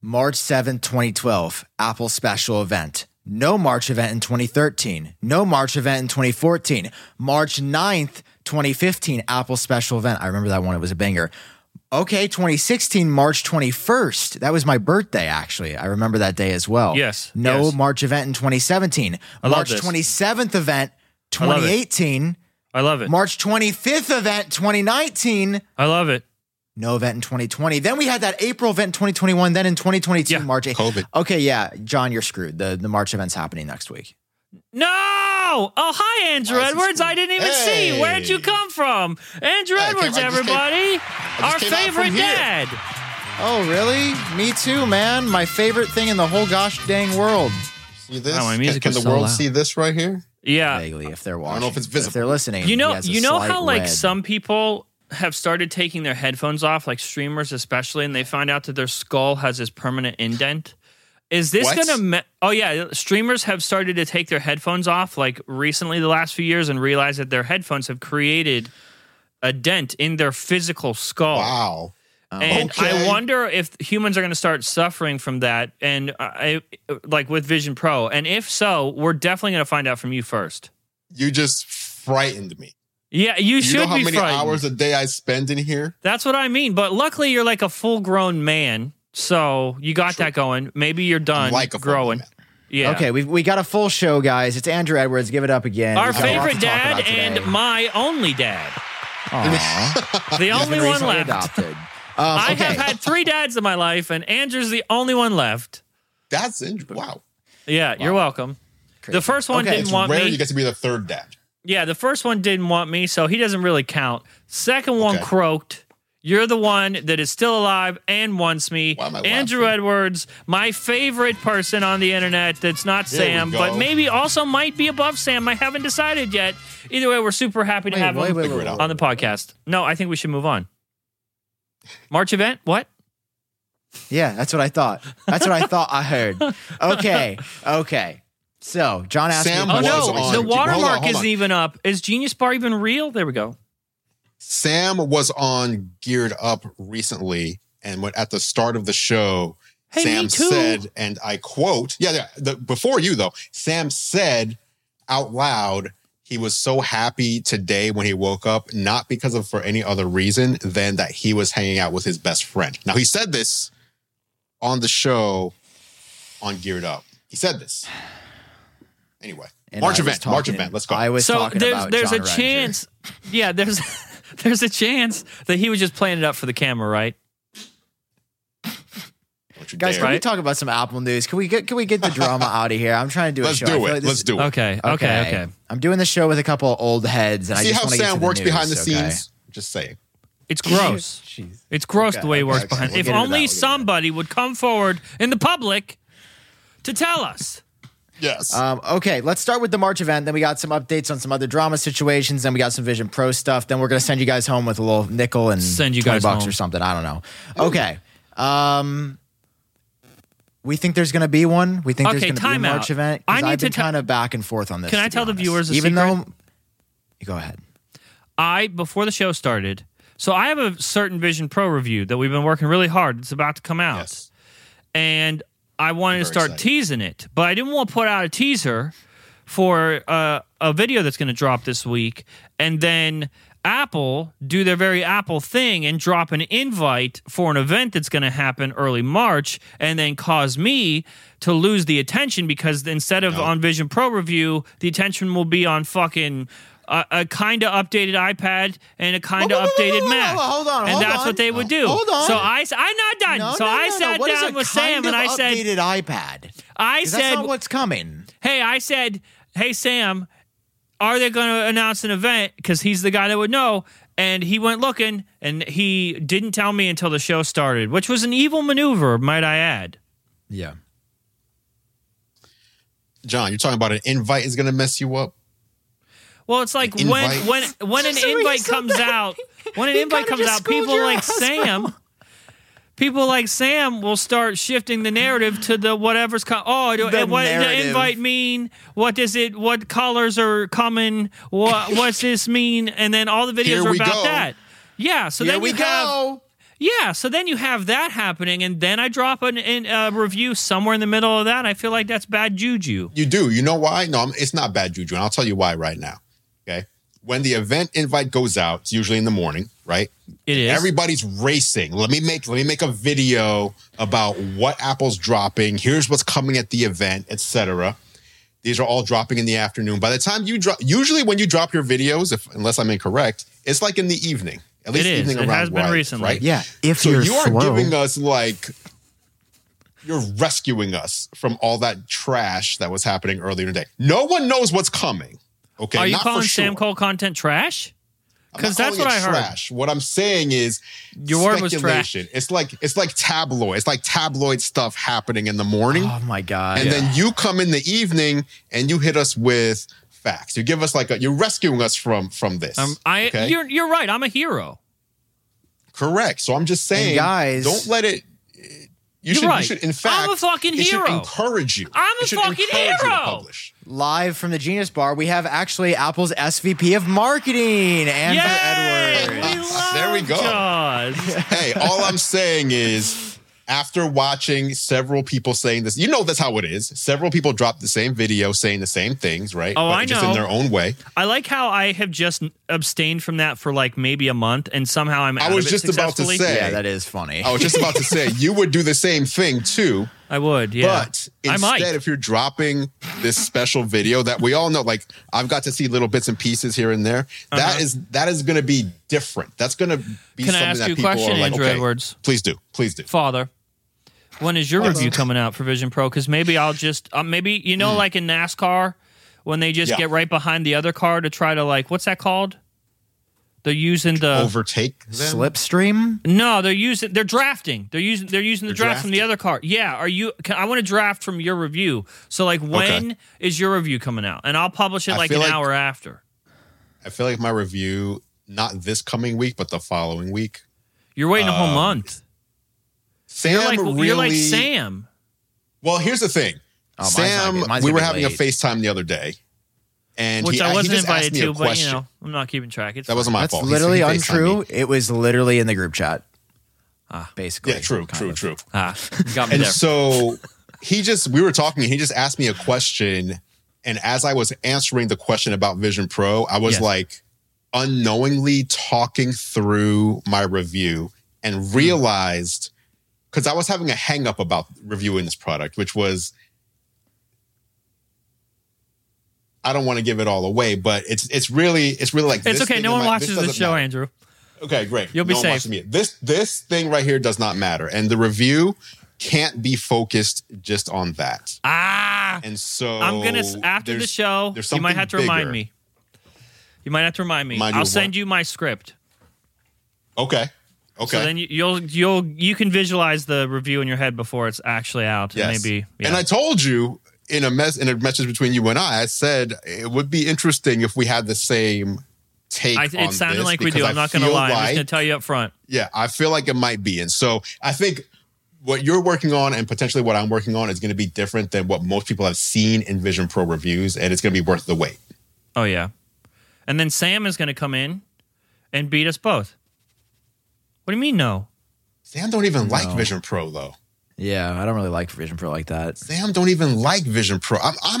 March 7th, 2012, Apple special event. No March event in 2013. No March event in 2014. March 9th, 2015, Apple special event. I remember that one. It was a banger. Okay, 2016, March 21st. That was my birthday, actually. I remember that day as well. Yes, No yes. March event in 2017. love March this. 27th event, I love. 2018. I love it. March 25th event, 2019. I love it. No event in 2020. Then we had that April event in 2021. Then in 2022, Yeah. March 8th. COVID. Okay, yeah, Jon, you're screwed. The the March event's happening next week. No! Oh, hi, Andru Why is he Edwards. I didn't even see. Hey. Where'd you come from? Andru I Edwards, came- everybody. Our came out favorite from dad. Oh, really? Me too, man. My favorite thing in the whole gosh dang world. See this? Oh, my Can- music can, was the so world loud. see this right here? Yeah. Vaguely, if they're watching. I don't know if it's visible. If they're listening, You know, he has a you know how like red. some people have started taking their headphones off, like streamers especially, and they find out that their skull has this permanent indent. Is this What? gonna? Me- oh yeah, streamers have started to take their headphones off like recently, the last few years, and realize that their headphones have created a dent in their physical skull. Wow. And I wonder if humans are going to start suffering from that, and I, like with Vision Pro. And if so, we're definitely going to find out from you first. You just frightened me. Yeah, you, You should know how be many frightened. hours a day I spend in here? That's what I mean. But luckily, you're like a full grown man, so you got True. that going. Maybe you're done I'm like growing. Yeah. Okay, we we got a full show, guys. It's Andru Edwards. Give it up again. Our We've got a lot favorite dad and my only dad. Aw. The only one left. adopted. Um, I have had three dads in my life, and Andru's the only one left. That's interesting. Wow. Yeah, you're welcome. The first one Okay. didn't It's want rare me. you get to be the third dad. Yeah, the first one didn't want me, so he doesn't really count. Second one Okay. croaked. You're the one that is still alive and wants me. Why am I Andru laughing? Edwards, my favorite person on the internet that's not There Sam, but maybe also might be above Sam. I haven't decided yet. Either way, we're super happy to Wait, have wait, him wait, wait, wait. on the podcast. No, I think we should move on. March event? What? Yeah, that's what I thought. That's what I thought I heard. Okay, okay. So Jon asked Sam me. Oh no, on- the hold on, watermark hold isn't even up. Is Genius Bar even real? There we go. Sam was on Geared Up recently, and when, at the start of the show, Hey, Sam said, and I quote, yeah, yeah, the, before you though, Sam said out loud he was so happy today when he woke up, not because of for any other reason than that he was hanging out with his best friend. Now he said this on the show on Geared Up. He said this. Anyway, and March I was event, March event. Let's go. I was so talking there's about there's Jon a Renger. chance yeah there's there's a chance that he was just playing it up for the camera right Guys, dare. can we talk about some Apple news? Can we get can we get the drama out of here? I'm trying to do a Let's show. I do it. like Let's do it. okay okay okay I'm doing the show with a couple of old heads, and I See just how want to get Sam to the works news, behind the okay? scenes? Just saying. it's gross Jeez. it's gross Okay, the way he works okay. behind We'll if get into that, only we'll get into that. somebody would come forward in the public to tell us Yes. Um, okay, let's start with the March event. Then we got some updates on some other drama situations. Then we got some Vision Pro stuff. Then we're gonna send you guys home with a little nickel and Send you 20 guys bucks home. or something. I don't know. Okay. Um, we think there's gonna be one. We think Okay, there's gonna be a March out. event. I need I've to been tell- kind of back and forth on this. Can I to be tell the honest. viewers a even secret? though? You go ahead. I before the show started so I have a certain Vision Pro review that we've been working really hard it's about to come out yes. and I wanted to start excited. teasing it, but I didn't want to put out a teaser for uh, a video that's going to drop this week, and then Apple do their very Apple thing and drop an invite for an event that's going to happen early March, and then cause me to lose the attention because instead of on Vision Pro review, the attention will be on fucking. A kind of updated iPad and a kind of Whoa, whoa, whoa, updated whoa, whoa, Mac, whoa, hold on, and hold that's on. what they would do. Hold on. So I, I'm not done. No, so no, I no, no. sat What is down a with kind Sam and I said, updated iPad. I 'Cause said, that's not what's coming. hey, I said, hey, Sam, are they going to announce an event? Because he's the guy that would know. And he went looking and he didn't tell me until the show started, which was an evil maneuver, might I add. Yeah. Jon, you're talking about an invite is going to mess you up. Well, it's like when when when an Just the way you invite comes that. out, when an He invite comes out, people like ass Sam, people like Sam will start shifting the narrative to the whatever's co- oh, do, The what does the invite mean? What does it? What colors are coming? What what's this mean? And then all the videos Here are about go. that. Yeah, so Here then we you have go. Yeah, so then you have that happening, and then I drop an, an, a review somewhere in the middle of that. I feel like that's bad juju. You do. You know why? No, I'm- it's not bad juju, and I'll tell you why right now. Okay. When the event invite goes out, it's usually in the morning, right? It is. Everybody's racing. Let me make let me make a video about what Apple's dropping. Here's what's coming at the event, etc. These are all dropping in the afternoon. By the time you drop, usually when you drop your videos, if unless I'm incorrect, it's like in the evening. At least It is. evening It around has been where I live, recently. right? Yeah, if So you're you are slow. giving us like you're rescuing us from all that trash that was happening earlier today. No one knows what's coming. Okay, Are you Not for calling sure. Sam Kohl content trash? I'm 'Cause not that's what I heard. What I'm saying is Your trash. speculation. It's like it's like tabloid. It's like tabloid stuff happening in the morning, Oh my god! and then you come in the evening and you hit us with facts. You give us like a, you're rescuing us from from this. Um, I okay? you're you're right. I'm a hero. correct. So I'm just saying, guys- don't let it. You You're should, you should, in fact, I'm a fucking it hero. encourage you. I'm a It fucking encourage you to hero. live from the Genius Bar, we have actually Apple's SVP of Marketing, Andru Yay! Edwards. We love There we go. Jaws. hey, all I'm saying is after watching several people saying this, you know that's how it is. Several people drop the same video saying the same things, right? Oh, But I just know. in their own way. I like how I have just abstained from that for like maybe a month, and somehow I'm. I was just about to say- Yeah, that is funny. I was just about to say you would do the same thing too, I would. Yeah, but instead, if you're dropping this special video that we all know, like I've got to see little bits and pieces here and there, that is that is going to be different. That's going to be Uh-huh. Can I something ask that you a people question, are like, Andru okay, Edwards? Please do, please do. Father, when is your review coming out for Vision Pro? Because maybe I'll just uh, maybe you know, like in NASCAR, when they just. Yeah. get right behind the other car to try to like what's that called? They're using the Overtake them? Slipstream. no, they're using they're drafting. They're using they're using the They're draft from the other car. Yeah, are you? Can, I want to draft from your review. So like, when is your review coming out? And I'll publish it I like an like- hour after. I feel like my review, not this coming week, but the following week. You're waiting a whole Um, month. Sam You're like really. you're like Sam. Well, here's the thing. Oh, Sam, we were be having a. FaceTime the other day, and Which he, I wasn't just asked invited me to, a but you know, I'm not keeping track. It's that wasn't my That's fault. He- literally he FaceTimed untrue. It was literally in the group chat. Ah, basically. Yeah, true, true, of. true. Ah, got me And there. so he just, we were talking, and he just asked me a question. And as I was answering the question about Vision Pro, I was Yes. like unknowingly talking through my review Hmm. and realized because I was having a hang up about reviewing this product, which was I don't want to give it all away, but it's it's really it's really like it's okay. No one watches the show, matter. Andru. Okay, great. You'll be no safe. This this thing right here does not matter, and the review can't be focused just on that. Ah, And so I'm gonna after the show. You might have to remind me. You might have to remind me. You I'll send what? you my script. Okay. Okay. So then you, you'll you'll you can visualize the review in your head before it's actually out. yes. Maybe. And I told you in a mess in a message between you and I, I said it would be interesting if we had the same take. I, it sounded like we do. I'm not going to lie. I'm just going to tell you up front. Yeah, I feel like it might be. And so I think what you're working on and potentially what I'm working on is going to be different than what most people have seen in Vision Pro reviews, and it's going to be worth the wait. Oh yeah, and then Sam is going to come in and beat us both. What do you mean no? Sam don't even like Vision Pro though. Yeah, I don't really like Vision Pro like that. Sam don't even like Vision Pro. I'm, I'm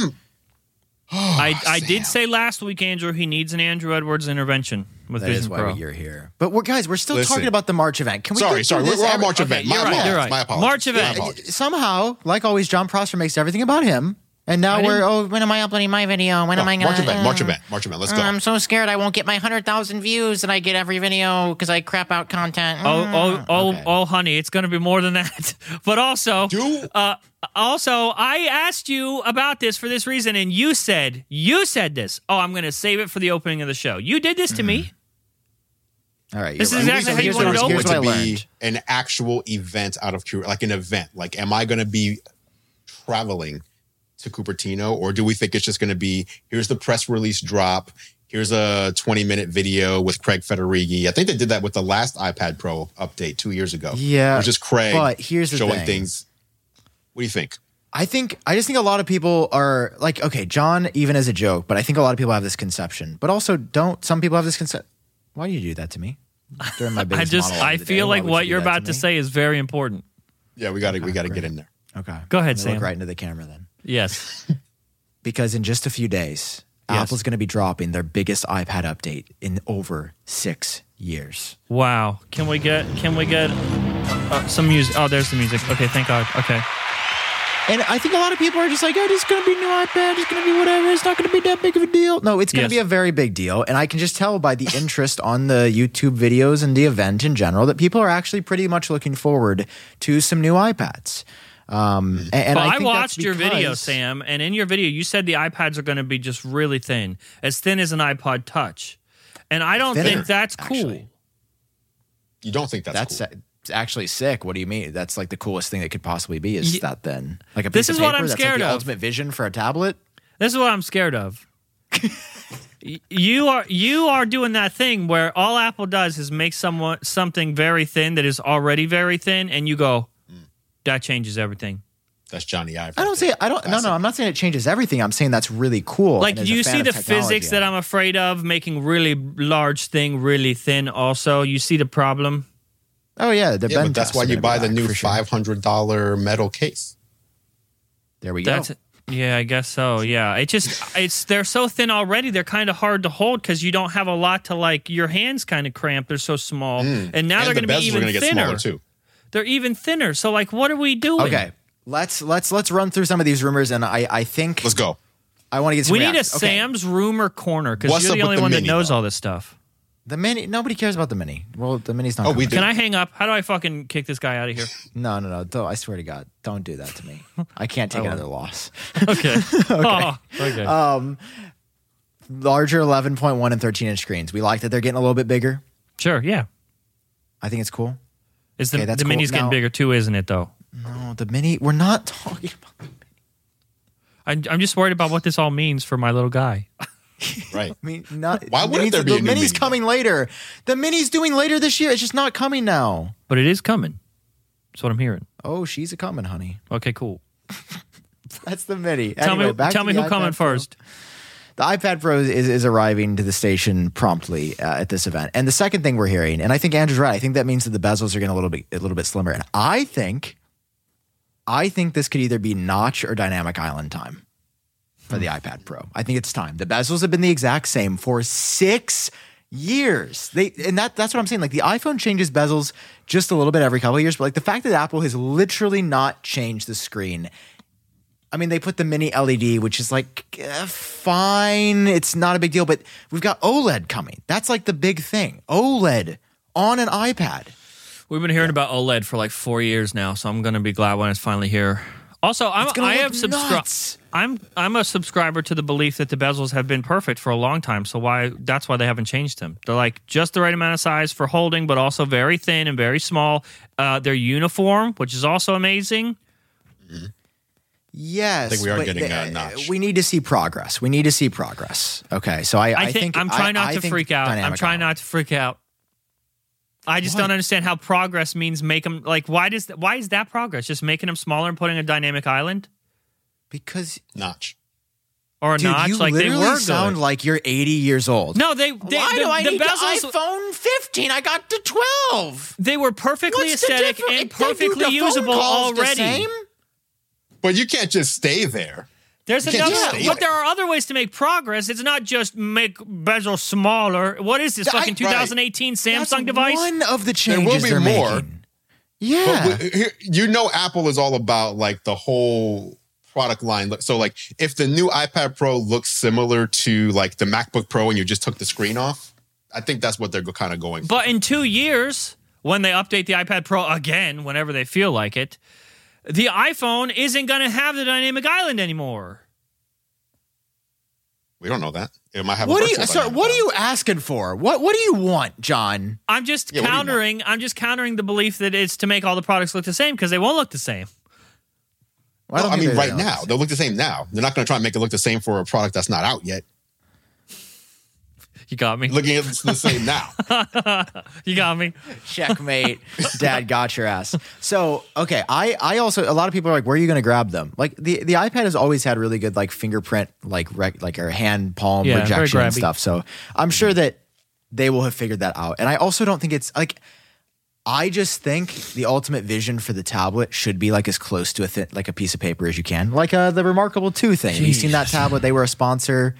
I I ah, did say last week, Andru, he needs an Andru Edwards intervention with That Vision is why Pro. you're here. But we're guys, we're still Listen. talking about the March event. Can we sorry, get sorry. We're, this we're on March okay, event. you're My right, apologies. you're right. My apologies. March event. My apologies. Somehow, like always, Jon Prosser makes everything about him. And now I we're oh, when am I uploading my video? When No, am I gonna? March event. March uh, event. March event. Let's go. I'm so scared I won't get my hundred thousand views that I get every video because I crap out content. Oh, oh, oh, Okay. oh, honey, it's going to be more than that. but also, Do uh, also, I asked you about this for this reason, and you said you said this. Oh, I'm going to save it for the opening of the show. You did this to me. All right, This you're is right. exactly how you here's wanted what- to open Here's what I to be learned. an actual event out of Cupertino, like an event. Like, am I going to be traveling to Cupertino, or do we think it's just going to be here's the press release drop, here's a 20 minute video with Craig Federighi? I think they did that with the last iPad Pro update two years ago. Yeah, it was just Craig. but here's the showing thing. things. What do you think? I think I just think a lot of people are like, okay, Jon, even as a joke, but I think a lot of people have this conception. But also, don't some people have this concept? Why do you do that to me? during my I biggest just I of the day, feel like what you you're about to me? say is very important. Yeah, we got to we got to get in there. Okay, Go ahead, Let me Look Sam. right into the camera then, Yes. because in just a few days, Yes. Apple's going to be dropping their biggest iPad update in over six years. Wow. Can we get can we get uh, some music? Oh, there's the music. Okay, thank God. Okay. And I think a lot of people are just like, oh, it's going to be new iPad. It's going to be whatever. It's not going to be that big of a deal. No, it's going to Yes. be a very big deal. And I can just tell by the interest on the YouTube videos and the event in general that people are actually pretty much looking forward to some new iPads. Um, and and Well, I, I, watched that's your video, Sam, and in your video, you said the iPads are going to be just really thin, as thin as an iPod Touch, and I don't Thinner, think that's cool. actually. You don't think that's, That's cool? it's actually sick. What do you mean? That's like the coolest thing that could possibly be is Ye- that then like a This is of what? I'm That's scared like the of. ultimate vision for a tablet. This is what I'm scared of. You are you are doing that thing where all Apple does is make someone something very thin that is already very thin, and you go, that changes everything. That's Jony Ive. I don't say I don't. No, no. I'm not saying it changes everything. I'm saying that's really cool. Like and as a you see the physics that I'm afraid of, making really large thing really thin. Also, you see the problem. Oh yeah, the Yeah, Ben but that's why you buy the new five hundred dollar metal case. There we go. That's yeah, I guess so. Yeah, it just it's they're so thin already. They're kind of hard to hold because you don't have a lot to like. Your hands kind of cramp. They're so small, hmm. and now they're the going to be even going to get thinner. smaller too. They're even thinner. So like, what are we doing? Okay, let's let's let's run through some of these rumors, and I I think Let's go. I want to get. Some we need a reactions. Okay, Sam's rumor corner because What's you're up the with only the one that mini, knows though? all this stuff. The mini. Nobody cares about the mini. Well, the mini's not. Oh, we coming. do. Can I hang up? How do I fucking kick this guy out of here? No, no, no. Don't, I swear to God, don't do that to me. I can't take another loss. Okay. okay. Oh, okay. Um, larger 11.1 and 13 inch screens. We like that they're getting a little bit bigger. sure. Yeah. I think it's cool. Is the Okay, that's the cool. mini's getting Now- bigger too, isn't it? Though. No, the mini. We're not talking about. I'm, I'm just worried about what this all means for my little guy. Right. I mean, not. Why wouldn't there be the a new mini's mini? coming later? The mini's doing later this year. It's just not coming now. But it is coming. That's what I'm hearing. Oh, she's a coming, honey. Okay. Cool. That's the mini. Tell Anyway, me. back Tell to me the who coming first. Pro. The iPad Pro is, is arriving to the station promptly uh, at this event. And the second thing we're hearing, and I think Andru's right, I think that means that the bezels are getting a little bit a little bit slimmer. And I think, I think this could either be notch or dynamic island time for the iPad Pro. I think it's time. The bezels have been the exact same for six years. They and that that's what I'm saying. Like the iPhone changes bezels just a little bit every couple of years, but like the fact that Apple has literally not changed the screen I mean, they put the mini LED, which is like eh, fine. It's not a big deal, but we've got OLED coming. That's like the big thing. OLED on an iPad. We've been hearing about OLED for like four years now, so I'm gonna be glad when it's finally here. Also, I'm, I have subscribed. I'm I'm a subscriber to the belief that the bezels have been perfect for a long time. So why that's why they haven't changed them. They're like just the right amount of size for holding, but also very thin and very small. Uh, they're uniform, which is also amazing. Yes, I think we are getting the- a uh, notch. We need to see progress. We need to see progress. Okay, so I, I, I think, I'm trying not I to think freak out. I'm trying island. not to freak out. I just What? don't understand how progress means make them like why does why is that progress? Just making them smaller and putting a dynamic island because Notch. or a dude, notch you like they literally were sound good. like you're 80 years old. no, they, they Why the, do I the need bezels, the iPhone 15? I got the 12. They were perfectly What's aesthetic difference? and perfectly usable calls the already. Same? But you can't just stay there. There's You another, just but there. there are other ways to make progress. It's not just make bezel smaller. What is this I- fucking right. 2018 Samsung That's device? One of the will changes be they're more. making. Yeah. But we- here- you know, Apple is all about like the whole product line. So, like, if the new iPad Pro looks similar to like the MacBook Pro, and you just took the screen off, I think that's what they're kind of going. For. But in two years, when they update the iPad Pro again, whenever they feel like it, the iPhone isn't going to have the dynamic island anymore. We don't know that. It might have. what a are you? Sorry, what are you asking for? What What do you want, Jon? I'm just Yeah, what do you want? countering. I'm just countering the belief that it's to make all the products look the same because they won't look the same. Well, Well, don't I mean, they're right gonna now they'll look the same. Now they're not going to try and make it look the same for a product that's not out yet. You got me. Looking at it the same now. You got me. Checkmate. Dad got your ass. So, okay, I I also a lot of people are like, where are you going to grab them? Like the the iPad has always had really good like fingerprint like rec, like our hand palm Yeah, rejection and stuff. So I'm sure that they will have figured that out. And I also don't think it's like I just think the ultimate vision for the tablet should be like as close to a thi- like a piece of paper as you can, like uh, the Remarkable Two thing. Have you seen that tablet? They were a sponsor.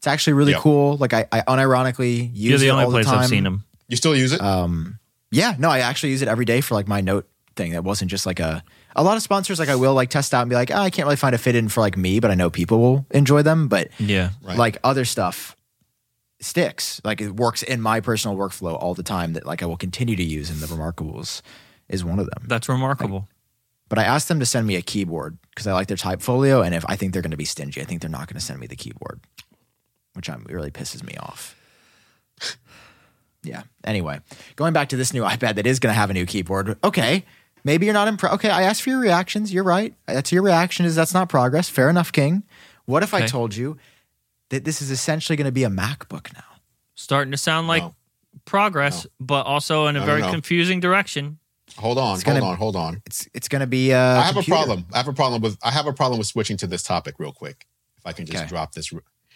It's actually really Yep. cool. Like I, I unironically use You're the it only all place the time. I've seen them. You still use it? Um, yeah, no, I actually use it every day for like my note thing. That wasn't just like a. A lot of sponsors like I will like test out and be like, oh, I can't really find a fit in for like me, but I know people will enjoy them. But Yeah. Right. like other stuff sticks. Like it works in my personal workflow all the time. That like I will continue to use, and the Remarkables is one of them. That's remarkable. But I asked them to send me a keyboard because I like their type folio, and if I think they're going to be stingy, I think they're not going to send me the keyboard, which I'm, really pisses me off. yeah. Anyway, going back to this new iPad that is going to have a new keyboard. Okay, maybe you're not impressed. Okay, I asked for your reactions. You're right. That's your reaction. Is that's not progress? Fair enough, King. What if I told you that this is essentially going to be a MacBook now? Starting to sound like No. progress, but also in a No, no, very confusing direction. hold on, it's gonna- hold on, hold on. It's it's going to be. Uh, I have a problem. I have a problem with I have a problem with switching to this topic real quick. If I can just Okay. drop this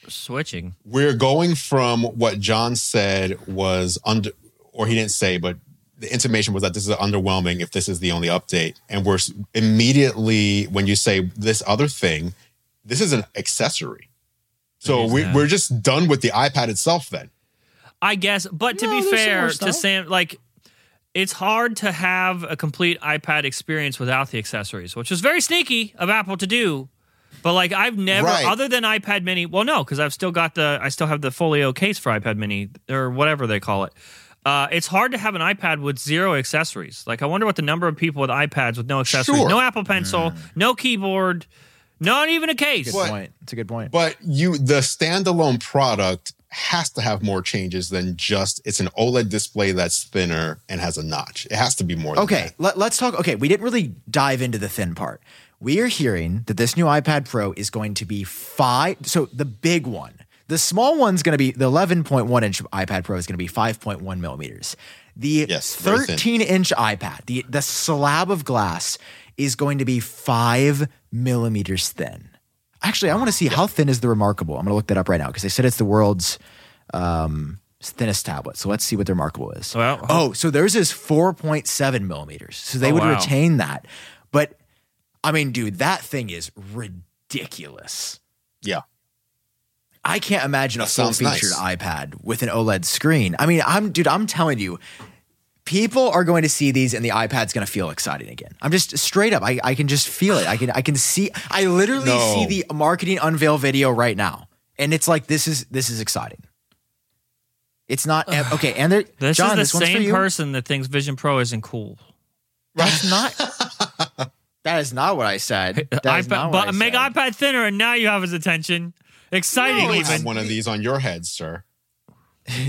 Switching. we're going from what John said was under, or he didn't say, but the intimation was that this is underwhelming if this is the only update. And we're immediately, when you say this other thing, this is an accessory. So we, that. we're just done with the iPad itself then. I guess, but to No, be fair to. Sam, like it's hard to have a complete iPad experience without the accessories, which is very sneaky of Apple to do. But like I've never, Right. other than iPad Mini, well, no, because I've still got the, I still have the Folio case for iPad Mini or whatever they call it. Uh, it's hard to have an iPad with zero accessories. Like I wonder what the number of people with iPads with no accessories, Sure. no Apple Pencil, no keyboard, not even a case. Good What? point. It's a good point. But you, the standalone product has to have more changes than just it's an OLED display that's thinner and has a notch. It has to be more. Than Okay, that. let, let's talk. Okay, we didn't really dive into the thin part. We are hearing that this new iPad Pro is going to be five. So the big one, the small one's going to be the 11.1 inch iPad Pro is going to be 5.1 millimeters. The Yes, 13 inch iPad, the the slab of glass, is going to be five millimeters thin. Actually, I want to see how thin is the Remarkable. I'm going to look that up right now because they said it's the world's um, thinnest tablet. So let's see what the Remarkable is. Well, oh, so theirs is 4.7 millimeters. So they Oh, would wow. retain that. But I mean, dude, that thing is ridiculous. Yeah. I can't imagine a That full sounds nice. featured iPad with an OLED screen. I mean, I'm dude, I'm telling you, people are going to see these and the iPad's going to feel exciting again. I'm just straight up. I, I can just feel it. I can I can see I literally No. see the marketing unveil video right now. And it's like this is this is exciting. It's not okay, and there this Jon, is the one's for same person that thinks Vision Pro isn't cool. That's not That is not what I said. That is iPad, not what but I make said. iPad thinner, and now you have his attention. Exciting, You even have one of these on your head, sir.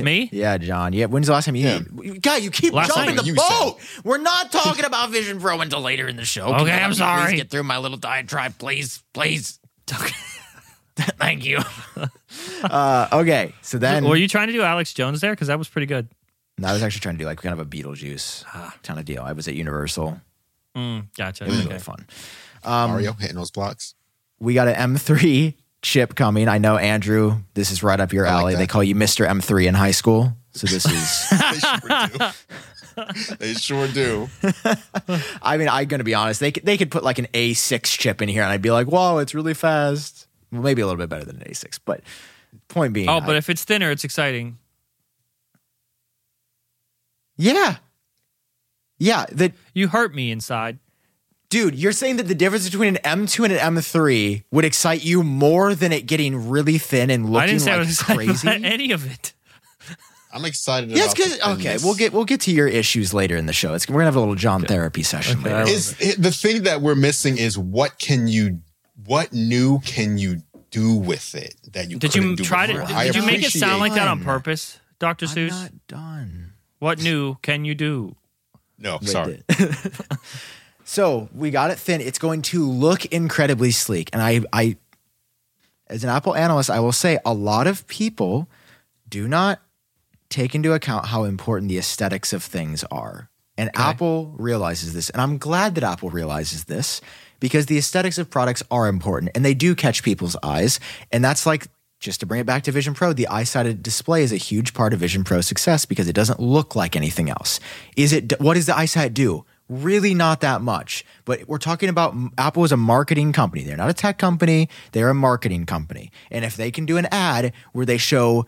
me. Yeah, Jon. Yeah, when's the last time you? Yeah. God, you keep Last jumping time the you boat. We're not talking about Vision Pro until later in the show. Okay, Can I'm you sorry. Please get through my little diatribe, please, please. Thank you. uh, okay, so then Were you trying to do Alex Jones there? Because that was pretty good. no, I was actually trying to do like kind of a Beetlejuice kind of deal. I was at Universal. Mm, gotcha. It was Okay. really fun. Mario hitting those blocks. We got an M3 chip coming. I know Andru. This is right up your I alley. that. they call you Mister M3 in high school. So this is. They sure do. they sure do. I mean, I'm gonna be honest. They could, they could put like an A6 chip in here, and I'd be like, "Whoa, it's really fast." Well, maybe a little bit better than an A6, but point being, Oh, I- but if it's thinner, it's exciting. yeah, yeah. that You hurt me inside. dude, you're saying that the difference between an M2 and an M3 would excite you more than it getting really thin and looking I didn't say I like was crazy. about any of it. I'm excited. Yes, about the because okay, we'll get we'll get to your issues later in the show. It's, we're gonna have a little Jon therapy session Okay. later. Is it, the thing that we're missing is what can you, what new can you do with it that you Did you do try to? before? I Did you make it sound like that on purpose, Doctor I'm Seuss? not done. What new can you do? No, sorry. so we got it thin. It's going to look incredibly sleek. And I, I, as an Apple analyst, I will say a lot of people do not take into account how important the aesthetics of things are. And Apple realizes this. And I'm glad that Apple realizes this because the aesthetics of products are important and they do catch people's eyes. And that's like just to bring it back to Vision Pro, the EyeSight display is a huge part of Vision Pro's success because it doesn't look like anything else. Is it? What does the eyesight do? Really, not that much. But we're talking about Apple is a marketing company. They're not a tech company. They're a marketing company. And if they can do an ad where they show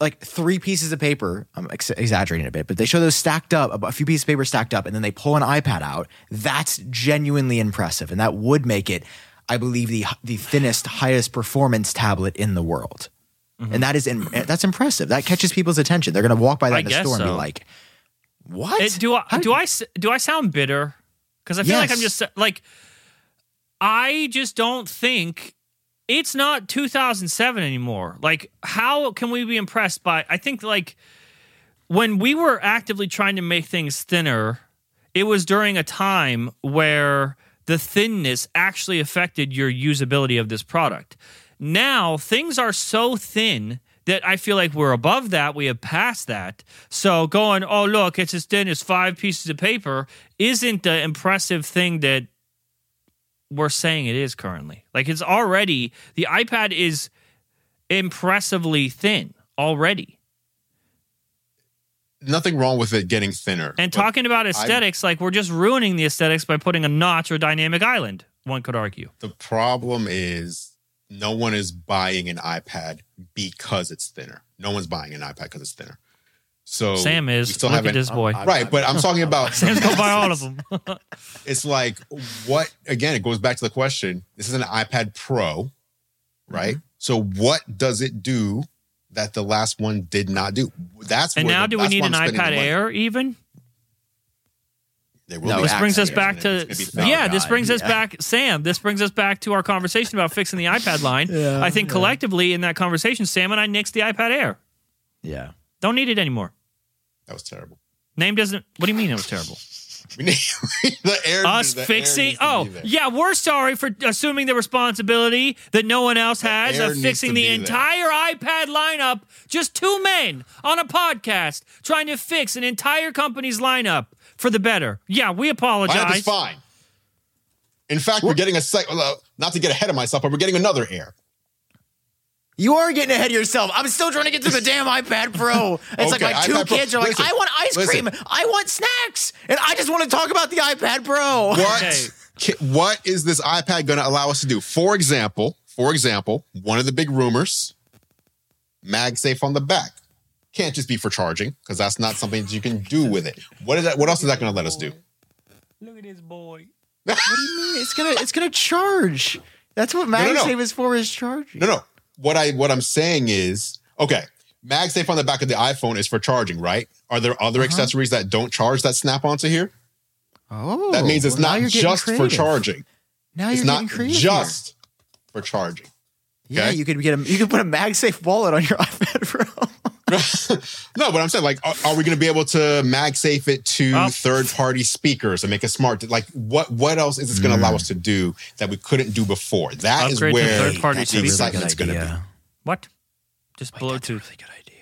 like three pieces of paper. I'm ex- exaggerating a bit, but they show those stacked up, a few pieces of paper stacked up, and then they pull an iPad out. That's genuinely impressive, and that would make it, I believe, the the thinnest, highest performance tablet in the world. Mm-hmm. And that is in, that's impressive. That catches people's attention. They're going to walk by that I in the store and be like, "What? It- do I How- do I do I sound bitter? Because I feel like I'm just like I just don't think it's not 2007 anymore. Like, how can we be impressed by? I think like when we were actively trying to make things thinner, it was during a time where the thinness actually affected your usability of this product. Now things are so thin that I feel like we're above that. We have passed that. So going, oh look, it's as thin as five pieces of paper, isn't the impressive thing that we're saying it is currently. Like it's already the iPad is impressively thin already. Nothing wrong with it getting thinner. And talking about aesthetics, like we're just ruining the aesthetics by putting a notch or dynamic island. One could argue. the problem is no one is buying an iPad because it's thinner. No one's buying an iPad because it's thinner. So Sam is. still Look at this boy. right, but I'm talking about Sam's gonna buy all of them. it's like what again it goes back to the question this is an ipad pro right Mm-hmm. so what does it do that the last one did not do that's and where now, the- do we need an I'm spending the iPad. Air even? There will No, be This brings us back to it? It's gonna be yeah. thin. This God, brings us back, Sam. This brings us back to our conversation about fixing the iPad line. Yeah, I think yeah. collectively in that conversation, Sam and I nixed the iPad Air. yeah." Don't need it anymore. that was terrible Name doesn't. What do you mean it was terrible? we need the air Us the fixing? to Oh, yeah. We're sorry for assuming the responsibility that no one else has of fixing the be there. entire iPad lineup. Just two men on a podcast trying to fix an entire company's lineup for the better. Yeah, we lineup is apologize. fine in fact we're getting a sec not to get ahead of myself but we're getting another air You are getting ahead of yourself. I'm still trying to get to the damn iPad Pro. It's like my two iPad Pro. kids are like, Listen, I want ice listen. cream, I want snacks, and I just want to talk about the iPad Pro. what Okay. what is this ipad going to allow us to do for example for example one of the big rumors magsafe on the back can't just be for charging because that's not something that you can do with it what is that what else is that going to let us do Look at this boy. What do you mean? It's gonna it's gonna charge. That's what no, no. MagSafe is for, is charging. no no what i what i'm saying is okay magsafe on the back of the iphone is for charging right are there other uh-huh. accessories that don't charge that snap onto here Oh, that means oh, it's well, not just for charging Now it's you're not creative. just for charging here. yeah. You could get a you could put a MagSafe wallet on your iPad Pro. No, but I'm saying, like, are, are we going to be able to MagSafe it to Oh. third-party speakers and make it smart? Like, what what else is this going to allow us to do that we couldn't do before? That is Upgrade to where third-party the speakers. excitement's going to be. What? Just That's a Bluetooth. really good idea.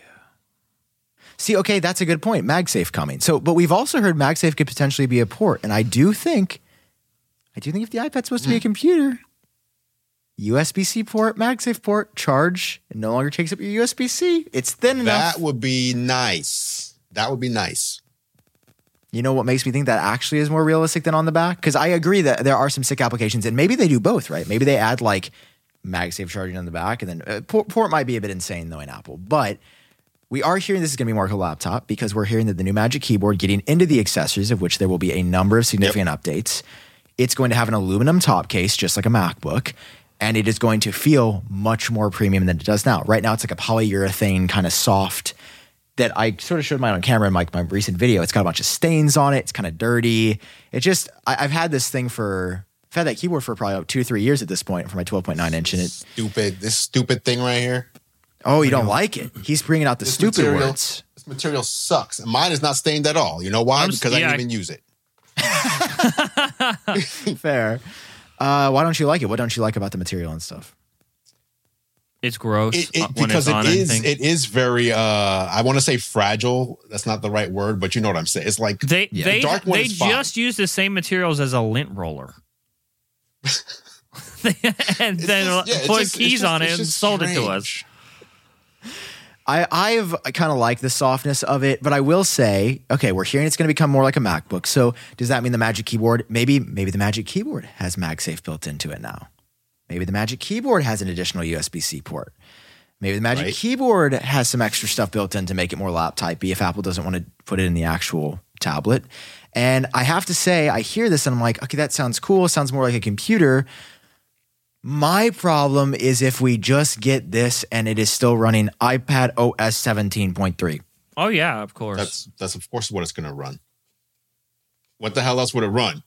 See, okay, that's a good point. MagSafe coming. So, but we've also heard MagSafe could potentially be a port, and I do think, I do think if the iPad's supposed to Hmm. be a computer, USB-C port, MagSafe port, charge, it no longer takes up your USB-C. It's thin enough. That would be nice. That would be nice. You know what makes me think that actually is more realistic than on the back? Because I agree that there are some sick applications, and maybe they do both, right? Maybe they add like MagSafe charging on the back, and then uh, port, port might be a bit insane though in Apple, but we are hearing this is going to be more like a laptop because we're hearing that the new Magic Keyboard getting into the accessories, of which there will be a number of significant updates. It's going to have an aluminum top case, just like a MacBook, and it is going to feel much more premium than it does now. Right now, it's like a polyurethane kind of soft that I sort of showed mine on camera in my, my recent video. It's got a bunch of stains on it. It's kind of dirty. It just, I, I've had this thing for, I've had that keyboard for probably about two, three years at this point for my 12.9 inch. And it, Stupid. This stupid thing right here. oh, you don't like it. He's bringing out the This stupid material, words. This material sucks. Mine is not stained at all. You know why? I'm s- because I yeah, didn't even use it. Fair. Uh, why don't you like it? What don't you like about the material and stuff? It's gross It, it, uh, when because it's on it is anything. it is very uh I want to say fragile. That's not the right word, but you know what I'm saying. It's like they Yeah. they The dark one they is fine. just use the same materials as a lint roller. and It's then just- yeah, put just- keys just- on it and just sold it to us. I I've kind of like the softness of it, but I will say, okay, we're hearing it's going to become more like a MacBook. So does that mean the Magic Keyboard? Maybe maybe the Magic Keyboard has MagSafe built into it now. Maybe the Magic Keyboard has an additional USB C port. Maybe the Magic Right. Keyboard has some extra stuff built in to make it more lap typey if Apple doesn't want to put it in the actual tablet. And I have to say, I hear this and I'm like, okay, that sounds cool. Sounds more like a computer. My problem is if we just get this and it is still running iPad OS 17.3. Oh yeah, of course. That's that's of course what it's going to run. What the hell else would it run?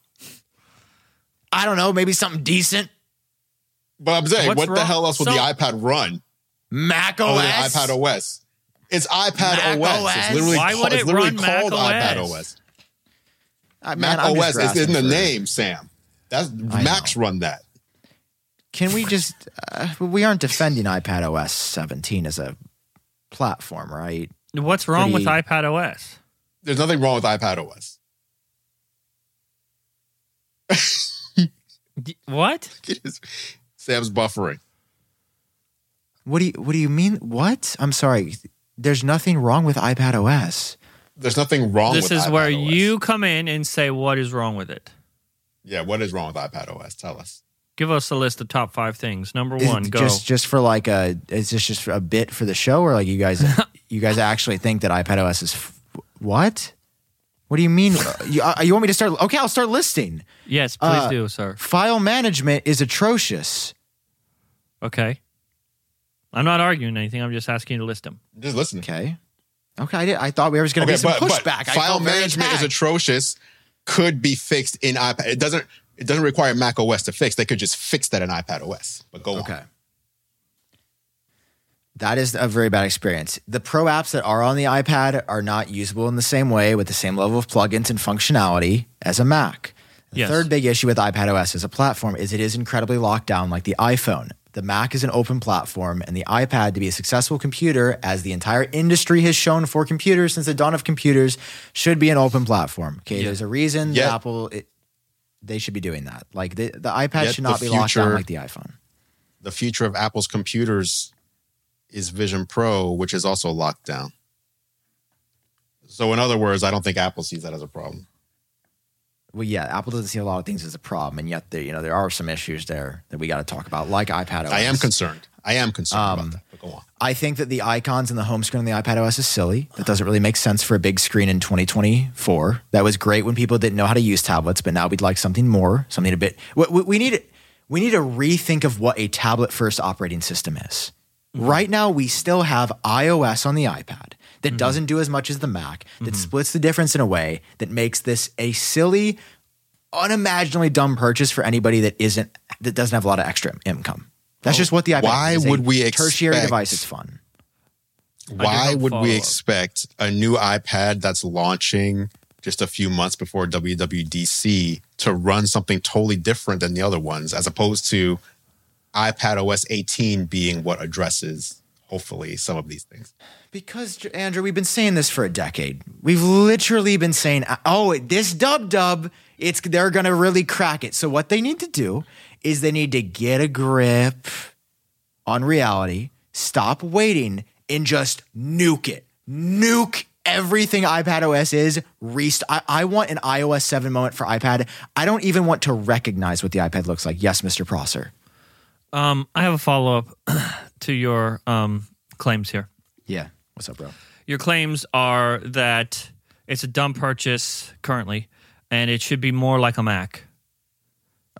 I don't know, maybe something decent. But I'm saying, What's what the hell else would so- the iPad run? Mac Oh, OS. the iPad OS. It's iPad Mac OS. OS? It's literally, Why called, would it's it literally run Mac iPad OS? OS. Uh, man, Mac I'm OS is in the for- name, Sam. That's I Macs know. run that. Can we just, uh, we aren't defending iPad OS 17 as a platform, right? What's wrong with iPad OS? There's nothing wrong with iPad OS. What? Sam's buffering. What do you, what do you mean? What? I'm sorry. There's nothing wrong with iPad OS. There's nothing wrong with iPads. This is iPad where OS. you come in and say what is wrong with it. Yeah, what is wrong with iPad OS? Tell us. Give us a list of top five things. Number one, it go. Just, just for like a, is this just a bit for the show or like you guys, you guys actually think that iPad OS is f- what? What do you mean? you, uh, you want me to start? Okay, I'll start listing. yes, please uh, do, sir. File management is atrocious. Okay. I'm not arguing anything. I'm just asking you to list them. Just listen. Okay. Okay, I, did, I thought there was going to Okay, be some but, but pushback. I file felt very management is atrocious. Could be fixed in iPad. It doesn't. It doesn't require Mac OS to fix. They could just fix that in iPad OS. But go Okay. on. That is a very bad experience. The pro apps that are on the iPad are not usable in the same way with the same level of plugins and functionality as a Mac. The Yes. third big issue with iPad OS as a platform is it is incredibly locked down like the iPhone. The Mac is an open platform, and the iPad, to be a successful computer, as the entire industry has shown for computers since the dawn of computers, should be an open platform. Okay, Yeah. there's a reason Yet- that Apple it, they should be doing that. Like the, the iPad Yet should not be locked down like the iPhone. The future of Apple's computers is Vision Pro, which is also locked down. So, in other words, I don't think Apple sees that as a problem. Well, yeah, Apple doesn't see a lot of things as a problem, and yet there, you know, there are some issues there that we got to talk about, like iPad OS. I am concerned. I am concerned Um, about that. But go on. I think that the icons in the home screen on the iPad OS is silly. That doesn't really make sense for a big screen in 2024. That was great when people didn't know how to use tablets, but now we'd like something more, something a bit. We, we, we need we need to rethink of what a tablet first operating system is. Right now, we still have iOS on the iPad that mm-hmm. doesn't do as much as the Mac, that mm-hmm. splits the difference in a way that makes this a silly, unimaginably dumb purchase for anybody that isn't that doesn't have a lot of extra income. That's just what the iPad. Why is. It's a would we tertiary expect- device? It's fun. Why would we follow-up. expect a new iPad that's launching just a few months before WWDC to run something totally different than the other ones, as opposed to iPad OS 18 being what addresses, hopefully, some of these things? Because Andru, we've been saying this for a decade. We've literally been saying, "Oh, this dub dub, it's they're gonna really crack it." So what they need to do is they need to get a grip on reality, stop waiting, and just nuke it. Nuke everything iPad OS is. Rest- I, I want an iOS 7 moment for iPad. I don't even want to recognize what the iPad looks like. Yes, Mr. Prosser. Um, I have a follow up to your um, claims here. Yeah. What's up, bro? Your claims are that it's a dumb purchase currently, and it should be more like a Mac.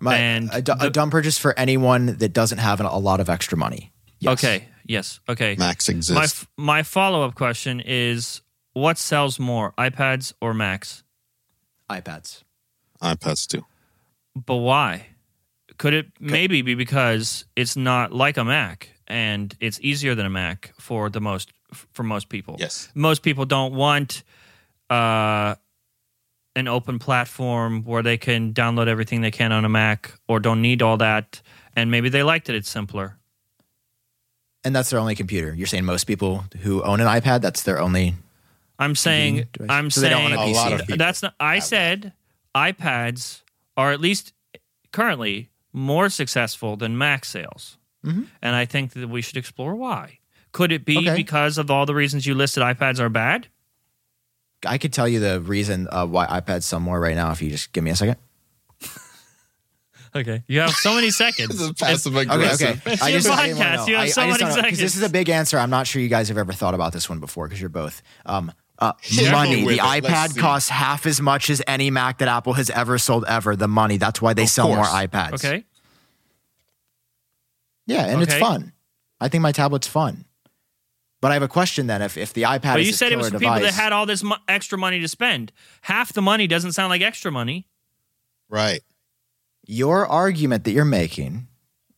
My, And a, du- a dumb purchase for anyone that doesn't have a lot of extra money. Yes. Okay. Yes. Okay. Macs My f- my follow up question is: What sells more, iPads or Macs? iPads. iPads too. But why? Could it maybe be because it's not like a Mac and it's easier than a Mac for the most for most people? Yes. Most people don't want uh, an open platform where they can download everything they can on a Mac or don't need all that, and maybe they like that it's simpler. And that's their only computer. You're saying most people who own an iPad, that's their only. I'm saying Convenient. I'm So they don't saying want a lot of people that's not. I said iPads are at least currently more successful than Mac sales, Mhm. and I think that we should explore why. Could it be Okay. because of all the reasons you listed iPads are bad? I could tell you the reason uh, why iPads sell more right now if you just give me a second. Okay. You have so many This seconds. is passive Okay, aggressive. okay. It's I your just, I didn't wanna know. You have I- so I many don't This is a big answer. I'm not sure you guys have ever thought about this one before because you're both. Um, uh, money. The it. iPad costs half as much as any Mac that Apple has ever sold ever. The money. That's why they Of sell more iPads. Okay. Yeah, and it's fun. I think my tablet's fun. But I have a question then. If if the iPad is successful, But is you this said it was killer for people that had all this mo- extra money to spend. Half the money doesn't sound like extra money. Right. your argument that you're making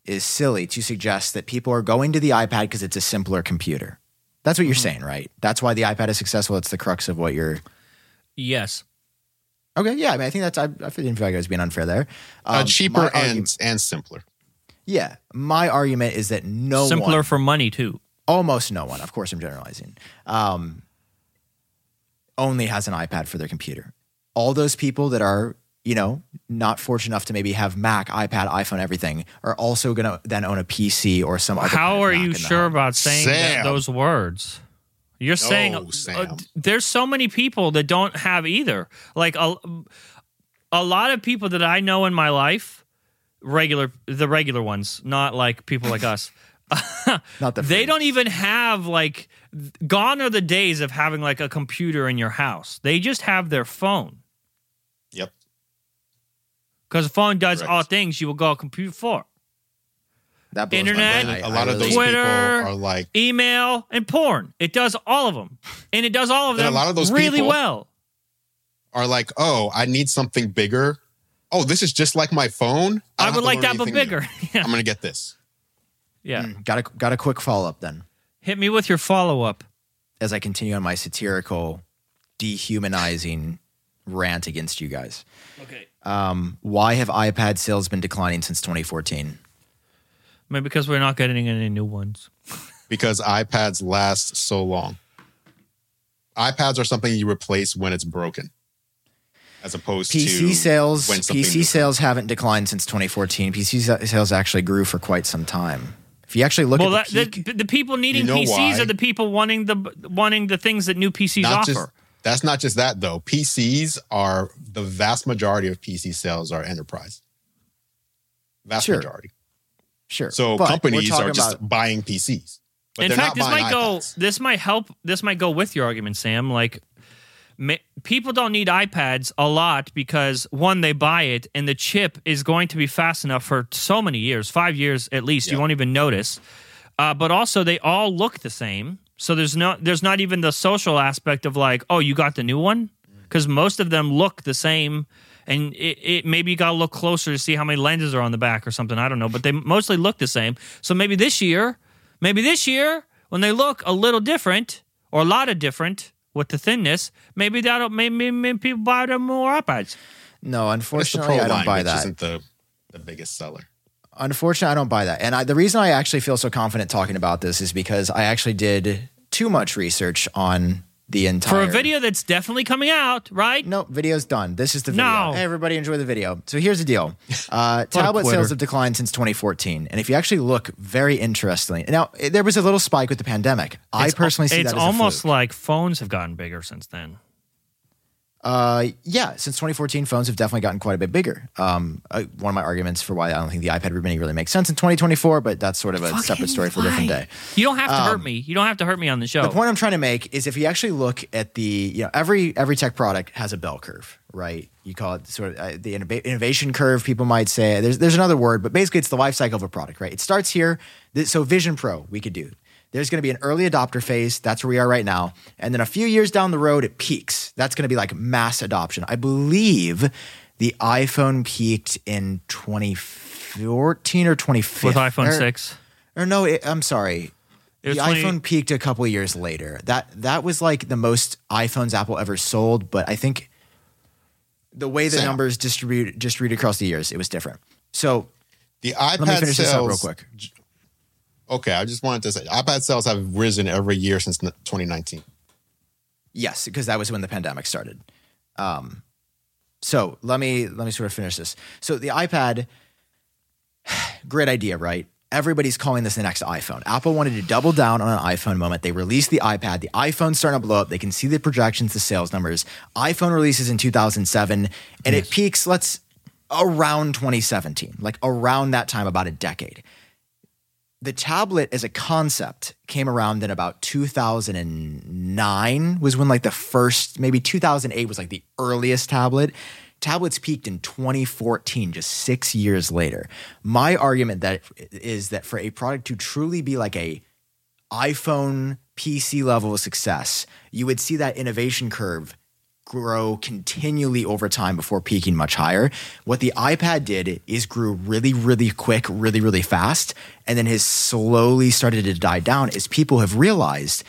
is silly to suggest that people are going to the iPad because it's a simpler computer. That's what you're Mm-hmm. saying, right? That's why the iPad is successful. It's the crux of what you're. Yes. Okay, yeah. I mean, I think that's. I, I didn't feel like I was being unfair there. Uh, Um, cheaper my and argument- and simpler. yeah. My argument is that no Simpler one, for money too. Almost no one. Of course, I'm generalizing. Um, only has an iPad for their computer. All those people that are, you know, not fortunate enough to maybe have Mac, iPad, iPhone, everything, are also going to then own a PC or some other. How are you sure home. about saying that, those words? You're saying uh, there's so many people that don't have either. Like a, a lot of people that I know in my life, regular the regular ones, not like people like us. Not the They don't even have like gone are the days of having like a computer in your house. They just have their phone. Yep. Because a phone does Correct. all things you will go a computer for. That blows my Internet, mind. I- a I lot of those Twitter, people are like, Email and porn. It does all of them. And it does all of them. a lot of those really well. are like, oh, I need something bigger. Oh, this is just like my phone. I, don't would like that, but bigger. yeah. I'm gonna get this. Yeah. Mm, got a got a quick follow up then. Hit me with your follow up. As I continue on my satirical, dehumanizing rant against you guys. Okay. Um, why have iPad sales been declining since 2014? Maybe because we're not getting any new ones. because iPads last so long. iPads are something you replace when it's broken, as opposed to PC to sales when something PC sales haven't declined since 2014. PC sales actually grew for quite some time. If you actually look well, at that, the peak, the, the people needing You know PCs why? are the people wanting the wanting the things that new PCs not offer. just that's not just that though. PCs are the vast majority of PC sales are enterprise. Vast Sure. majority. sure. So But companies are just about- buying PCs. But In fact, not this buying might go. This might help. This might go with your argument, Sam. Like, ma- people don't need iPads a lot because one, they buy it, and the chip is going to be fast enough for so many years, five years at least. You Yeah. won't even notice. Uh, but also, they all look the same. So there's no, there's not even the social aspect of like, oh, you got the new one, because most of them look the same. And it, it maybe you got to look closer to see how many lenses are on the back or something. I don't know, but they mostly look the same. So maybe this year, maybe this year when they look a little different or a lot of different with the thinness, maybe that'll maybe, maybe people buy them more iPads. no, But it's unfortunately, I don't line, buy which that. isn't the the biggest seller. Unfortunately, I don't buy that. And I, the reason I actually feel so confident talking about this is because I actually did too much research on the entire For a video that's definitely coming out, right? No, video's done. This is the video. No. Hey, everybody, enjoy the video. So here's the deal. Uh, tablet sales have declined since 2014, and if you actually look very interestingly, now there was a little spike with the pandemic. I personally see it's that as almost like phones have gotten bigger since then. Uh, yeah, since 2014, phones have definitely gotten quite a bit bigger. Um, uh, one of my arguments for why I don't think the iPad Mini really makes sense in 2024, but that's sort of a separate story for a different day. You don't have to hurt me. You don't have to hurt me on the show. The point I'm trying to make is if you actually look at the, you know, every every tech product has a bell curve, right? You call it sort of uh, the innova- innovation curve. People might say there's there's another word, but basically it's the life cycle of a product, right? It starts here. Th- So Vision Pro, we could do. There's going to be an early adopter phase. That's where we are right now, and then a few years down the road, it peaks. That's going to be like mass adoption. I believe the iPhone peaked in 2014 or 2015 with iPhone or- 6. Or no, it, I'm sorry It the 20 iPhone peaked a couple of years later. That that was like the most iPhones Apple ever sold, but I think the way the Sam. numbers distribute distribute across the years, it was different. So The iPad let me finish sales, this up real quick. Okay, I just wanted to say iPad sales have risen every year since 2019. Yes, because that was when the pandemic started. Um, so let me let me sort of finish this. So the iPad, great idea, right? everybody's calling this the next iPhone. Apple wanted to double down on an iPhone moment. They released the iPad. The iPhone's starting to blow up. They can see the projections, the sales numbers. iPhone releases in 2007 and it peaks, let's around 2017, like around that time, about a decade. The tablet as a concept came around in about 2009 was when like the first, maybe 2008 was like the earliest tablet. Tablets peaked in 2014, just six years later. My argument that is that for a product to truly be like a iPhone PC level of success, you would see that innovation curve grow continually over time before peaking much higher. What the iPad did is grew really, really quick, really, really fast, and then has slowly started to die down as people have realized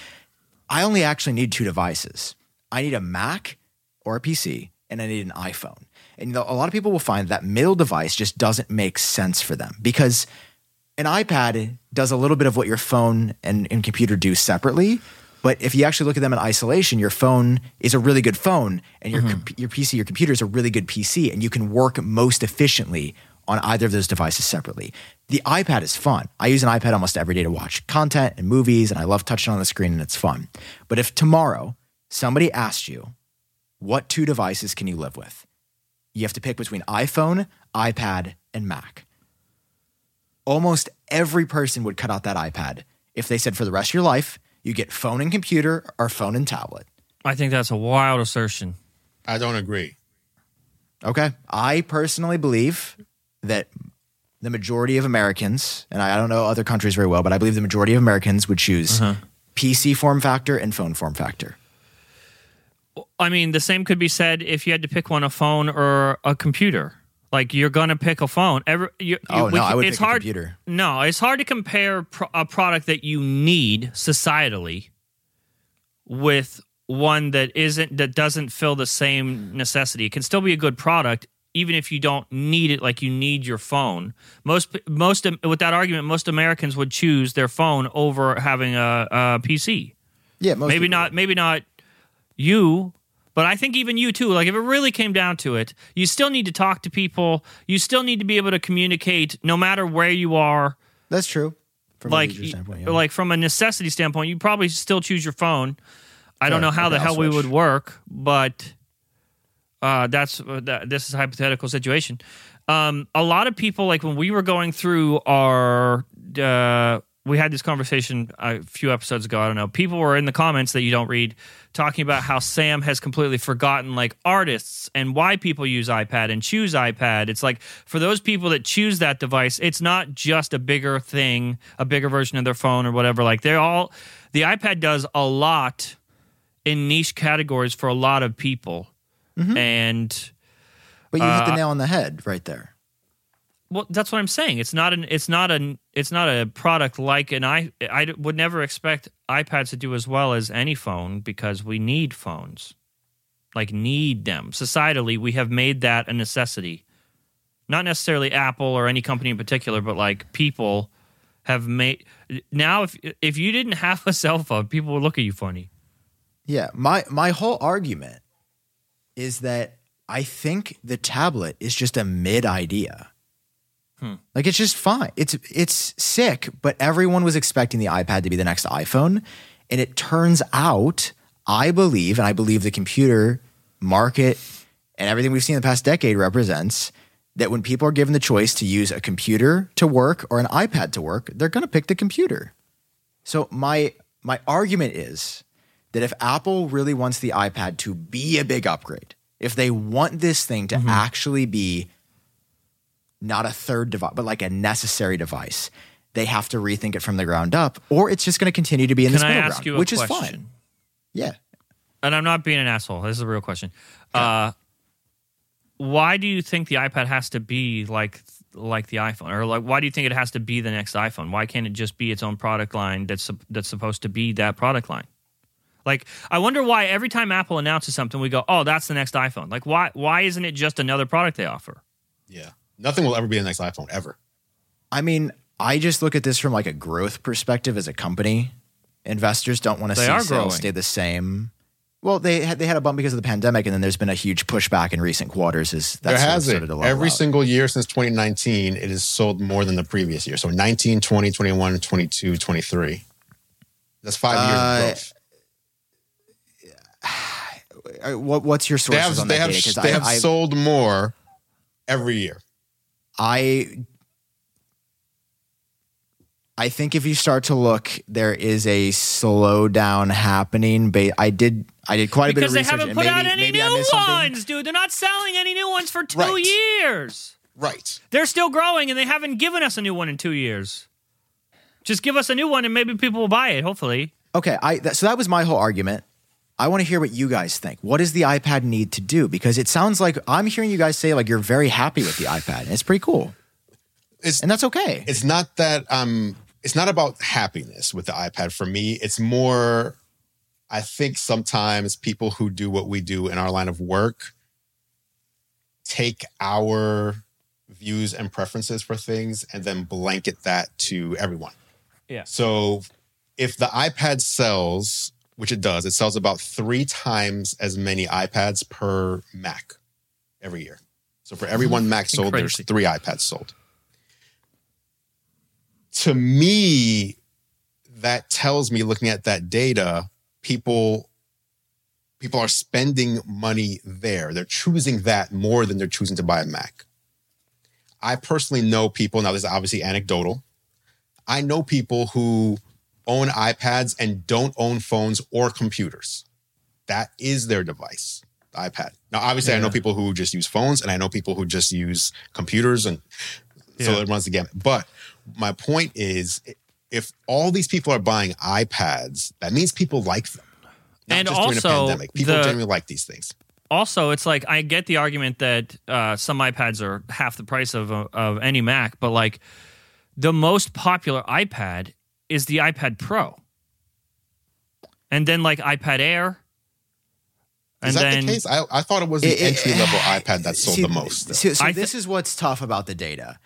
I only actually need two devices. I need a Mac or a PC, and I need an iPhone. And a lot of people will find that middle device just doesn't make sense for them because an iPad does a little bit of what your phone and, and computer do separately. But if you actually look at them in isolation, your phone is a really good phone, and your mm-hmm. com- your PC, your computer is a really good PC, and you can work most efficiently on either of those devices separately. The iPad is fun. I use an iPad almost every day to watch content and movies, and I love touching on the screen, and it's fun. But if tomorrow somebody asked you, what two devices can you live with? You have to pick between iPhone, iPad, and Mac. Almost every person would cut out that iPad if they said for the rest of your life, you get phone and computer or phone and tablet. I think that's a wild assertion. I don't agree. Okay. I personally believe that the majority of Americans, and I don't know other countries very well, but I believe the majority of Americans would choose uh-huh. PC form factor and phone form factor. I mean, the same could be said if you had to pick one, a phone or a computer. Like you're gonna pick a phone. Every, you, Oh, we no, I would it's pick a hard, computer. No, it's hard to compare pro- a product that you need societally with one that isn't that doesn't fill the same necessity. It can still be a good product even if you don't need it like you need your phone. Most most um, with that argument, most Americans would choose their phone over having a, a PC Yeah, most maybe people not maybe not you but i think even you too like if it really came down to it you still need to talk to people you still need to be able to communicate no matter where you are. That's true. From a like standpoint, yeah. like from a necessity standpoint you probably still choose your phone i don't know how the hell we would work but uh, that's uh, that, this is a hypothetical situation um, a lot of people like when we were going through our uh, we had this conversation a few episodes ago i don't know people were in the comments that you don't read talking about how sam has completely forgotten like artists and why people use ipad and choose ipad. It's like for those people that choose that device it's not just a bigger thing a bigger version of their phone or whatever. Like they're all the ipad does a lot in niche categories for a lot of people. And but you hit uh, the nail on the head right there. well that's what i'm saying. It's not an it's not an it's not a product like an i i would never expect ipads to do as well as any phone because we need phones. Like need them. Societally we have made that a necessity. Not necessarily apple or any company in particular but like people have made now if if you didn't have a cell phone people would look at you funny. Yeah, my my whole argument is that I think the tablet is just a mid idea. Like it's just fine. It's it's sick, but everyone was expecting the iPad to be the next iPhone, and it turns out I believe, and I believe the computer market and everything we've seen in the past decade represents that when people are given the choice to use a computer to work or an iPad to work, they're going to pick the computer. So my my argument is that if Apple really wants the iPad to be a big upgrade, if they want this thing Mm-hmm. to actually be not a third device, but like a necessary device, they have to rethink it from the ground up, or it's just going to continue to be in can this i middle ground, you a which is fine. Yeah. and I'm not being an asshole. This is a real question. Uh, why do you think the iPad has to be like like the iPhone, or like why do you think it has to be the next iPhone? Why can't it just be its own product line that's that's supposed to be that product line? Like, I wonder why every time Apple announces something, we go, "Oh, that's the next iPhone." Like, why why isn't it just another product they offer? Yeah. Nothing will ever be the next iPhone ever. I mean, I just look at this from like a growth perspective as a company. Investors don't want to see sales growing. stay the same. Well, they had they had a bump because of the pandemic, and then there's been a huge pushback in recent quarters. Is there that's sort of has it. started to level Every out. single year since 2019, it has sold more than the previous year. So 19, 20, 21, 22, 23. That's five years Uh, of growth. Uh, What, what's your They have, on they that have, data? 'Cause they I, have I, sold more every year. I I think if you start to look, there is a slowdown happening. But I did I did quite a bit of research. because they haven't put maybe- out any new missed something. ones, dude. They're not selling any new ones for two Right. years. Right. They're still growing, and they haven't given us a new one in two years. Just give us a new one, and maybe people will buy it. Hopefully, Okay, I that, so that was my whole argument. I want to hear what you guys think. What does the iPad need to do? Because it sounds like I'm hearing you guys say like you're very happy with the iPad. And it's pretty cool, It's and that's okay. it's not that um it's not about happiness with the iPad for me. It's more I think sometimes people who do what we do in our line of work take our views and preferences for things and then blanket that to everyone. Yeah. So if the iPad sells, which it does, it sells about 3 times as many iPads per Mac every year. So for every mm-hmm. one Mac sold, there's 3 iPads sold to me, that tells me looking at that data, people people are spending money there. They're choosing that more than they're choosing to buy a Mac. I personally know people, now this is obviously anecdotal. I know people who own iPads and don't own phones or computers. That is their device, the iPad. Now, obviously, I know people who just use phones and I know people who just use computers and so Yeah. it runs the gamut. But my point is if all these people are buying iPads, that means people like them. Not And just during also, a pandemic. People the- genuinely like these things. also it's like I get the argument that uh, some iPads are half the price of of any Mac, but like the most popular iPad is the iPad Pro, and then like iPad Air, and Is that then the case? I, I thought it was the It- it- entry level iPad that sold See, the most. So, so I this is what's tough about the data.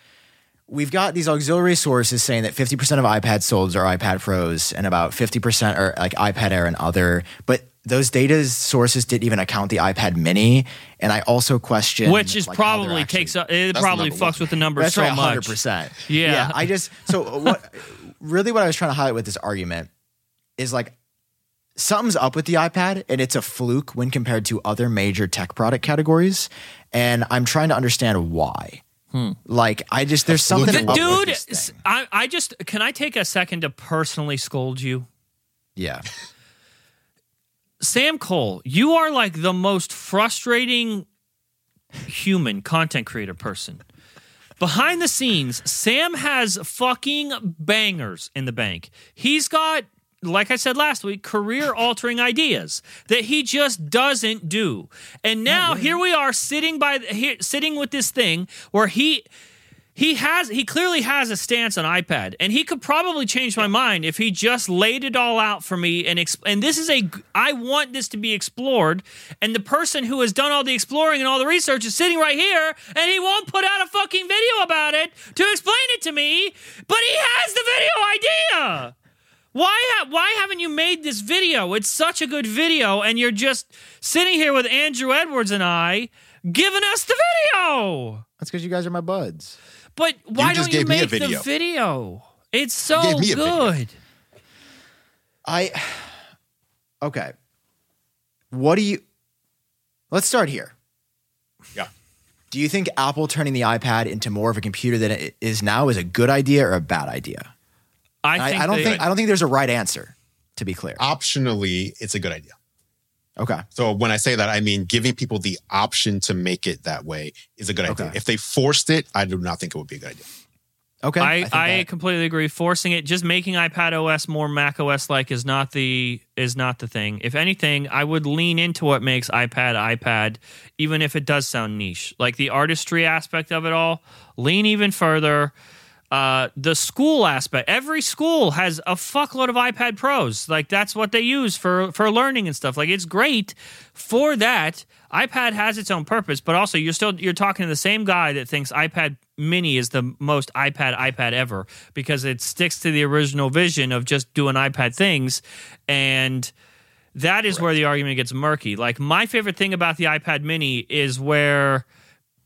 We've got these auxiliary sources saying that 50% of iPad sold are iPad Pros and about 50% are like iPad Air and other. But those data sources didn't even account the iPad Mini. And I also question which is like, probably actually- takes up. It probably fucks one. with the numbers That's so right, much. 100%. Yeah. I just, so what, really what I was trying to highlight with this argument is like, something's up with the iPad and it's a fluke when compared to other major tech product categories. And I'm trying to understand why. Hmm. Like, I just, there's something in up what? with Dude, this thing. I, I just can I take a second to personally scold you? Yeah. Sam Kohl, you are like the most frustrating human content creator person. Behind the scenes, Sam has fucking bangers in the bank. He's got, like I said last week, career altering ideas that he just doesn't do. And now here we are sitting by here, sitting with this thing where he he has he clearly has a stance on iPad, and he could probably change my mind if he just laid it all out for me and exp- and this is a I want this to be explored, and the person who has done all the exploring and all the research is sitting right here, and he won't put out a fucking video about it to explain it to me, but he has the video idea. Why ha- why haven't you made this video? It's such a good video, and you're just sitting here with Andru Edwards and I giving us the video. That's because you guys are my buds. But why just don't you gave me a make the video. video? It's so gave me a video. good. I, okay. What do you, let's start here. Yeah. Do you think Apple turning the iPad into more of a computer than it is now is a good idea or a bad idea? I I, I don't they- think I don't think there's a right answer. To be clear. Optionally, it's a good idea. Okay. So when I say that, I mean giving people the option to make it that way is a good idea. Okay. If they forced it, I do not think it would be a good idea. Okay. I, think I, completely agree. Forcing it, just making iPad OS more Mac OS like is not the is not the thing. If anything, I would lean into what makes iPad iPad, even if it does sound niche. Like the artistry aspect of it all, lean even further. Uh, the school aspect. Every school has a fuckload of iPad Pros. Like that's what they use for for learning and stuff. Like it's great for that. iPad has its own purpose, but also you're still you're talking to the same guy that thinks iPad Mini is the most iPad iPad ever because it sticks to the original vision of just doing iPad things and that is where the argument gets murky. Like my favorite thing about the iPad Mini is where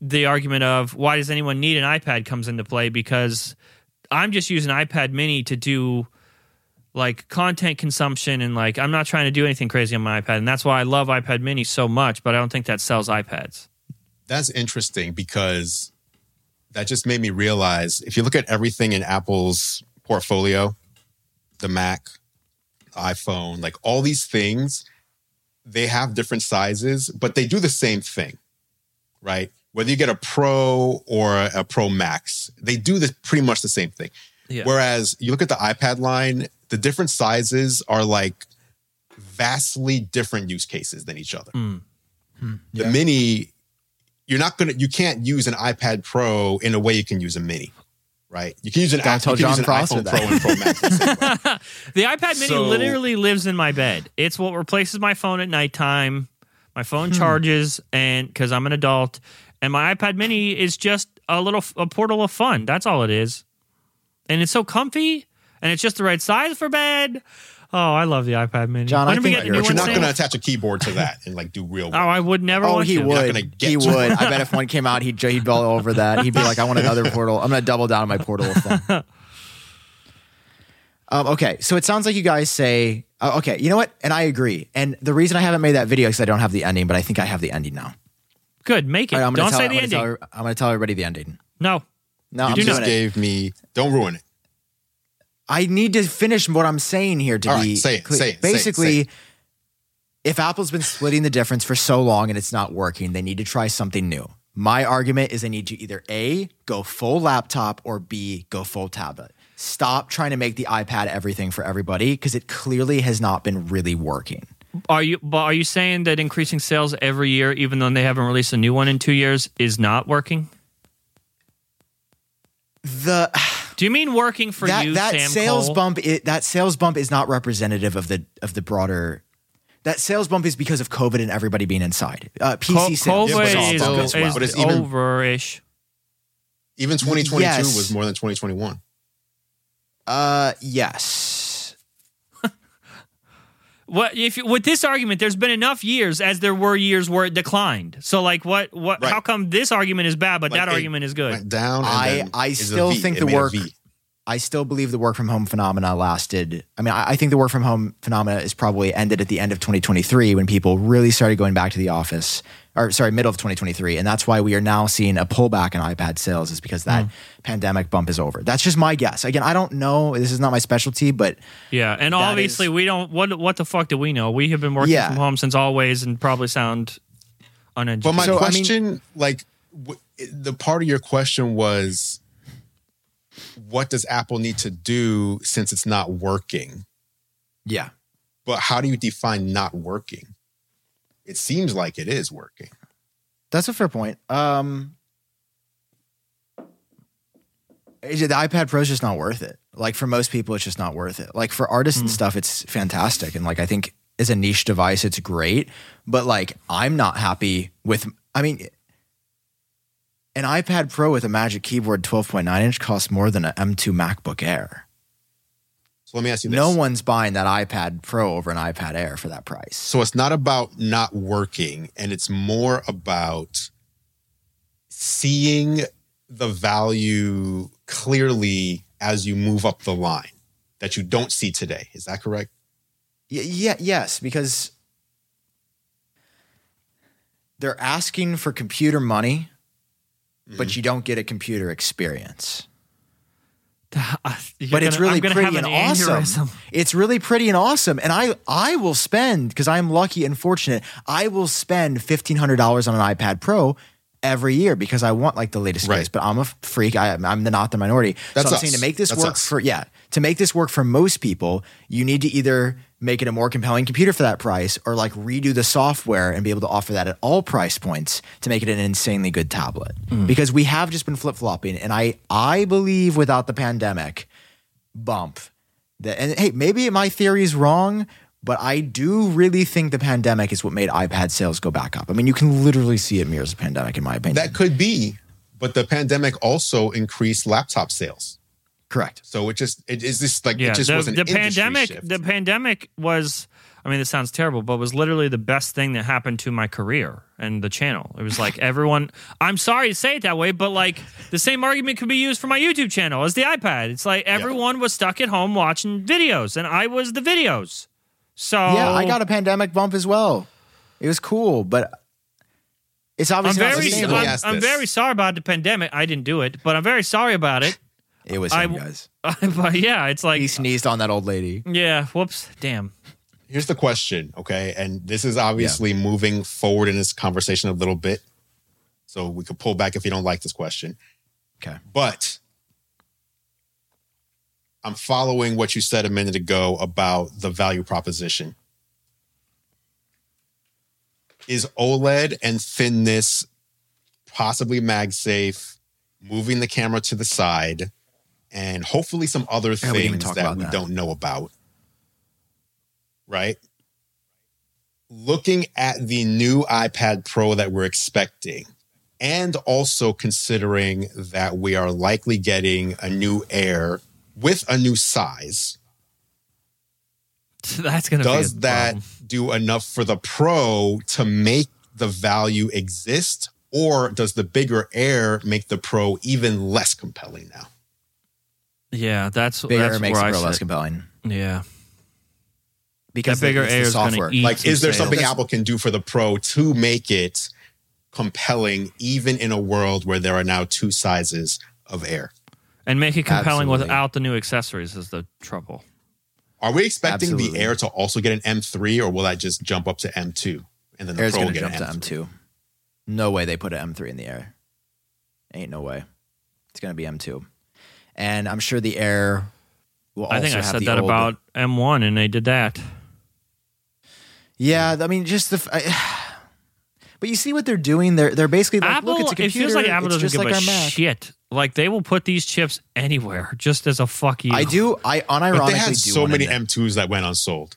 the argument of why does anyone need an iPad comes into play because I'm just using iPad Mini to do like content consumption and like I'm not trying to do anything crazy on my iPad and that's why I love iPad Mini so much, but I don't think that sells iPads. That's interesting because that just made me realize if you look at everything in Apple's portfolio, the Mac, iPhone, like all these things, they have different sizes, but they do the same thing, right? Whether you get a Pro or a Pro Max, they do this pretty much the same thing. Yeah. Whereas you look at the iPad line, the different sizes are like vastly different use cases than each other. Mm. The mini, you're not gonna, you can't use an iPad Pro in a way you can use a mini, right? You can use an, Don't app, tell you can use Jon an iPhone that. Pro and Pro Max. the. The iPad Mini So- literally lives in my bed. It's what replaces my phone at nighttime. My phone charges, and because I'm an adult, and my iPad Mini is just a little a portal of fun. That's all it is, and it's so comfy, and it's just the right size for bed. Oh, I love the iPad Mini. Jon, when I do we think get you're- new But you're not going to attach a keyboard to that and like do real Work. Oh. I would never. Oh, want he to. would. gonna get He to would. I bet if one came out, he'd he'd be all over that. He'd be like, "I want another portal. I'm going to double down on my portal thing." um, okay, so it sounds like you guys say, uh, "Okay, you know what?" And I agree. And the reason I haven't made that video is I don't have the ending, but I think I have the ending now. Good, make it. All right, I'm gonna Don't tell, say I'm the gonna ending. Tell, I'm going to tell everybody the ending. no, No, You I'm just doing it. gave me, don't ruin it. I need to finish what I'm saying here to All be right, say it, clear. say it, say it, Basically, say it. if Apple's been splitting the difference for so long and it's not working, they need to try something new. My argument is they need to either A, go full laptop or B, go full tablet. Stop trying to make the iPad everything for everybody because it clearly has not been really working. Are you? But are you saying that increasing sales every year, even though they haven't released a new one in two years, is not working? The Do you mean working for that you, that Sam sales Kohl? bump i that sales bump is not representative of the of the broader that sales bump is because of COVID and everybody being inside. Uh, PC Co- sales Yeah, but COVID it's is, still- is but it's even- over-ish. Even 2022 Yes. was more than 2021. Uh, yes. What if with this argument? There's been enough years as there were years where it declined. So like, what? What? Right. How come this argument is bad, but Like, that argument is good? Went down. And I- then I still think the work- V. I still believe the work from home phenomena lasted. I mean, I, I think the work from home phenomena is probably ended at the end of 2023 when people really started going back to the office, or sorry, middle of 2023, and that's why we are now seeing a pullback in iPad sales is because that mm. pandemic bump is over. That's just my guess. Again, I don't know. This is not my specialty, but Yeah, and obviously is- we don't. What? What the fuck do we know? We have been working Yeah. from home since always, and probably sound uneducated. But my So, I mean- question, like, w- the part of your question was, what does Apple need to do since it's not working? yeah, But how do you define not working? It seems like it is working. that's a fair point. Um, is it- the iPad Pro is just not worth it. Like for most people, it's just not worth it. Like for artists and stuff, it's fantastic, and like I think as a niche device, it's great. But like I'm not happy with. I mean, an iPad Pro with a Magic Keyboard 12.9 inch costs more than an M2 MacBook Air. So let me ask you this. No one's buying that iPad Pro over an iPad Air for that price. So it's not about not working, and it's more about seeing the value clearly as you move up the line that you don't see today. Is that correct? Y- yeah, yes, because they're asking for computer money, but mm-hmm. you don't get a computer experience. You're but it's gonna- really pretty have and an awesome. It's really pretty and awesome, and I I will spend because I'm lucky and fortunate. I will spend fifteen hundred dollars on an iPad Pro every year because I want like the latest Right. space. But I'm a freak. I, I'm the not the minority. That's so I'm us. saying to make this That's work us. for yeah to make this work for most people, you need to either make it a more compelling computer for that price or like redo the software and be able to offer that at all price points to make it an insanely good tablet. Mm. Because we have just been flip flopping, and I I believe without the pandemic bump that and hey maybe my theory is wrong but i do really think the pandemic is what made ipad sales go back up i mean you can literally see it mirrors the pandemic in my opinion That could be, but the pandemic also increased laptop sales. Correct. So it just it is this like Yeah, it just the, was an the pandemic. shift. The pandemic was. I mean, this sounds terrible, but was literally the best thing that happened to my career and the channel. It was like everyone. I'm sorry to say it that way, but like the same argument could be used for my YouTube channel as the iPad. It's like everyone was stuck at home watching videos, and I was the videos. So Yeah, I got a pandemic bump as well. It was cool, but it's I'm obviously not very, sustainable. Let me I'm, ask I'm very sorry about the pandemic. I didn't do it, but I'm very sorry about it. It was I him, w- guys. but yeah, it's like He sneezed on that old lady. yeah. Whoops. Damn. Here's the question, okay? And this is obviously moving forward in this conversation a little bit. So we could pull back if you don't like this question. Okay. But I'm following what you said a minute ago about the value proposition. Is OLED and thinness possibly MagSafe, moving the camera to the side, and hopefully some other Yeah, we things talk that we that. don't know about? Right? Looking at the new iPad Pro that we're expecting, and also considering that we are likely getting a new Air with a new size, That's gonna does be that problem. do enough for the Pro to make the value exist? Or does the bigger Air make the Pro even less compelling now? Yeah, that's Bigger that's makes where it I grow less compelling. Yeah. Because That bigger it's air is gonna software. Like, is there some something. Apple can do for the Pro to make it compelling, even in a world where there are now two sizes of Air? And make it compelling Absolutely. without the new accessories is the trouble. Are we expecting Absolutely. the Air to also get an M3, or will that just jump up to M2 and then the Air's Pro will get jump an to M3? M2. No way they put an M3 in the air. Ain't no way. It's going to be M2. And I'm sure the Air will also I think I have said that old- about M1 and they did that. Yeah, I mean, just the. f- I, but you see what they're doing? They're they're basically like, Apple, look, it's a computer. it feels like Apple it's doesn't just give like a Mac. shit. Like they will put these chips anywhere just as a fuck you. I do. I unironically But they had do so want many M2s that went unsold.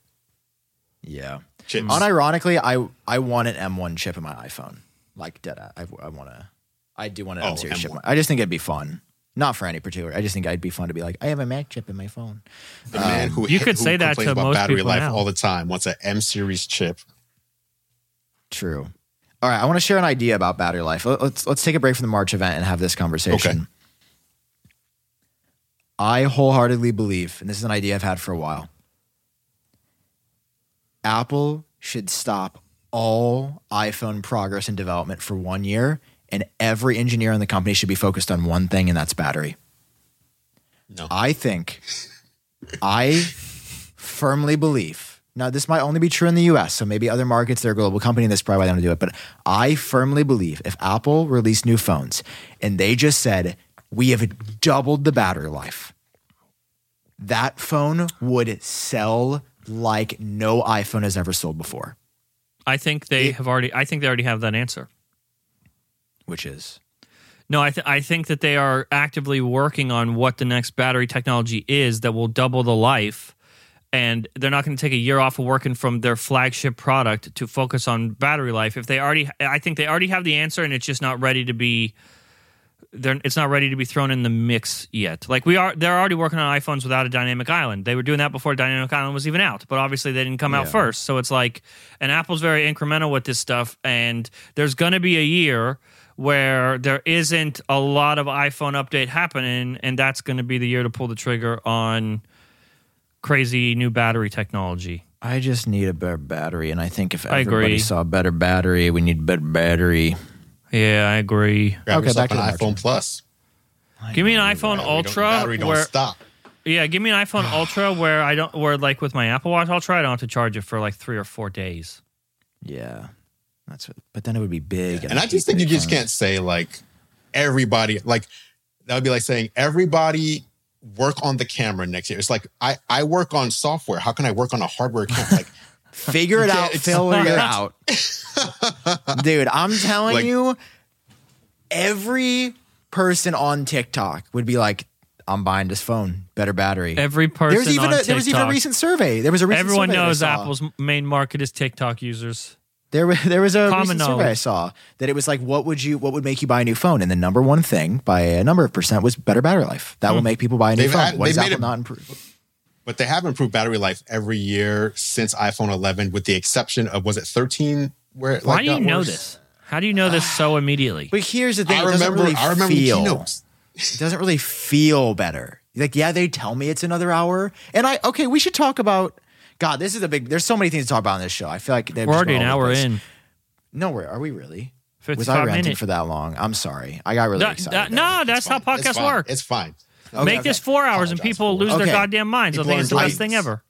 Yeah. Chips. Unironically, I I want an M1 chip in my iPhone. Like dead. I I want to. I do want an Oh, M series chip. M1. I just think it'd be fun. Not for any particular. I just think it'd be fun to be like, I have a Mac chip in my phone. The man who um, You could who say that to about most battery people life now. all the time wants an M series chip. True. All right, I want to share an idea about battery life. Let- Let's let's take a break from the March event and have this conversation. Okay. I wholeheartedly believe, and this is an idea I've had for a while. Apple should stop all iPhone progress and development for one year, and every engineer in the company should be focused on one thing, and that's battery. No. I think, I firmly believe. Now, this might only be true in the US, so maybe other markets, they're a global company, and that's probably why they don't do it. But I firmly believe if Apple released new phones and they just said, we have doubled the battery life, that phone would sell like no iPhone has ever sold before, I think they have already. I think they already have that answer. Which is No, I, th- I think that they are actively working on what the next battery technology is that will double the life. And they're not going to take a year off of working from their flagship product to focus on battery life. If they already, I think they already have the answer, and it's just not ready to be. They're, it's not ready to be thrown in the mix yet. Like we are, they're already working on iPhones without a dynamic island. They were doing that before dynamic island was even out, but obviously they didn't come out first. So it's like, and Apple's very incremental with this stuff, and there's going to be a year where there isn't a lot of iPhone update happening, and that's going to be the year to pull the trigger on crazy new battery technology. I just need a better battery. And I think if I everybody agree. saw a better battery, we need better battery. Yeah, I agree. Grab Okay, yourself back to an the iPhone one. Plus. Give me an iPhone Battery don't- Ultra battery don't where stop. yeah, give me an iPhone Ultra where I don't where like with my Apple Watch Ultra I don't have to charge it for like three or four days. Yeah. That's what, but then it would be big. And I just think you just can't say like everybody like that would be like saying everybody work on the camera next year. It's like I I work on software. How can I work on a hardware camera? Like figure it out, figure it out. Dude, I'm telling Like- you, every person on TikTok would be like, I'm buying this phone, better battery. Every person There's even on a, there was even a recent survey. There was a recent Everyone survey that knows. Apple's main market is TikTok users. There, wa- there was a Common recent survey I saw that it was like, what would you, what would make you buy a new phone? And the number one thing by a number of percent was better battery life. That will hmm. make people buy a new They've phone. had- what they've does made Apple it- not improve? But they have improved battery life every year since iPhone 11, with the exception of was it 13? Where it, Why like, do you know worse? this? How do you know this so immediately? But here's the thing: I it remember. really I remember the feel. keynotes. It doesn't really feel better. Like, yeah, they tell me it's another hour, and I okay, we should talk about. God, this is a big. There's so many things to talk about on this show. I feel like We're already an hour the in. No, where are we really? Was I ranting minutes. for that long? I'm sorry. I got really That- excited. that- no, that's how Fine. It's podcasts fine. work. It's fine. Make Okay. this four hours and people lose their goddamn minds. They'll think it's the best thing ever.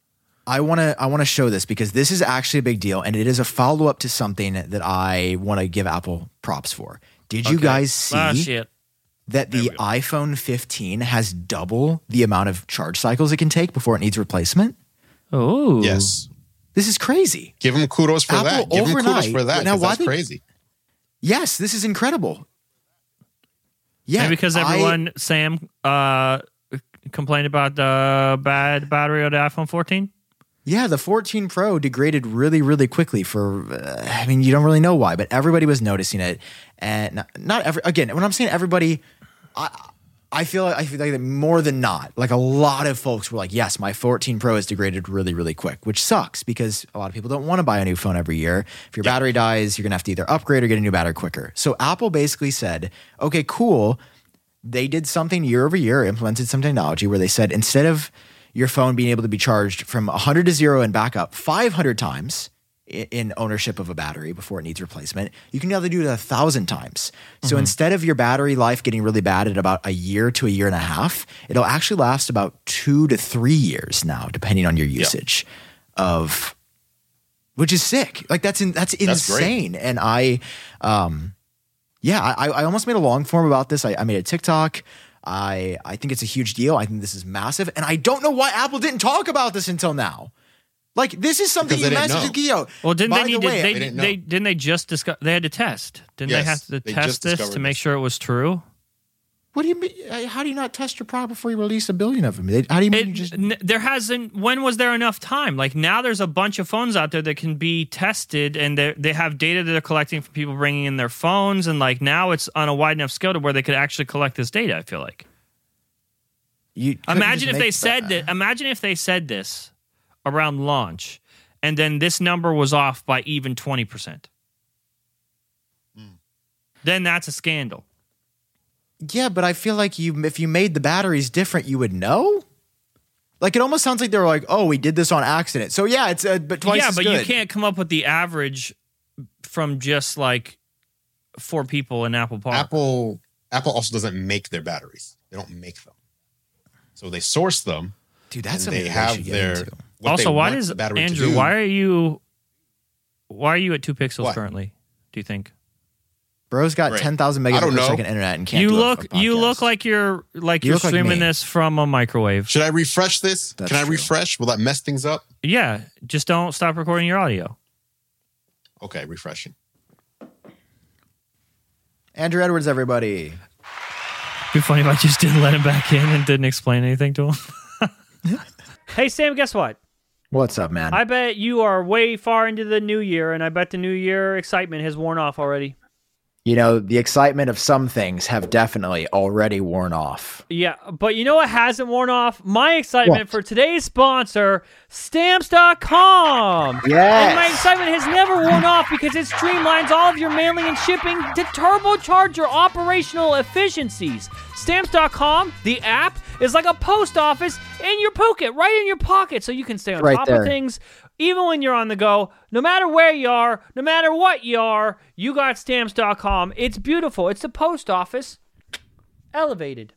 I want to I want to show this because this is actually a big deal and it is a follow up to something that I want to give Apple props for. Did you guys see Ah, that the iPhone 15 has double the amount of charge cycles it can take before it needs replacement? Oh. Yes. This is crazy. Give them kudos for Apple that. Give them kudos for that. Now, why that's they- crazy. Yes, this is incredible. Yeah, Maybe because I- everyone, Sam, uh, complained about the bad battery of the iPhone 14. Yeah, the 14 Pro degraded really, really quickly. For uh, I mean, you don't really know why, but everybody was noticing it, and not, not every. Again, when I'm saying everybody, I I feel I feel like that more than not, like a lot of folks were like, "Yes, my 14 Pro is degraded really, really quick," which sucks because a lot of people don't want to buy a new phone every year. If your battery dies, you're gonna have to either upgrade or get a new battery quicker. So Apple basically said, "Okay, cool." they did something year over year, implemented some technology where they said instead of your phone being able to be charged from 100 to 0 and back up 500 times in ownership of a battery before it needs replacement, you can now do it a thousand times. So instead of your battery life getting really bad at about a year to a year and a half, it'll actually last about two to three years now, depending on your usage of which is sick. Like that's in, that's That's great. insane. And I, um, yeah, I, I almost made a long form about this. I, I made a TikTok. I I think it's a huge deal. I think this is massive, and I don't know why Apple didn't talk about this until now. Like this is something Because you they didn't messaged know. Gio. Well, didn't By they need the to? way, They, They didn't they, didn't they just discuss? They had to test. Didn't they have to they test this to make this. sure it was true? what do you mean? uh, How do you not test your product before you release a billion of them? They- How do you mean It, you just? n- there hasn't. When was there enough time? Like now, there's a bunch of phones out there that can be tested, and they they have data that they're collecting from people bringing in their phones, and like now it's on a wide enough scale to where they could actually collect this data. I feel like. You Imagine if they said that. that. Imagine if they said this around launch, and then this number was off by even twenty percent. Then that's a scandal. Yeah, but I feel like you if you made the batteries different, you would know. Like it almost sounds like they were like, "Oh, we did this on accident." So yeah, it's uh, but twice yeah, as but you can't come up with the average from just like four people in Apple Park. Apple Apple also doesn't make their batteries. They don't make them. So they source them Dude, that's and something they they have get their into. What also, they why want does the battery to Andru? do. Why are you? Why are you at two pixels What? currently? Do you think Bro's got Right. ten thousand I per second internet and can't you do look? a you look like you're like You you're look like streaming this from a microwave. Should I refresh this? That's Can I true. refresh? Will that mess things up? Yeah, just don't stop recording your audio. Okay, refreshing. Andru Edwards, everybody. Be funny if I just didn't let him back in and didn't explain anything to him. hey Sam, guess what? What's up, man? I bet you are way far into the new year, and I bet the new year excitement has worn off already. You know, the excitement of some things have definitely already worn off. Yeah, but you know what hasn't worn off? My excitement What? for today's sponsor, Stamps.com. Yes. And my excitement has never worn off because it streamlines all of your mailing and shipping to turbocharge your operational efficiencies. Stamps.com, the app, is like a post office in your pocket, right in your pocket, so you can stay on Right top there. of things even when you're on the go. No matter where you are, no matter what you are, you got Stamps.com. It's beautiful. It's the post office elevated.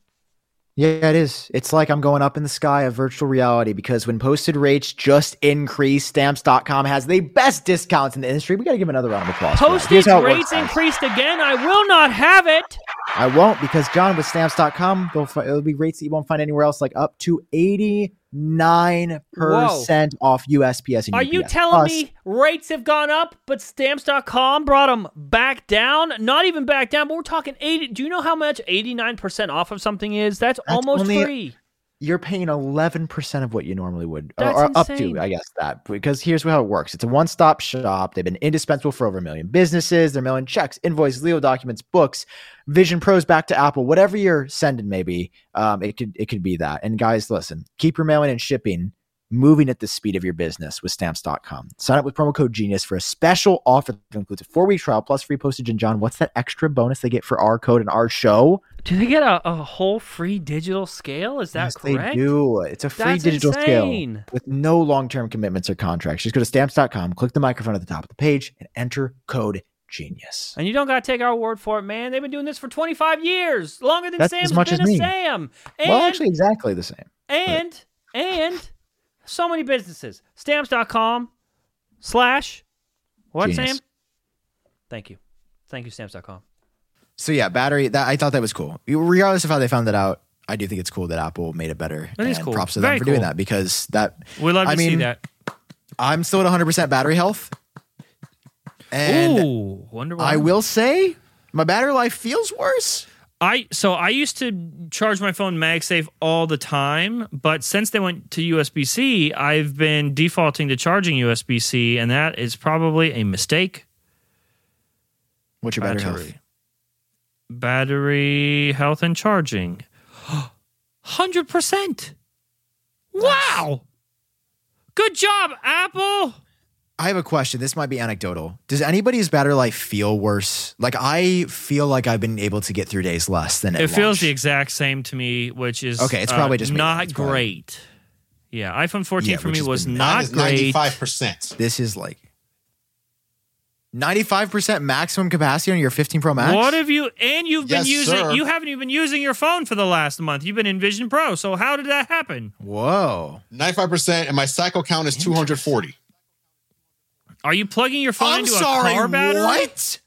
Yeah, it is. It's like I'm going up in the sky of virtual reality because when posted rates just increase, stamps.com has the best discounts in the industry. We got to give another round of applause. Postage rates increased again. I will not have it. I won't because Jon with stamps.com, it'll be rates that you won't find anywhere else, like up to 89% off USPS and Are UPS. you telling Plus, me rates have gone up, but stamps.com brought them back down? Not even back down, but we're talking 80. Do you know how much 89% off of something is? That's, almost only- free. You're paying 11% of what you normally would or- That's or, up insane. to i guess that because here's how it works. It's a one-stop shop. They've been indispensable for over a million businesses. They're mailing checks invoices legal documents books vision pros back to apple whatever you're sending maybe um, it could it could be that. And guys listen keep your mailing and shipping moving at the speed of your business with stamps.com sign up with promo code genius for a special offer that includes a four-week trial plus free postage and jon what's that extra bonus they get for our code and our show Do they get a, a whole free digital scale? Is that Yes, correct? They do. It's a free That's digital insane. scale with no long term commitments or contracts. Just go to stamps.com, click the microphone at the top of the page, and enter code genius. And you don't got to take our word for it, man. They've been doing this for 25 years, longer than That's Sam's as much been as a me. Sam. And, well, actually, exactly the same. and, and so many businesses. Stamps.com slash, what, Genius. Sam? Thank you. Thank you, Stamps.com. So yeah, battery. That I thought that was cool. Regardless of how they found it out, I do think it's cool that Apple made it better. That is and cool. Props to Very them for doing that because that We'd love to I see that. I'm still at 100 percent battery health, and Ooh. I will say my battery life feels worse. I so I used to charge my phone MagSafe all the time, but since they went to USB C, I've been defaulting to charging USB C, and that is probably a mistake. What's your battery, health? Battery health and charging. 100%. Wow. Good job, Apple. I have a question. This might be anecdotal. Does anybody's battery life feel worse? Like I feel like I've been able to get through days less than at It feels launch. the exact same to me, which is Okay, it's uh, probably just me. not It's probably- great. Yeah, iPhone 14 Yeah, for me was been- not great. 95%. This is like 95% maximum capacity on your 15 Pro Max. What have you and you've been using sir. you haven't even been using your phone for the last month. You've been in Vision Pro. So how did that happen? Whoa. 95%, and my cycle count is 240. Are you plugging your phone I'm into sorry. a car battery? What?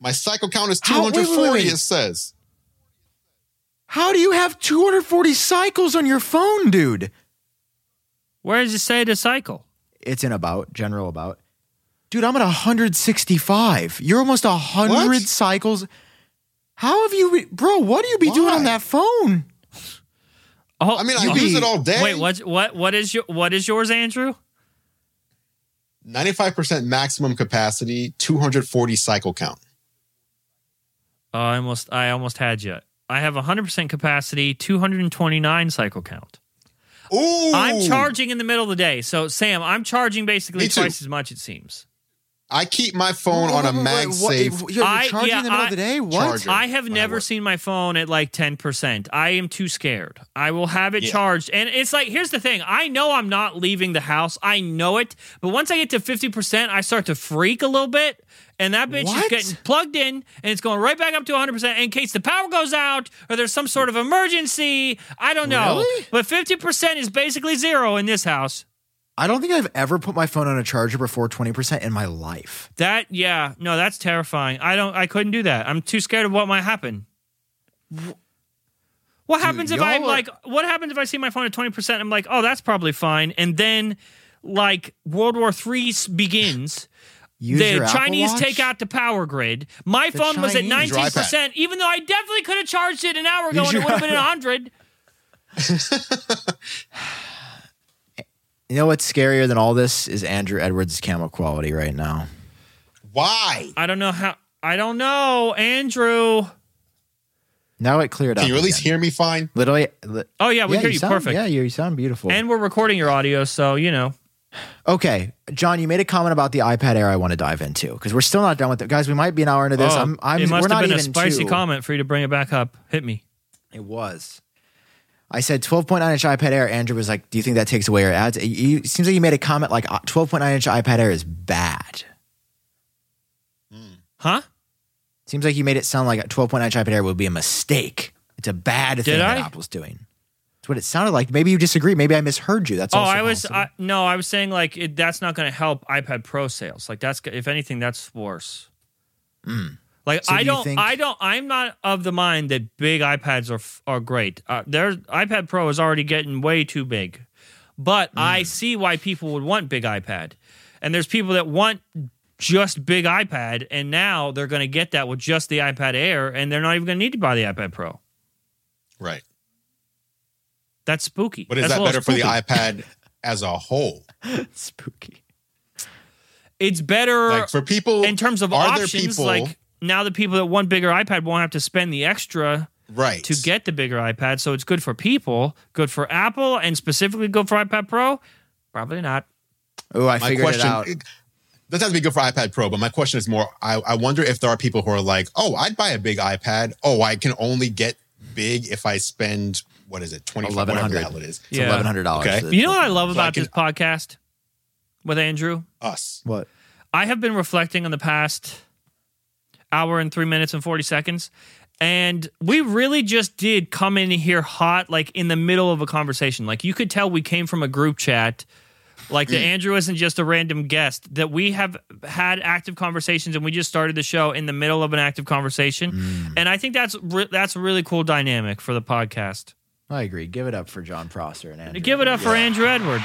My cycle count is How- wait, wait, 240, wait. it says. How do you have 240 cycles on your phone, dude? Where does it say to cycle? It's in about, general about. Dude, I'm at 165. You're almost 100 What? cycles. How have you, bro? What do you be doing Why? on that phone? Oh, I mean, I You use be- it all day. wait, what? What? What is your? What is yours, Andru? 95% maximum capacity, 240 cycle count. Oh, I almost, I almost had you. I have 100% capacity, 229 cycle count. Ooh. I'm charging in the middle of the day. So, Sam, I'm charging basically twice as much, it seems. I keep my phone on a Wait, wait, wait, what- MagSafe. You're I- charging yeah, in the middle I- of the day? What? Charger. I have when I never seen my phone at like 10%. I am too scared. I will have it Yeah. charged. And it's like, here's the thing I know I'm not leaving the house. I know it. But once I get to 50%, I start to freak a little bit. And that bitch is getting plugged in and it's going right back up to 100% in case the power goes out or there's some sort of emergency. I don't know. Really? But 50% is basically zero in this house. I don't think I've ever put my phone on a charger before 20% in my life. That, yeah, no, that's terrifying. I don't, I couldn't do that. I'm too scared of what might happen. What happens if I'm are- like, what happens if I see my phone at 20%? I'm like, oh, that's probably fine. And then, like, World War III begins. Use the Chinese Watch? take out the power grid. My The phone was at Chinese. Use your 19%, even though I definitely could have charged it an hour ago Use and it would have been 100. You know what's scarier than all this is Andru Edwards' camera quality right now. Why? I don't know how, I don't know, Andru. Now it cleared up. Can you at least again. hear me fine? Literally. li- Oh, yeah, we hear you sound, perfect. Yeah, you sound beautiful. And we're recording your audio, so, you know. okay, Jon, you made a comment about the iPad Air. I want to dive into because we're still not done with it, guys. We might be an hour into this. Oh, I'm. I'm. it must we're have not been a spicy to- comment for you to bring it back up. Hit me. It was. I said 12.9 inch iPad Air. Andru was like, "Do you think that takes away your ads?" It, you, it seems like you made a comment like uh, 12.9 inch iPad Air is bad. Huh? Seems like you made it sound like a 12.9 inch iPad Air would be a mistake. It's a bad thing that I? Apple's doing. That's what it sounded like. Maybe you disagree. Maybe I misheard you. That's Oh, I was. I, no, I was saying like it, that's not going to help iPad Pro sales. Like that's if anything, that's worse. Like So I do don't, think- I don't, I'm not of the mind that big iPads are are great. Uh, their iPad Pro is already getting way too big, but I see why people would want big iPad, and there's people that want just big iPad, and now they're going to get that with just the iPad Air, and they're not even going to need to buy the iPad Pro. Right. That's spooky. But is That's that better for the iPad as a whole? Spooky. It's better Like for people in terms of are there options. people- like now, the people that want bigger iPad won't have to spend the extra right to get the bigger iPad. So it's good for people, good for Apple, and specifically good for iPad Pro. Probably not. Oh, I my figured question it out. it doesn't have to be good for iPad Pro, but my question is more I, I wonder if there are people who are like, oh, I'd buy a big iPad. Oh, I can only get big if I spend what is it, twenty whatever the 1100. hell it is. It's Yeah. eleven hundred dollars. Okay. You know what I love So I about can- this podcast with Andru? Us. what? I have been reflecting on the past hour and three minutes and 40 seconds. And we really just did come in here hot, like in the middle of a conversation. Like you could tell we came from a group chat. Like the mm. Andru isn't just a random guest, that we have had active conversations and we just started the show in the middle of an active conversation. Mm. And I think that's re- that's a really cool dynamic for the podcast. I agree. Give it up for Jon Prosser and Andru. Give it up for Andru Edwards.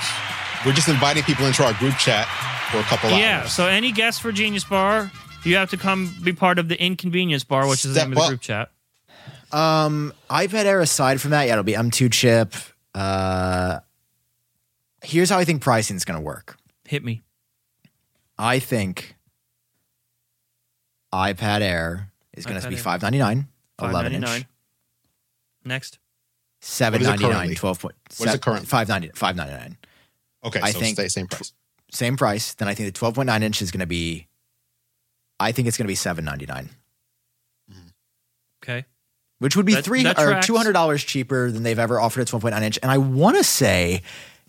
We're just inviting people into our group chat for a couple Yeah. hours. Yeah. So any guests for Genius Bar, you have to come be part of the Inconvenience Bar, which is the Step name of the up. group chat. Um, iPad Air aside from that, yeah, it'll be M2 chip. Uh, here's how I think pricing is going to work. Hit me. I think iPad Air is going iPad to be Air. five ninety nine, eleven inch, 599. Next. seven What is it currently? twelve point. What is it currently? Five ninety five ninety nine. Okay, I so think- stay same price. Same price. Then I think the twelve point nine inch is going to be. I think it's going to be seven ninety nine, Okay. which would be That- three that or two hundred dollars cheaper than they've ever offered a twelve point nine inch. And I want to say,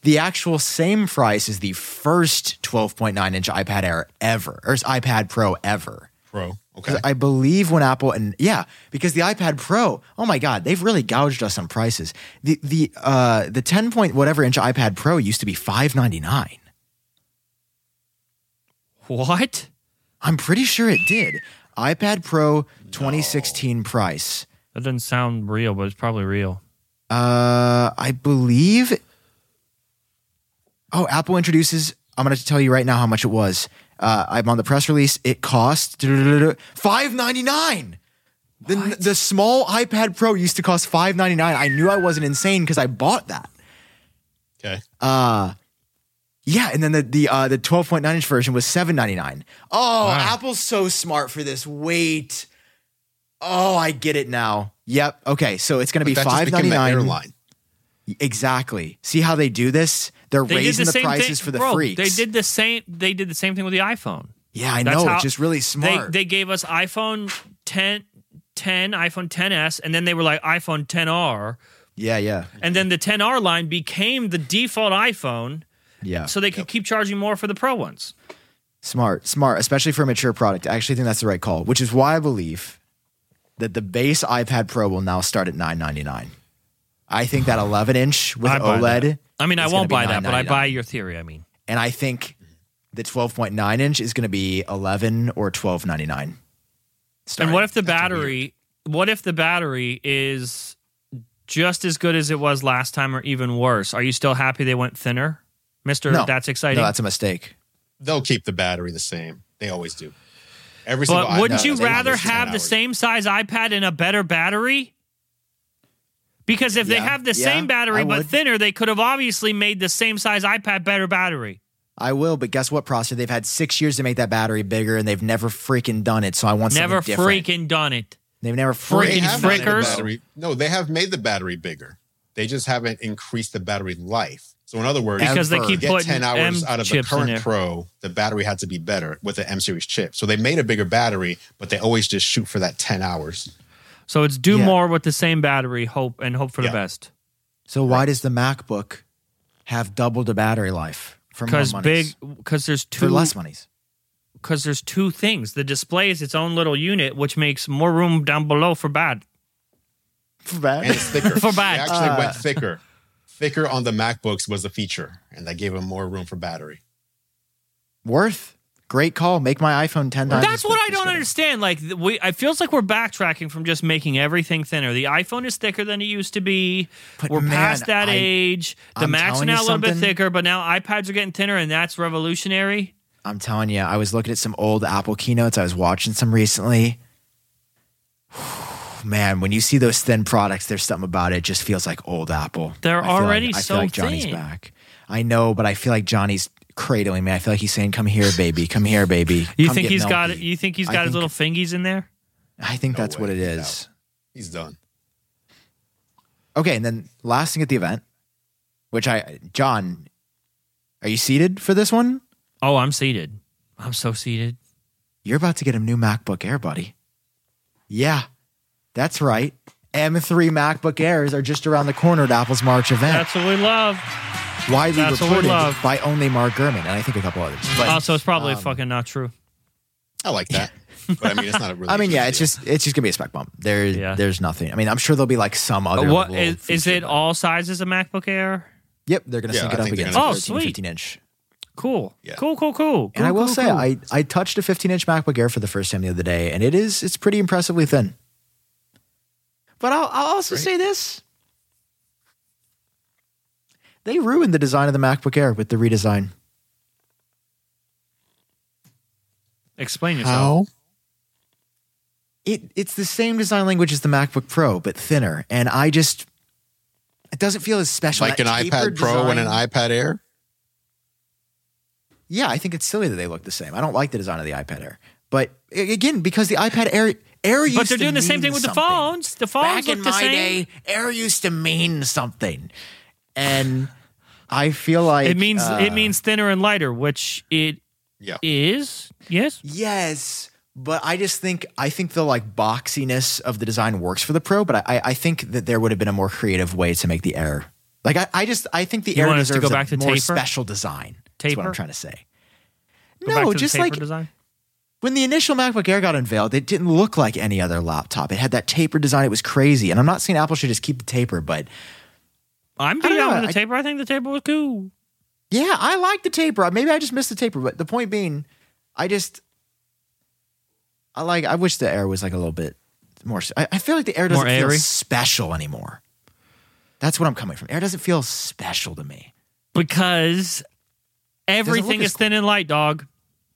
the actual same price as the first twelve point nine inch iPad Air ever, or iPad Pro ever. Pro. Okay. 'Cause I believe when Apple and yeah, because the iPad Pro, oh my God, they've really gouged us on prices. The the uh the ten point whatever inch iPad Pro used to be five ninety nine. What? I'm pretty sure it did. iPad Pro 2016 price. That doesn't sound real, but it's probably real. Uh, I believe. Oh, Apple introduces. I'm going to tell you right now how much it was. Uh, I'm on the press release. It cost five ninety nine. The the small iPad Pro used to cost five ninety nine. I knew I wasn't insane because I bought that. okay. Uh yeah, and then the the uh, the 12.9 inch version was 7.99. Oh, Wow. Apple's so smart for this. Wait. Oh, I get it now. Yep. Okay, so it's going to be That just became the 5.99. airline. Exactly. See how they do this? They're They raising the, the, prices thing, for the bro, freaks. They did the same. They did the same thing with the iPhone. Yeah, I That's know. it's just really They smart. they gave us iPhone 10, 10, iPhone 10s, and then they were like iPhone 10R, yeah, yeah, and then the 10R line became the default iPhone, yeah. so they could keep charging more for the Pro ones. Smart, smart, especially for a mature product. I actually think that's the right call, which is why I believe that the base iPad Pro will now start at 9.99. I think that 11 inch with I OLED. I mean, I won't buy that, but I buy your theory. I mean, and I think the 12.9 inch is going to be 11 or 12.99. and what if the battery? What if the battery is just as good as it was last time, or even worse? Are you still happy they went thinner, Mister? No. That's exciting. No, that's a mistake. They'll keep the battery the same. They always do. Every single But wouldn't iPad you rather have the same size iPad and a better battery? Because if they have the yeah, same battery I but would. thinner, they could have obviously made the same size iPad better battery. I will, but guess what, Prosser? They've had six years to make that battery bigger, and they've never freaking done it. So I want something Never different. freaking done it. They've never freaking They freaking the battery- No, they have made the battery bigger. They just haven't increased the battery life. So in other words, Because they Ever. keep get putting 10 hours M out of the in current. Pro, the battery had to be better with the M series chip. So they made a bigger battery, but they always just shoot for that 10 hours. So it's do Yeah. more with the same battery, hope and hope for the best. So why does the MacBook have double the battery life for more Because big, because there's for two, less monies? because there's two things. The display is its own little unit, which makes more room down below for bad. For And bad. it's thicker. For bad. They actually Uh, went thicker. Thicker on the MacBooks was a feature, and that gave them more room for battery. Worth. Great call. Make my iPhone ten times. That's what I don't understand. Like we, it feels like we're backtracking from just making everything thinner. The iPhone is thicker than it used to be. But we're man, past that I- age. The I'm Macs are now a little bit thicker, but now iPads are getting thinner, and that's revolutionary. I'm telling you, I was looking at some old Apple keynotes. I was watching some recently. Man, when you see those thin products, there's something about it. it just feels like old Apple. They're I feel like- already I feel like Jony's thin. back. I know, but I feel like Jony's cradling me. I feel like he's saying, "Come here, baby. Come here, baby." You Come think get he's got. You think he's got his think- little fingies in there? I think No that's what way. it No. He's done. Okay, and then last thing at the event, which I, Jon, are you seated for this one? Oh, I'm seated. I'm so seated. You're about to get a new MacBook Air, buddy. Yeah, that's right. M3 MacBook Airs are just around the corner at Apple's March event. That's what we love. widely that's what we reported love. by only Mark Gurman and I think a couple others. But Also, it's probably um, fucking not true. I like that. but I mean, it's not a really. I mean, big yeah, it's deal. just it's just gonna be a spec bump. There, Yeah. there's nothing. I mean, I'm sure there'll be like some other. What little is, is it? but- All sizes of MacBook Air? Yep, they're gonna Yeah, sync I it up think they're against Oh, 13, sweet. 15 inch. Cool. Yeah. Cool. Cool. Cool. And I will cool, say, cool. I I touched a 15 inch MacBook Air for the first time the other day, and it is it's pretty impressively thin. But I'll, I'll also Great. say this: they ruined the design of the MacBook Air with the redesign. explain yourself. how It it's the same design language as the MacBook Pro, but thinner, and I just it doesn't feel as special. like an iPad tapered Pro and an iPad Air. Yeah, I think it's silly that they look the same. I don't like the design of the iPad Air. But again, because the iPad Air Air used But they're to doing the same thing with something. the phones. The phones Back look in the my same. day, Air used to mean something. And I feel like it means uh, it means thinner and lighter, which it Yeah. is. Yes. Yes. But I just think I think the like boxiness of the design works for the Pro, but I, I think that there would have been a more creative way to make the Air. Like I, I just I think the You Air want us to go back a to more taper? special design. That's what I'm trying to say. Go back no, to the just taper like design. When the initial MacBook Air got unveiled, it didn't look like any other laptop. It had that taper design. It was crazy. And I'm not saying Apple should just keep the taper, but I'm I being don't out know, with the I- taper. I think the taper was cool. yeah, I like the taper. Maybe I just missed the taper, but the point being, I just I like. I wish the Air was like a little bit more. I, I feel like the Air doesn't More feel airy? special anymore. That's what I'm coming from. Air doesn't feel special to me. because everything is as thin and light, dog.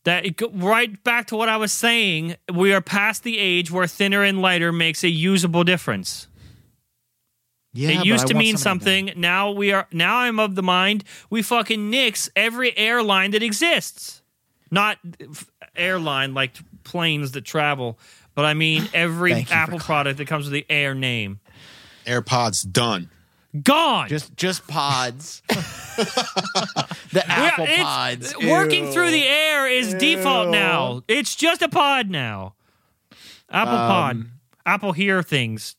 That it go, right back to what I was saying. We are past the age where thinner and lighter makes a usable difference. Yeah, it used to mean something something. Now we are. Now I'm of the mind we fucking nix every airline that exists. Not f- airline like planes that travel, but I mean every Thank you for Apple product that comes with the Air name. AirPods done. Gone. Just just pods. the Apple it's- pods. Working Ew. through the air is default now. It's just a pod now. Apple Pod. Apple Hear things.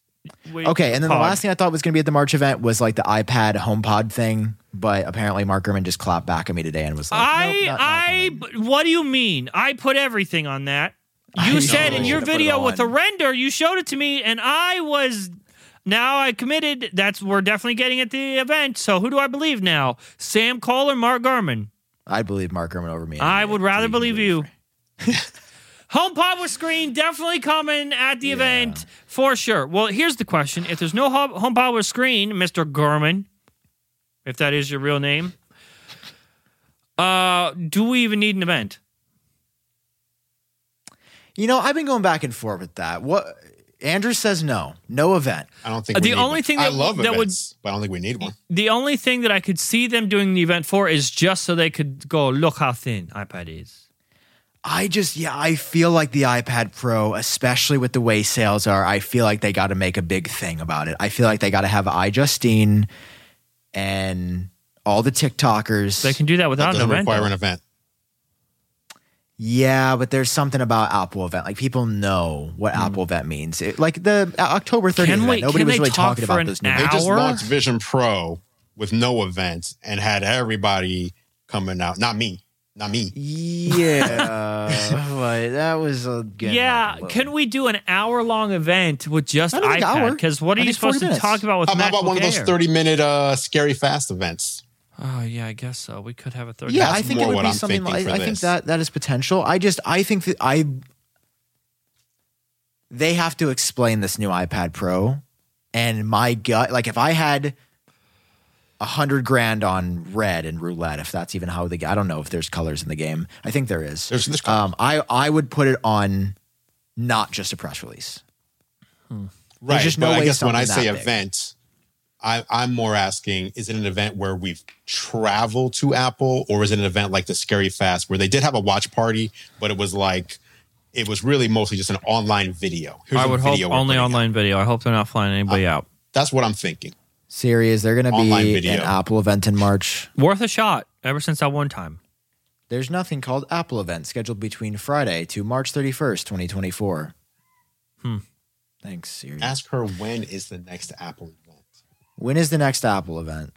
Wait, Um, Okay, and then the last thing I thought was going to be at the March event was like the iPad HomePod thing, but apparently Mark Gurman just clapped back at me today and was like, I nope, not- not I coming. what do you mean? I put everything on that. You I said in your Should've put it video with the on. render, you showed it to me, and I was now I committed. That's we're definitely getting at the event. So who do I believe now? Sam Kohl or Mark Gurman? I believe Mark Gurman over me. I would rather believe you. HomePod with screen definitely coming at the event for sure. Well, here's the question: If there's no Home- HomePod with screen, Mister Gurman, if that is your real name, uh, do we even need an event? You know, I've been going back and forth with that. What Andru says no, no event. I don't think Uh, we the need only one. thing I that- love that would- events, but I don't think we need one. The only thing that I could see them doing the event for is just so they could go, look how thin iPad is. I just, yeah, I feel like the iPad Pro, especially with the way sales are, I feel like they got to make a big thing about it. I feel like they got to have iJustine and all the TikTokers. They can do that That without an doesn't event. require though. an event. Yeah, but there's something about Apple event. Like people know what Apple event means. It, like the uh, October 30th Hmm. Can event, we- nobody was really talk talking about an those new. hour? They just launched Vision Pro with no event and had everybody coming out. Not me. Not me. Yeah, but that was a getting Yeah, like can we do an hour long event with just I don't iPad? Because what are I you supposed to minutes. talk about with How about MacBook one of those 30 minute uh, scary fast events? Oh yeah, I guess so. We could have a third. Yeah, That's I think it would be I'm something. Like, for I think that that is potential. I just I think that I they have to explain this new iPad Pro, and my gut, like if I had a hundred grand on red and roulette, if that's even how the I don't know if there's colors in the game. I think there is. There's this. Um, I I would put it on not just a press release. Right. just no but I guess when I say that big. event, I, I'm more asking: Is it an event where we've traveled to Apple, or is it an event like the Scary Fast, where they did have a watch party, but it was like it was really mostly just an online video? Here's I a would hope video we're only putting out. online video. I hope they're not flying anybody out. That's what I'm thinking. Siri, is there going to Online be video. an Apple event in March? Worth a shot. Ever since that one time. There's nothing called Apple event scheduled between Friday to March 31st, 2024. Hmm. Thanks, Siri. Ask her when is the next Apple event. When is the next Apple event?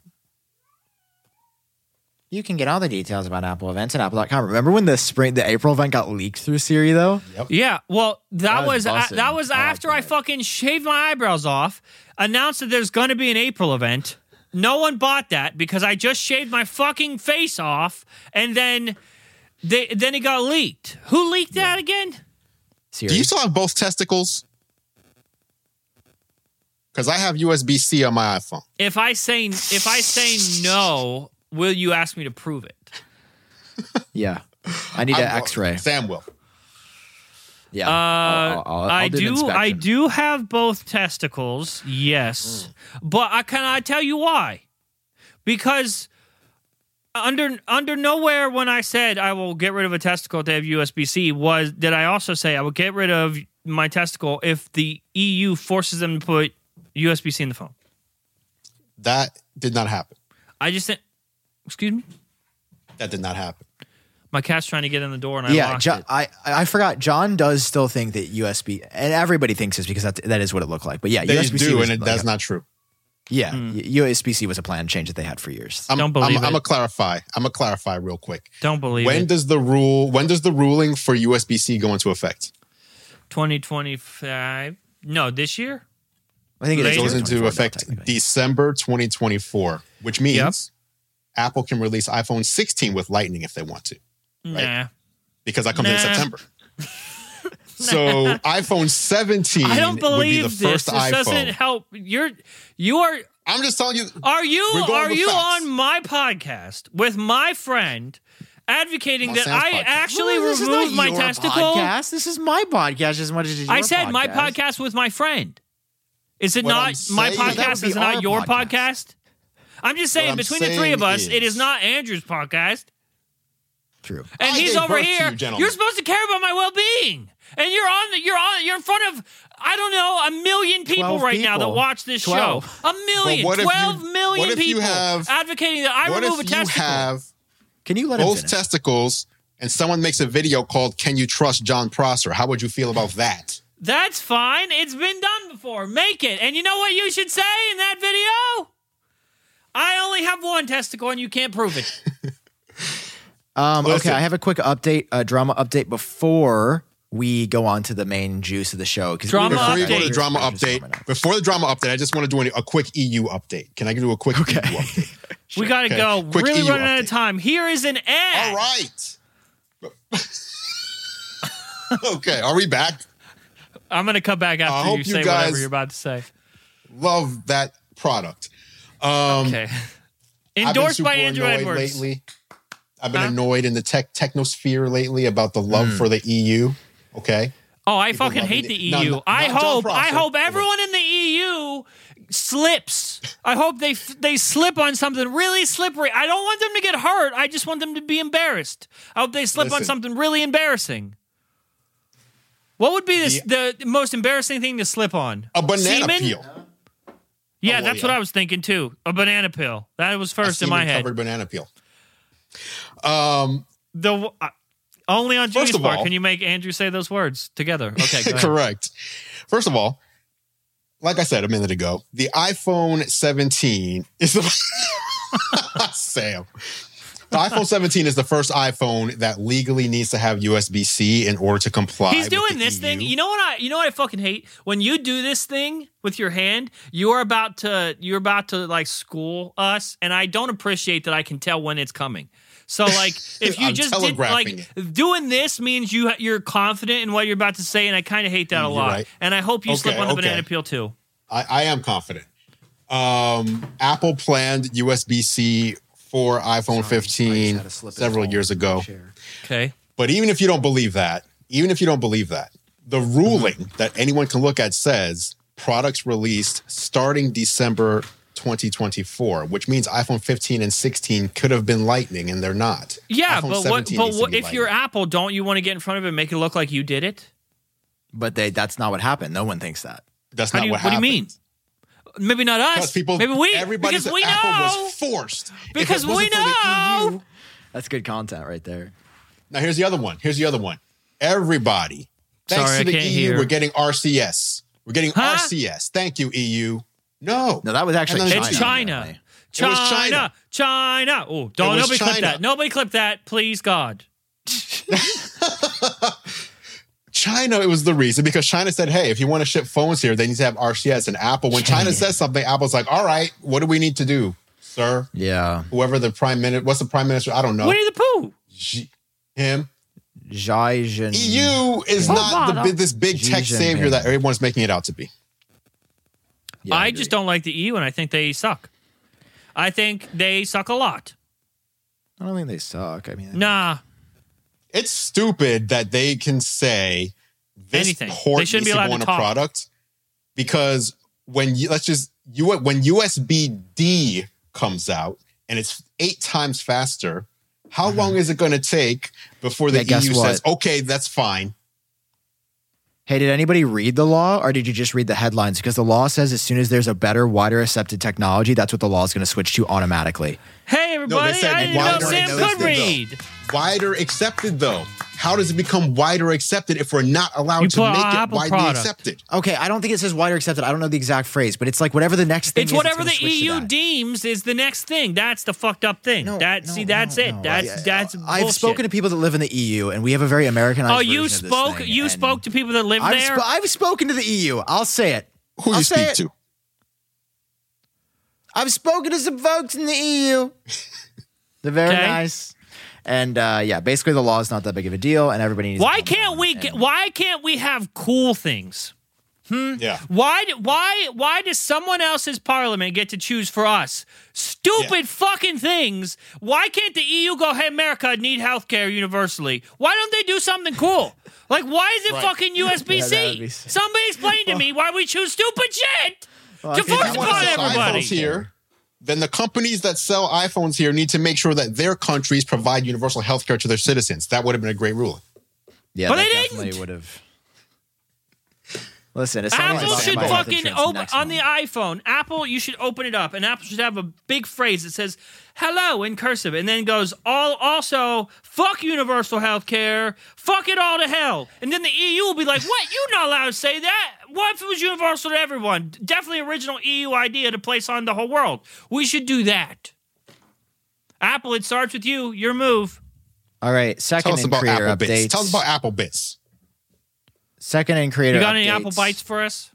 You can get all the details about Apple events at apple.com. Remember when the spring, the April event got leaked through Siri though? Yep. Yeah, well, that, That was was, a- bussin'. that was I like after I that. fucking shaved my eyebrows off, announced that there's going to be an April event. No one bought that because I just shaved my fucking face off, and then they, then it got leaked. Who leaked that again? Siri. Do you still have both testicles? Because I have USB C on my iPhone. If I say if I say no, will you ask me to prove it? yeah. I need an I'm- X-ray. Sam will. Yeah. Uh, I'll- I'll- I'll I do do. I do have both testicles. Yes, but I can I tell you why? Because under under nowhere when I said I will get rid of a testicle to have USB C was did I also say I will get rid of my testicle if the EU forces them to put USB C in the phone. That did not happen. I just said, excuse me, That did not happen. my cat's trying to get in the door and I yeah, locked Jo- it. I I forgot. Jon does still think that USB, and everybody thinks this because that that is what it looked like. But yeah, They USB do, and it, like that's a- not true. Yeah, Hmm. USB C was a plan change that they had for years. I'm, Don't believe I'm, I'm it. gonna clarify. I'm gonna clarify real quick. Don't believe When it. does the rule? When does the ruling for USB C go into effect? 2025. No, this year. I think it It Later. goes into effect. December 2024, which means Yep. Apple can release iPhone 16 with Lightning if they want to, Nah. because that comes in September. so iPhone 17 I don't would be believe the this. first This iPhone. doesn't help. You're you are I'm just telling you. are you We're going are with you facts. on my podcast with my friend advocating On that Sam's I podcast. actually Well, this is removed my testicle? Podcast. This is my podcast as much as it's your I said my podcast with my friend. Is it What not I'm my saying- podcast? Is it not your podcast. podcast? I'm just saying I'm between the three of us, it is is- not Andru's podcast. True. And I he's over here. You, you're supposed to care about my well-being, and you're on. The, you're on. You're in front of. I don't know a million people 12 right now that watch this 12. show. A million, what if you- twelve million what people have- advocating that I what remove if a you testicle. have Can you let him both testicles and someone makes a video called "Can you trust Jon Prosser"? How would you feel about that? That's fine. It's been done before. Make it. And you know what you should say in that video? I only have one testicle, and you can't prove it. Um, Listen. okay, I have a quick update, a drama update before we go on to the main juice of the show. Drama we- Before you go to the drama update, before the drama update, I just want to do a quick EU update. Can I do a quick EU update? We got to Okay. go. Quick really EU running out of time. Here is an ad. All right. okay, are we back? I'm going to come back after you you say whatever you're about to say. Love that product. Um, Okay. Endorsed by Andru Edwards. Lately. I've been Huh? annoyed in the tech technosphere lately about the love Hmm. for the EU. Okay. Oh, I People fucking hate the it. No, EU. no, I hope. I hope everyone in the EU slips. I hope they they slip on something really slippery. I don't want them to get hurt. I just want them to be embarrassed. I hope they slip on something really embarrassing. What would be this, the most embarrassing thing to slip on? A banana Semen? peel. Yeah, Oh, well, that's what. I was thinking too. A banana peel. That was A first in my head. covered banana peel. Um, The uh, only on First Genius of Bar all- can you make Andru say those words together. Okay, go ahead. correct. First of all, like I said a minute ago, the iPhone 17 is the Sam. The iPhone 17 is the first iPhone that legally needs to have USB C in order to comply. He's with doing the this EU. thing. You know what I? You know what I fucking hate when you do this thing with your hand. You're about to. You're about to like school us, and I don't appreciate that. I can tell when it's coming. So like, if you just did like doing this means you you're confident in what you're about to say, and I kind of hate that a You're lot. right. And I hope you slip on the okay. banana peel too. I, I am confident. Um, Apple planned USB C for iPhone 15 several years ago. Okay. But even if you don't believe that, even if you don't believe that, the mm-hmm. ruling that anyone can look at says products released starting December 2024, which means iPhone 15 and 16 could have been Lightning, and they're not. Yeah, iPhone but what? But what, be if you're Apple, don't you want to get in front of it and make it look like you did it? But they that's not what happened. No one thinks that. that's How not do you, what what do you mean? Maybe not us. people, Maybe we. everybody because we Apple know. was forced Because we wasn't for the know. EU That's good content right there. Now here's the other one. Here's the other one. Everybody, thanks Sorry, to the EU, hear. we're getting RCS. We're getting Huh? RCS. Thank you, EU. No, No, that was actually China. it's China. apparently. China. was China. China. Oh, don't was nobody clip that. Nobody clip that, please God. China. It was the reason because China said, "Hey, if you want to ship phones here, they need to have RCS." And Apple, when China says something, Apple's like, "All right, what do we need to do, sir? Yeah. Whoever the prime minister, what's the prime minister? I don't know. Winnie the Pooh. Xi- him. Zhai Jin. EU is not the, this big Xi tech Jinping. savior that everyone's making it out to be. Yeah, I agree. just don't like the EU, and I think they suck. I think they suck a lot. I don't think they suck. I mean, Nah. It's stupid that they can say this Anything. port They shouldn't be allowed go to on a talk. product because when you let's just you when USB D comes out and it's eight times faster, how long is it going to take before the Mm-hmm. Yeah, EU says okay, that's fine? Hey, did anybody read the law or did you just read the headlines? Because the law says as soon as there's a better, wider accepted technology, that's what the law is going to switch to automatically. Hey, everybody. said I didn't know Sam accepted, could though. read. Wider accepted though. How does it become wider accepted if we're not allowed You to make it Apple widely product. accepted? Okay, I don't think it says wider accepted. I don't know the exact phrase, but it's like whatever the next thing It's is, whatever gonna the EU deems is the next thing. That's the fucked up thing. No, that no, see, that's no, it. no. That's I- that's. I've bullshit. spoken to people that live in the EU, and we have a very Americanized. Oh, you version of this spoke. thing, You spoke to people that live I've, there. sp- I've spoken to the EU. I'll say it. Who I'll you say speak it. to? I've spoken to some folks in the EU. They're very Okay. nice. And uh, yeah, basically the law is not that big of a deal, and everybody needs. why to can't we? and- Get, why can't we have cool things? Yeah. Why? Why? Why does someone else's parliament get to choose for us? Stupid Yeah. fucking things. Why can't the EU go? Hey, America need health care universally. Why don't they do something cool? Like, why is it Right. fucking USB-C? be. Somebody explain to me why we choose stupid shit to I force you upon to sell everybody. iPhones here, then the companies that sell iPhones here need to make sure that their countries provide universal health care to their citizens. That would have been a great ruling. Yeah, But that they definitely would have. Listen, it's Apple like should fucking open next on the iPhone. Apple, you should open it up, and Apple should have a big phrase that says "hello" in cursive, and then goes all also fuck universal health care, fuck it all to hell, and then the EU will be like, "What? You're not allowed to say that. What if it was universal to everyone? Definitely original EU idea to place on the whole world. We should do that." Apple, it starts with you. Your move. All right, Tell second us in about creator Apple updates. Bits. Tell us about Apple Bits. second in creator. You got any. Apple bites for us?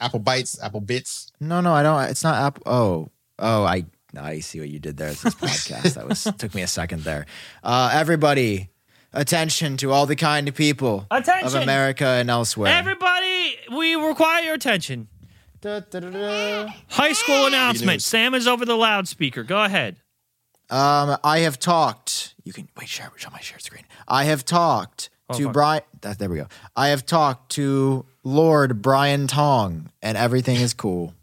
Apple Bites, Apple Bits. No, no, I don't. It's not Apple. Oh, oh, I I see what you did there. It's this podcast. that was took me a second there. Uh, everybody, attention to all the kind of people of America and elsewhere. Everybody, we require your attention. Da, da, da, da. High school announcement. Sam is over the loudspeaker. Go ahead. Um, I have talked. You can wait. Share, show my share screen. I have talked to fuck. Brian. That, there we go. I have talked to Lord Brian Tong, and everything is cool.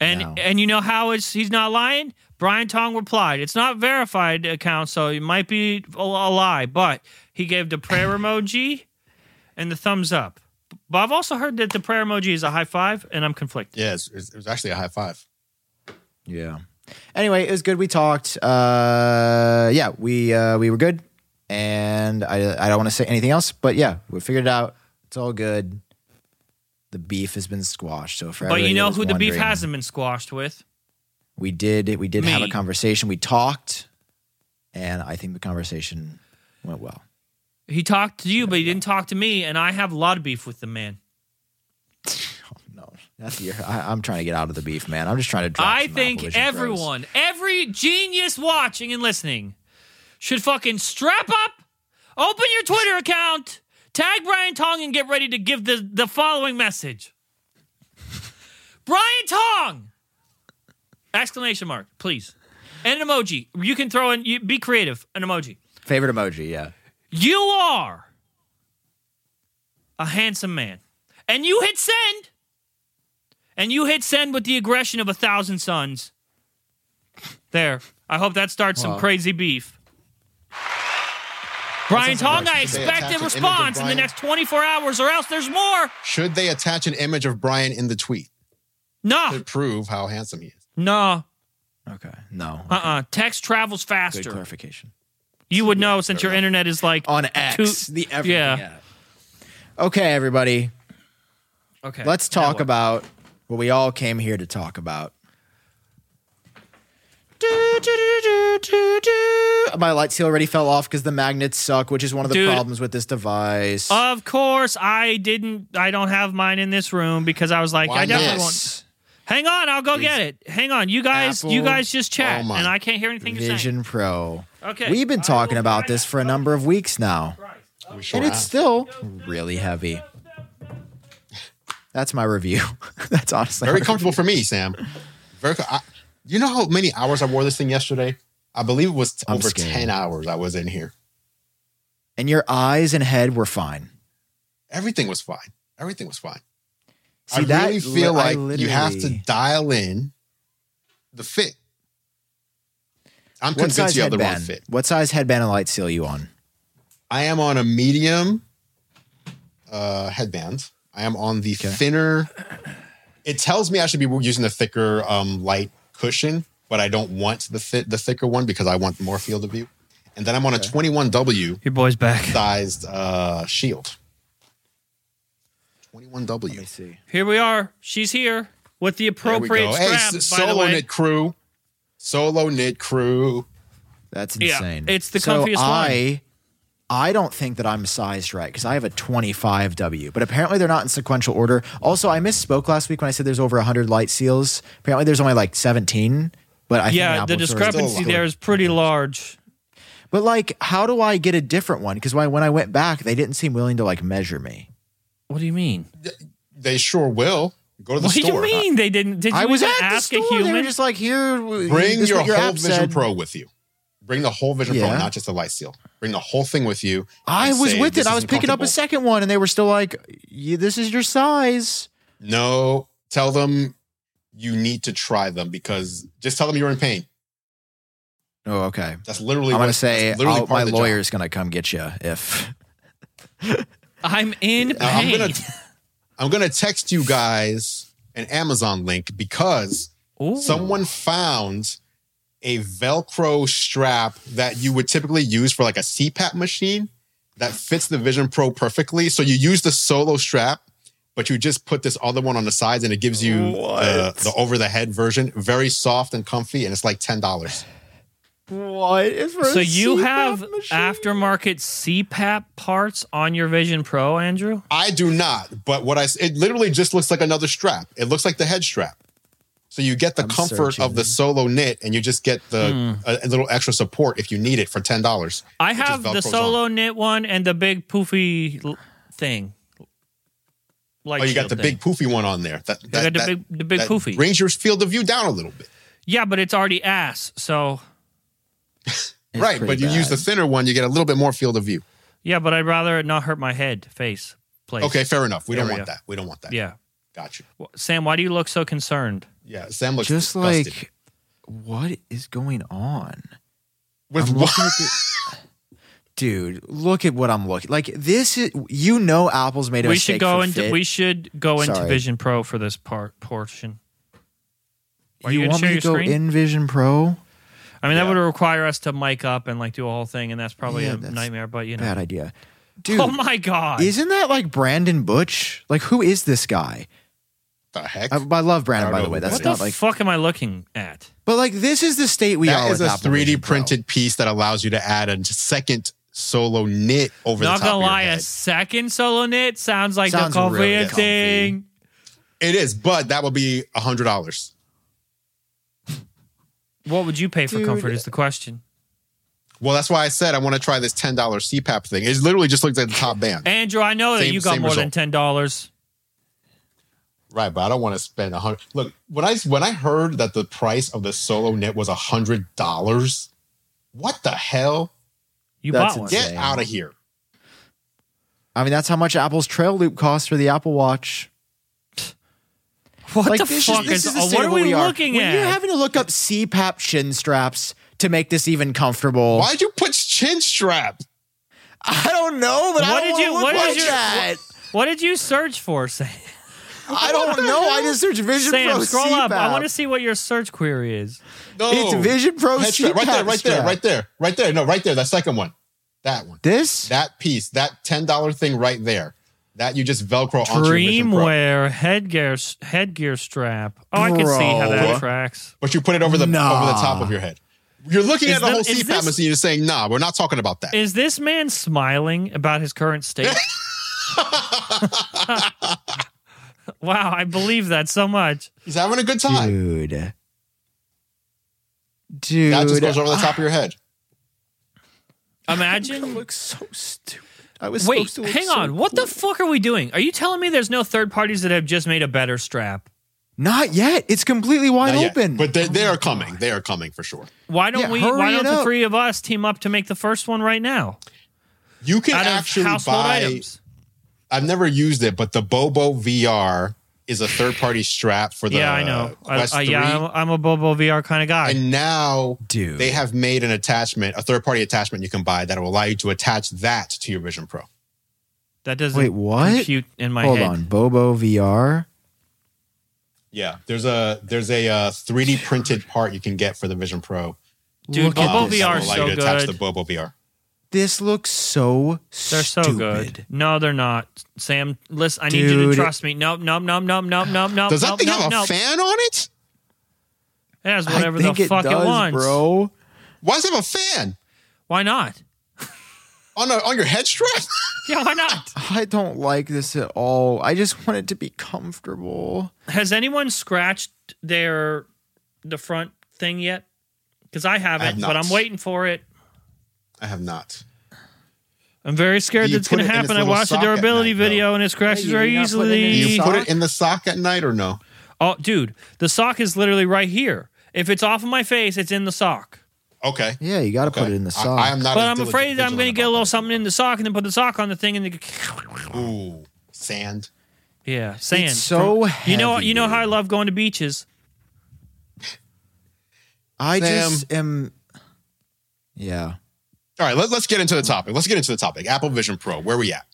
And No. and you know how it's he's not lying? Brian Tong replied. It's not verified account, so it might be a, a lie, but he gave the prayer emoji and the thumbs up. But I've also heard that the prayer emoji is a high five, and I'm conflicted. Yeah, it's- it's- it was actually a high five. Yeah. Anyway, it was good. We talked. Uh, yeah, we uh, we were good, and I I don't want to say anything else, but yeah, we figured it out. It's all good. The beef has been squashed. So for But you know who the beef hasn't been squashed with? We did. We did have a conversation. We talked, and I think the conversation went well. He talked to you, but he didn't talk to me, and I have a lot of beef with the man. No, that's your. I, I'm trying to get out of the beef, man. I'm just trying to. Drop I think Apple Vision Pros. everyone, every genius watching and listening should fucking strap up, open your Twitter account, tag Brian Tong, and get ready to give the, the following message. Brian Tong! Exclamation mark, please. And an emoji. You can throw in, you, be creative, an emoji. favorite emoji. Yeah. You are a handsome man. And you hit send. And you hit send with the aggression of a thousand suns. There. I hope that starts some crazy beef. Brian That's Tong, I right. Should they expect a an image of response in the next 24 hours or else there's more. Should they attach an image of Brian in the tweet No, to prove how handsome he is? No, Okay. No. uh uh Text travels Good faster. clarification. You would know since your internet is like On X, Two- the everything yeah. app. Okay, everybody. Okay. Let's now talk what? about what we all came here to talk about. Do, do, do, do, do, do. My light seal already fell off because the magnets suck, which is one of the Dude. problems with this device. Of course, I didn't. I don't have mine in this room because I was like, I definitely want. Hang on, I'll go get it. Hang on, you guys. you guys just chat, Oh and I can't hear anything you're saying. Vision Pro. Okay. We've been talking about this for a number of weeks now, We sure and it's still really heavy. That's my review. That's honestly very my comfortable for me, Sam. Very. co- I, you know how many hours I wore this thing yesterday? I believe it was I'm over scared. ten hours. I was in here. And your eyes and head were fine. Everything was fine. Everything was fine. See, I that really feel li- I like you have to dial in the fit. I'm What convinced you have the wrong headband? fit. What size headband and light seal you on? I am on a medium uh, headband. I am on the Okay. thinner. It tells me I should be using the thicker um, light cushion, but I don't want the thi- the thicker one because I want more field of view. And then I'm on a 21W Your boy's back. sized uh, shield. 21W. Let me see. Here we are. She's here with the appropriate go. Hey, s- by the solo way. knit crew. Solo knit crew. That's Yeah, insane. it's the so comfiest one. I, I don't think that I'm sized right because I have a 25W, but apparently they're not in sequential order. Also, I misspoke last week when I said there's over 100 light seals. Apparently, there's only like 17. But I think Yeah, the Apple Store is discrepancy there is pretty large. But like, how do I get a different one? Because when I went back, they didn't seem willing to like measure me. What do you mean? They sure will. Go to the store. What do you store. mean they didn't? Did you I was even at the store. a They were just like, here, Bring your, your whole Vision said. Pro with you. Bring the whole Vision Pro, not just the light seal. Bring the whole thing with you. I was say, with it. I was picking up a second one, and they were still like, "Yeah, "This is your size." No, tell them you need to try them because just tell them you're in pain. Oh, okay. That's literally. I'm gonna say literally my of the job. lawyer's gonna come get you if. I'm in Now, I'm pain. gonna I'm gonna text you guys an Amazon link because Ooh. someone found a Velcro strap that you would typically use for like a CPAP machine that fits the Vision Pro perfectly. So you use the solo strap, but you just put this other one on the sides and it gives you the, the over the head version. Very soft and comfy, and it's like ten dollars. What is for So a you CPAP have machine? aftermarket CPAP parts on your Vision Pro, Andru? I do not, but what I s- it literally just looks like another strap. It looks like the head strap. So you get the I'm comfort of the solo knit, and you just get the hmm. a, a little extra support if you need it for ten dollars. I have the Velcro's solo knit one and the big poofy l- thing. Light Oh, you got the thing. big poofy one on there. That, I that, got the that- big the big that poofy. brings your field of view down a little bit. yeah, but it's already ass. So It's right, pretty but you use the thinner one, you get a little bit more field of view. yeah, but I'd rather it not hurt my head, face, place. Okay, fair enough. We don't want that. We don't want that. Yeah. got you. Sam, why do you look so concerned? Yeah, Sam looks just disgusted. like what is going on? with I'm what? the- Dude, look at what I'm looking like. This is you know Apple's made a we should go for into fit. we should go into Vision Pro for this part portion. Are you, you gonna want me to go screen? in Vision Pro? I mean, that would require us to mic up and like do a whole thing, and that's probably Yeah, a that's nightmare. But you know, Bad idea. Oh Dude, oh my god, isn't that like Brandon Butch? Like who is this guy? the heck? I, I love Brandon, I by the way. That's what not the like. fuck am I looking at? but like this is the state we that are. is with a 3D printed piece that allows you to add a second solo knit over Not the top gonna of lie, your a second solo knit sounds like Sounds the coffee really thing. It is, but that would be a hundred dollars. What would you pay for Dude. comfort? Is the question. Well, that's why I said I want to try this ten dollars CPAP thing. It literally just looks like the top band, Andru, I know that you got same more than ten dollars. right? But I don't want to spend a hundred. Look, when I when I heard that the price of the solo knit was a hundred dollars, what the hell? You That's bought one. Get out of here! I mean, that's how much Apple's Trail Loop costs for the Apple Watch. What like the this fuck is, this is? is the what are we we are. looking when at? you're having to look up CPAP shin straps to make this even comfortable. Why'd you put chin strap? I don't know, but What I did don't you- wanna what look did you- that. what did you search for, Sam? I don't know. I just searched Vision Sam, Pro scroll up. I want to see what your search query is. No. It's Vision Pro Head strap. Right there, CPAP right there, right there, right there. No, right there. That second one. That one. This That piece, that $10 thing right there. That you just Velcro onto your Dreamwear headgear headgear strap. Oh, I can see how that Bro. tracks. But you put it over the Nah. over the top of your head. You're looking Is at the, the- whole is CPAP this- machine. You're saying, nah, we're not talking about that. Is this man smiling about his current state? wow, I believe that so much. He's having a good time. dude, dude, That just goes over the top of your head. Imagine. looks so stupid. I was Wait, supposed to hang so on. What the fuck are we doing? Are you telling me there's no third parties that have just made a better strap? Not yet. It's completely wide Not yet. open. But they, they are coming. They are coming for sure. Why don't Yeah, we? Why don't the up. three of us team up to make the first one right now You can out of actually household buy. items? I've never used it, but the Bobo VR is a third party strap for the yeah, I know. I, Quest I, 3. yeah, I'm, I'm a Bobo VR kind of guy. and now Dude. they have made an attachment, a third party attachment you can buy that will allow you to attach that to your Vision Pro. that doesn't Wait, what? compute in my Hold head. on, Bobo VR. Yeah, there's a there's a uh, 3D printed part you can get for the Vision Pro. Dude, Look Bobo VR will is so you to attach the. Bobo VR. This looks so They're so stupid. good. No, they're not. Sam, listen, I need you to Dude. trust me. Nope, nope, nope, nope, nope, nope, nope. Does that nope, thing nope, have a nope. fan on it? It has whatever I think the it fuck does, it wants. bro. Why does it have a fan Why not? on a, on your head strap? Yeah, why not? I don't like this at all. I just want it to be comfortable. Has anyone scratched their the front thing yet? Because I haven't, have but. I'm waiting for it. I have not. I'm very scared You that's going to it in its happen. I watched a durability night, though. video and it scratches Yeah, very you're not putting it in Do your easily. you put it in the sock at night or no? Oh, dude, the sock is literally right here. If it's off of my face, it's in the sock. Okay. Yeah, you got to okay. put it in the sock. I, am not. But I'm diligent- afraid I'm going to get a little something in the sock and then put the sock on the thing and then that. Ooh, sand. yeah, sand. so From- you know, you know how I love going to beaches. I Sam. just am. Yeah. All right, let, let's get into the topic. Let's get into the topic. Apple Vision Pro. Where we at?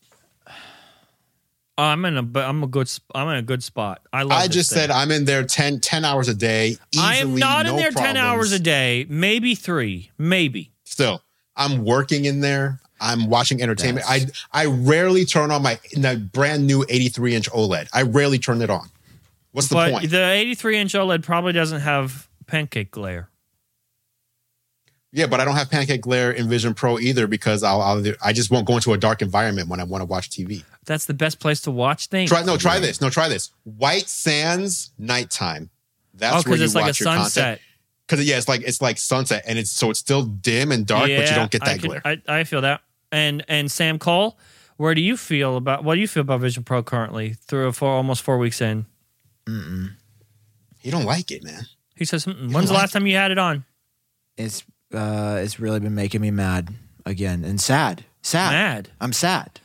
I'm in a, I'm a good, I'm in a good spot. I love. I just said I'm in there 10, 10 hours a day. I am easily, not in no there ten hours a day, maybe three, maybe. Still, I'm working in there. I'm watching entertainment. That's- I I rarely turn on my brand new 83 inch OLED. I rarely turn it on. What's the but point? the 83 inch OLED probably doesn't have pancake glare. Yeah, but I don't have pancake glare in Vision Pro either because I'll, I'll I just won't go into a dark environment when I want to watch TV. That's the best place to watch things. Try no, try this. No, try this. White Sands nighttime. That's oh, where you it's like a watch your content. sunset. Because yeah, it's like it's like sunset, and it's so it's still dim and dark, but you don't get I that can- glare. I, I feel that. And and Sam Kohl, where do you feel about what do you feel about Vision Pro currently through four almost four weeks in? Mm. you don't like it, man. He says, "Mm-mm. "When's the last time you had it on?" It's uh, it's really been making me mad again and sad. Sad. Mad. I'm sad.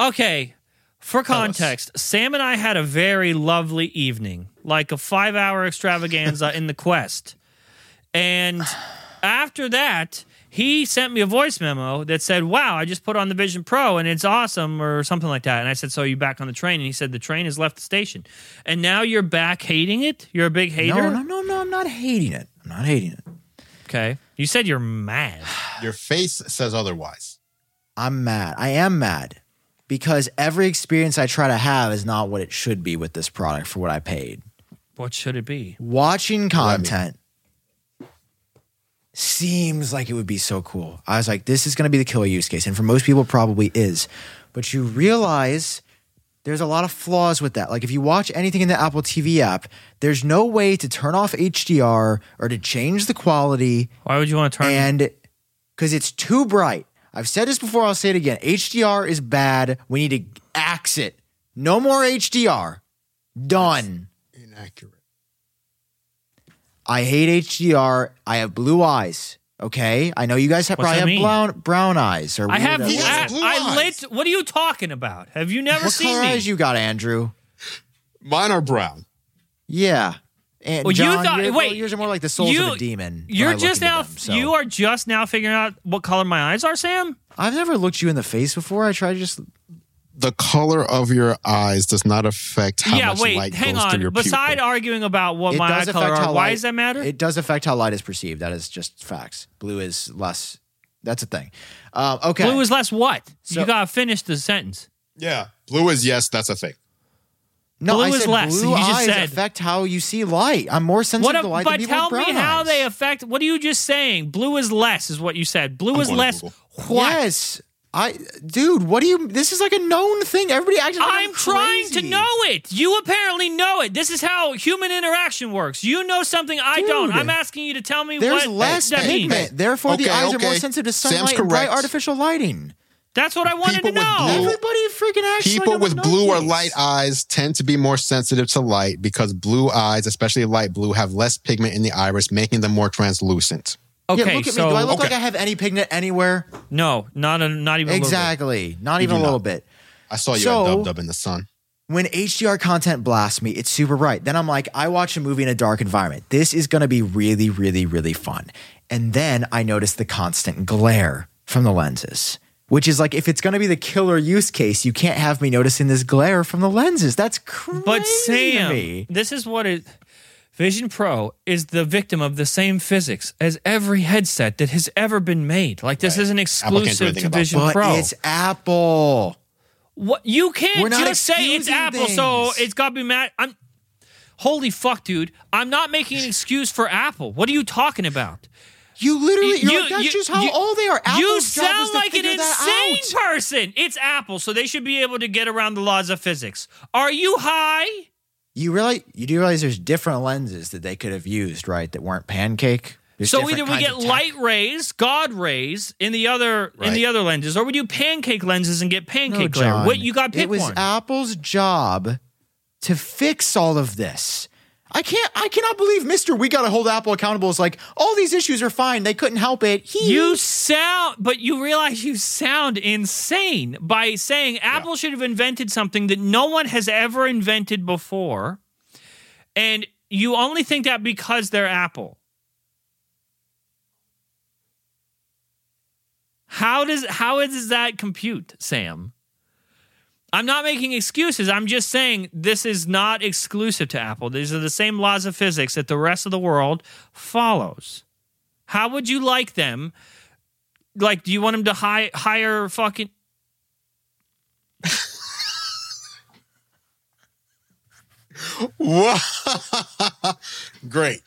Okay. For context, Sam and I had a very lovely evening, like a five hour extravaganza in the Quest. And after that, he sent me a voice memo that said, Wow, I just put on the Vision Pro and it's awesome, or something like that. And I said, So you back on the train? And he said, The train has left the station. And now you're back hating it? You're a big hater? No, no, no, no. I'm not hating it. I'm not hating it. Okay. You said you're mad. Your face says otherwise. I'm mad. I am mad because every experience I try to have is not what it should be with this product for what I paid. What should it be? Watching content seems like it would be so cool. I was like, this is going to be the killer use case. And for most people, probably is. But you realize there's a lot of flaws with that. Like if you watch anything in the Apple TV app, there's no way to turn off HDR or to change the quality Why would you want to turn and because it's too bright. I've said this before, I'll say it again. HDR is bad. We need to axe it. No more HDR. Done. Inaccurate. I hate HDR. I have blue eyes. Okay, I know you guys have What's probably have mean? brown brown eyes. Or I have. He weird- has I, blue I eyes. lit. What are you talking about? Have you never What seen color me? eyes you got, Andru? Mine are brown. Yeah. And Well, you Jon, thought- you're- wait, yours are more like the souls you- of a demon. when I You're look just into now. them, so. You are just now figuring out what color my eyes are, Sam. I've never looked you in the face before. I try to just. The color of your eyes does not affect how yeah. much Wait. light Hang goes through on. your Beside pupil. arguing about what it my eye does color affect are, how why light, does that matter? It does affect how light is perceived. That is just facts. Blue is less. That's a thing. Um, okay. Blue is less what? So- you gotta finish the sentence. yeah, blue is yes, that's a thing. no, blue I is said less. Blue You just eyes said- affect how you see light. I'm more sensitive What? to light but than people tell with me brown how eyes. they affect. What are you just saying? Blue is less, is what you said. Blue I'm is going to less. Google. What? Yes. I, dude, what do you? This is like a known thing. Everybody acts. Like I'm trying to know it. You apparently know it. This is how human interaction works. You know something I don't. I'm asking you to tell me There's what less that pigment, means. therefore the Okay, eyes are more sensitive to Sam's sunlight and bright artificial lighting. That's what I wanted People to know. blue- Everybody freaking acts People like with I'm blue or light eyes tend to be more sensitive to light because blue eyes, especially light blue, have less pigment in the iris, making them more translucent. Okay, yeah, look at so me. Do I look like. I have any pigment anywhere? no, not a, not even a little bit. Exactly. Not You even a little not. bit. I saw you So- at Dub Dub in the sun. When HDR content blasts me, it's super bright. Then I'm like, I watch a movie in a dark environment. This is going to be really, really, really fun. And then I notice the constant glare from the lenses, which is like, if it's going to be the killer use case, you can't have me noticing this glare from the lenses. That's crazy. But to Sam, me. this is what it. Vision Pro is the victim of the same physics as every headset that has ever been made. Like this Right. isn't Apple can't do exclusive to about Vision but Pro. it's Apple. What you can't just say it's Apple, so it's got to be mad. I'm holy fuck, dude. I'm not making an excuse for Apple. What are you talking about? You literally, you're You- like, that's you- just how you- old they are. Apple's you sound like an insane person. It's Apple, so they should be able to get around the laws of physics. Are you high? You really, you do realize there's different lenses that they could have used, right? That weren't pancake. There's so either we get light rays, God rays in the other in the other lenses, or we do pancake lenses and get No, pancake glare. What you got? Pick It was one. Apple's job to fix all of this. I can't. I cannot believe Mister. We got to hold Apple accountable. Is like all these issues are fine. They couldn't help it. He, You sound, but you realize you sound insane by saying Apple should have invented something that no one has ever invented before, and you only think that because they're Apple. How does how does that compute, Sam? I'm not making excuses. I'm just saying this is not exclusive to Apple. These are the same laws of physics that the rest of the world follows. How would you like them? Like, do you want them to hi- hire fucking? Great.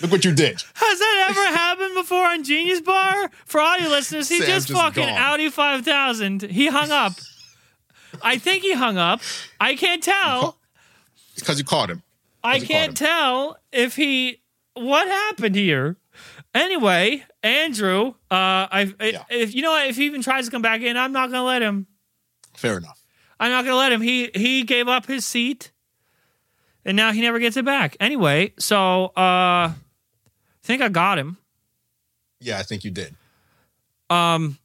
Look what you did. Has that ever happened before on Genius Bar? For all you listeners, he Sam's just, just fucking gone. Audi 5000. He hung up. I think he hung up. I can't tell. Because you caught him. I can't tell if he. What happened here? Anyway, Andru, uh, I, Yeah. if you know what, if he even tries to come back in, I'm not gonna let him. Fair enough. I'm not gonna let him. He he gave up his seat, and now he never gets it back. Anyway, so uh, I think I got him. Yeah, I think you did. Um,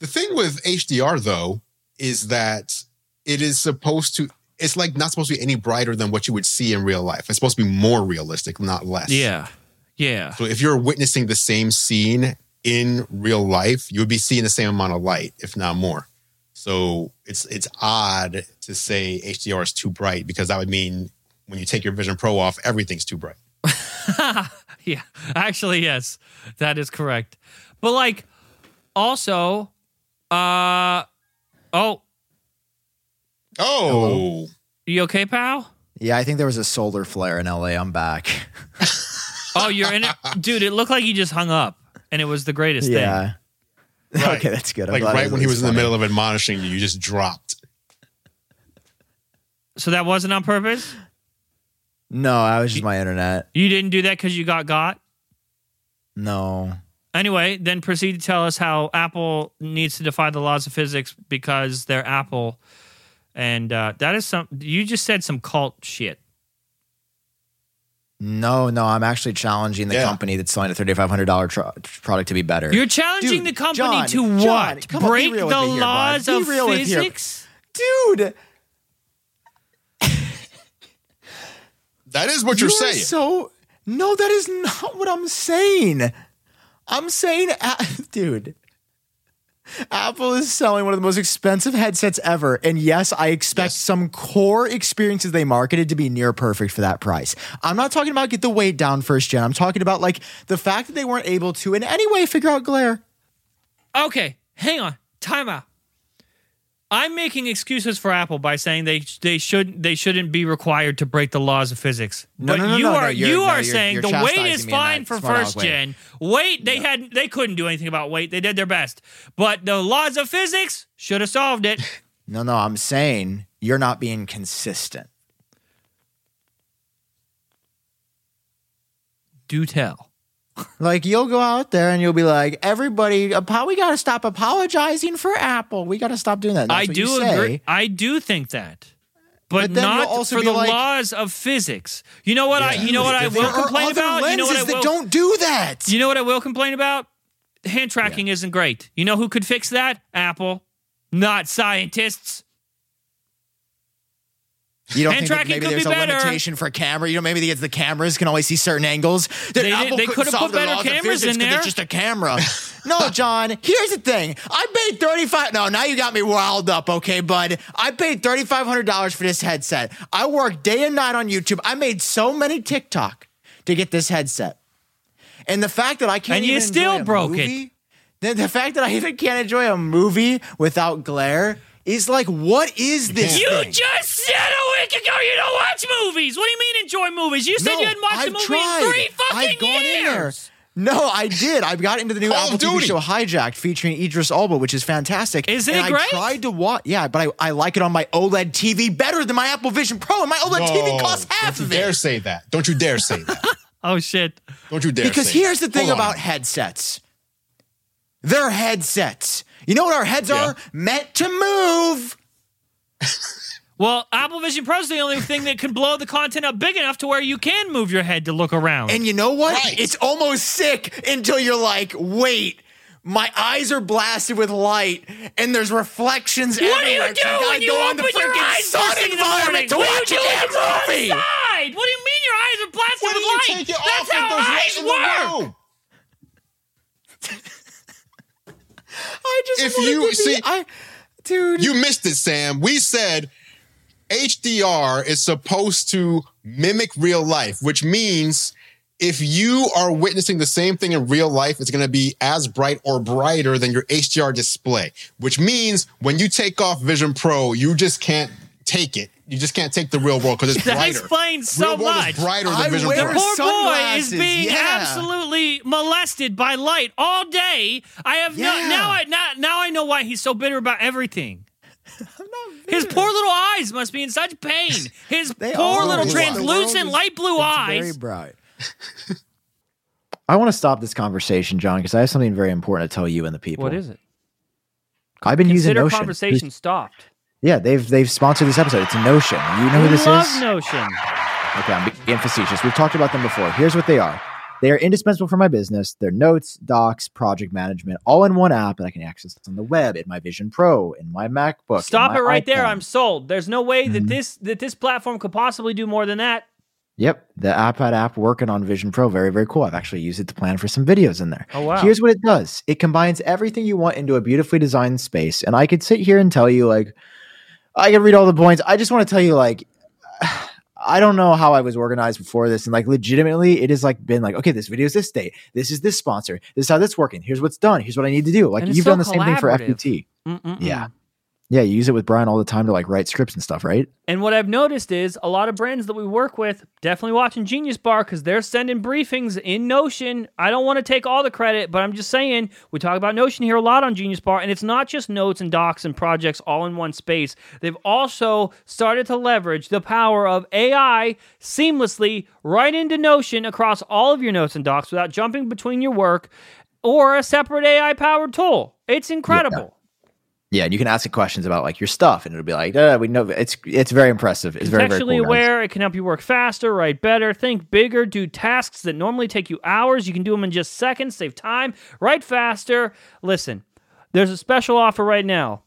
The thing with HDR though is that it is supposed to it's like not supposed to be any brighter than what you would see in real life. It's supposed to be more realistic, not less. yeah, yeah. So if you're witnessing the same scene in real life, you would be seeing the same amount of light, if not more. So it's it's odd to say HDR is too bright because that would mean when you take your Vision Pro off, everything's too bright. Yeah, actually, yes, that is correct. But like, also, uh, oh, Oh, you okay, pal? Yeah, I think there was a solar flare in LA. I'm back. Oh, you're in it, dude. It looked like you just hung up, and it was the greatest thing. yeah. Right. okay, that's good. I'm like glad right when he was in the middle of admonishing you, you just dropped. So that wasn't on purpose. No, I was just my internet. You didn't do that because you got got. No. Anyway, then proceed to tell us how Apple needs to defy the laws of physics because they're Apple, and uh, that is some. You just said some cult shit. No, no, I'm actually challenging the Yeah. company that's selling a $3,500 tr- product to be better. You're challenging Dude, the company Jon, to what? come on, be Break real the with here, laws of real with here. physics? Dude, That is what you're You are saying. So no, that is not what I'm saying. I'm saying, dude. Apple is selling one of the most expensive headsets ever. And yes, I expect Yes. some core experiences they marketed to be near perfect for that price. I'm not talking about get the weight down first gen. I'm talking about like the fact that they weren't able to in any way figure out glare. Okay, hang on. Time out. I'm making excuses for Apple by saying they they should they shouldn't be required to break the laws of physics. No, but no, no, you no, no, are you're- no, are you're- saying you're the weight is fine for first gen. Weight they had they couldn't do anything about weight. They did their best. But the laws of physics should have solved it. No, no, I'm saying you're not being consistent. Do tell. Like you'll go out there and you'll be like, everybody, uh, apo- we got to stop apologizing for Apple. We got to stop doing that. I do agree. I do think that. But, But not also for the like- laws of physics. You know what I you know what I will complain about? You know what I will don't do that. You know what I will complain about? Hand tracking isn't great. You know who could fix that? Apple, not scientists. You don't Hand think maybe could there's be a better. limitation for a camera? You know, maybe it's the cameras can only see certain angles. That They- Apple they couldn't could've put better cameras in there. It's just a camera. no, Jon. Here's the thing. I paid thirty five. No, now you got me riled up. Okay, bud. I paid thirty five hundred dollars for this headset. I worked day and night on YouTube. I made so many TikTok to get this headset. And the fact that I can't And you still broke it. The, the fact that I even can't enjoy a movie without glare is like, what is this? You thing? just said a week ago you don't watch movies. What do you mean enjoy movies? You said No, you hadn't watched I've a movie tried. in three fucking I've gone years. in there. No, I did. I got into the new Call Apple TV show Hijacked featuring Idris Elba, which is fantastic. And it great? I tried to watch. Yeah, but I, I like it on my OLED TV better than my Apple Vision Pro, and my OLED TV costs half don't of you dare say that. Don't you dare say that. Oh shit. Don't you dare. Because here's the thing Hold on. about headsets. They're headsets. You know what our heads Yeah. are? Meant to move. Well, Apple Vision Pro is the only thing that can blow the content up big enough to where you can move your head to look around. And you know what? Right. It's almost sick until you're like, wait, my eyes are blasted with light and there's reflections what do you do you gotta when you go open the your eyes sun in the environment to What watch do you a do damn when movie? outside? What do you mean your eyes are blasted Why do with you light? take it That's off how eyes work. I just If you- to be- see- I, dude, You missed it, Sam. We said HDR is supposed to mimic real life, which means if you are witnessing the same thing in real life, it's going to be as bright or brighter than your HDR display, which means when you take off Vision Pro, you just can't take it. You just can't take the real world because it's That brighter. explains so real world much. is brighter than I Vision wear Pro. Poor boy is being yeah. absolutely molested by light all day. I have no now. I now, now I know why he's so bitter about everything. His poor little eyes must be in such pain. His poor little translucent is- light blue very eyes. bright. I want to stop this conversation, Jon, because I have something very important to tell you and the people. What is it? I've been using Consider Notion. conversation stopped. Yeah, they've they've sponsored this episode. It's Notion. You know who this Love is? Notion. Okay, I'm being facetious. We've talked about them before. Here's what they are. They are indispensable for my business. They're notes, docs, project management, all in one app that I can access on the web, in my Vision Pro, in my MacBook. Stop my it right there. I'm sold. There's no way that Mhm. this that this platform could possibly do more than that. Yep, the iPad app working on Vision Pro. Very, very cool. I've actually used it to plan for some videos in there. Oh wow. Here's what it does it combines everything you want into a beautifully designed space. And I could sit here and tell you, like, I can read all the points. I just want to tell you, like, I don't know how I was organized before this. And like, legitimately, it has like been like, okay, this video is this date. This is this sponsor. This is how that's working. Here's what's done. Here's what I need to do. Like, you've so done the same thing for. FPT. Mm-mm-mm. Yeah. Yeah. You use it with Brian all the time to like write scripts and stuff, right? And what I've noticed is a lot of brands that we work with definitely watching Genius Bar because they're sending briefings in Notion. I don't want to take all the credit, but I'm just saying we talk about Notion here a lot on Genius Bar, and it's not just notes and docs and projects all in one space. They've also started to leverage the power of AI seamlessly right into Notion across all of your notes and docs without jumping between your work or a separate AI powered tool. It's incredible. Yeah. And you can ask it questions about like your stuff and it'll be like, "Uh, we know it's, it's very impressive. It's very, very cool. guys. aware. It can help you work faster, write better, think bigger, do tasks that normally take you hours. You can do them in just seconds, save time, write faster. Listen, there's a special offer right now.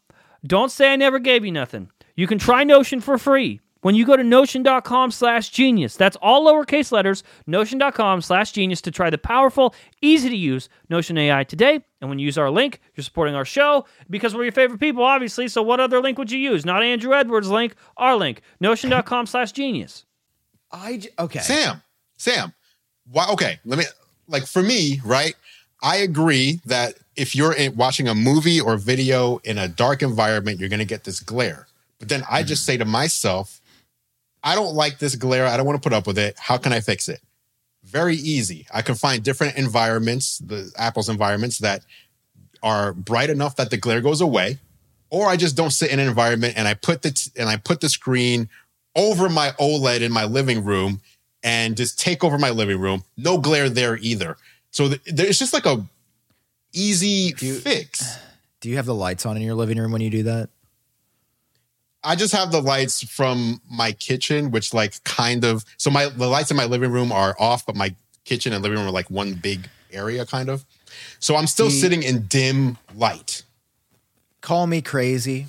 Don't say I never gave you nothing. You can try Notion for free. When you go to notion.com slash genius. That's all lowercase letters, notion.com slash genius to try the powerful, easy to use Notion AI today. And when you use our link, you're supporting our show because we're your favorite people, obviously. So what other link would you use? Not Andru Edwards' link, our link, notion.com slash genius. I j- okay. Sam, Sam, why? Okay, let me like for me, right? I agree that if you're watching a movie or video in a dark environment, you're going to get this glare. But then I just mm-hmm. say to myself, I don't like this glare. I don't want to put up with it. How can I fix it? Very easy. I can find different environments, the Apple's environments that are bright enough that the glare goes away, or I just don't sit in an environment and I put the t- and I put the screen over my OLED in my living room and just take over my living room. No glare there either. So th- there's just like a easy you- fix. Do you have the lights on in your living room when you do that? I just have the lights from my kitchen, which like kind of so my the lights in my living room are off, but my kitchen and living room are like one big area, kind of. So I'm still See- sitting in dim light. Call me crazy.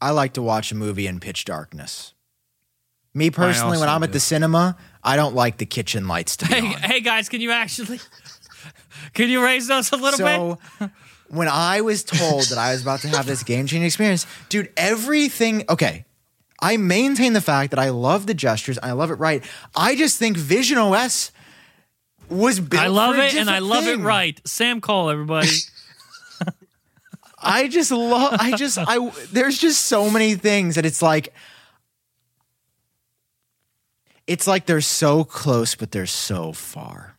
I like to watch a movie in pitch darkness. Me personally, when I'm at the cinema, I don't like the kitchen lights to be Hey, on. hey guys, can you actually can you raise those a little bit? when I was told that I was about to have this game changing experience, dude, everything okay. I maintain the fact that I love the gestures, I love it right. I just think Vision OS was built. I love it and I love thing. it right. Sam Kohl, everybody. I just love I just I there's just so many things that it's like it's like they're so close but they're so far.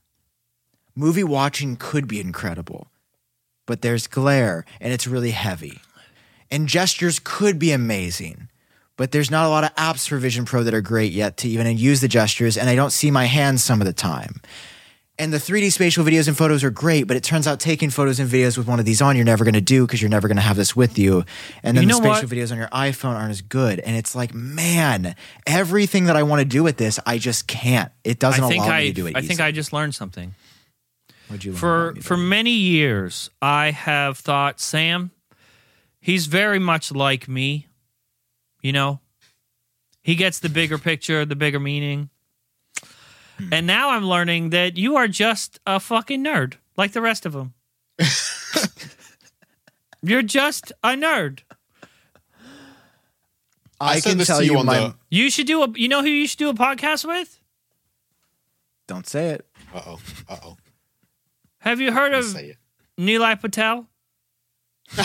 Movie watching could be incredible, but there's glare and it's really heavy. And gestures could be amazing, but there's not a lot of apps for Vision Pro that are great yet to even use the gestures and I don't see my hands some of the time. And the 3D spatial videos and photos are great, but it turns out taking photos and videos with one of these on, you're never going to do because you're never going to have this with you. And then You the spatial what? videos on your iPhone aren't as good. And it's like, man, everything that I want to do with this, I just can't. It doesn't I allow me I to do it. I think. I just learned something. What'd you For for buddy? many years, I have thought Sam, he's very much like me. You know, he gets the bigger picture, the bigger meaning. Hmm. And now I'm learning that you are just a fucking nerd, like the rest of them. You're just a nerd. I, said can tell you you on my. the- You should do a. You know who you should do a podcast with? Don't say it. Uh oh. Uh oh. Have you heard of Say it. Nilay Patel?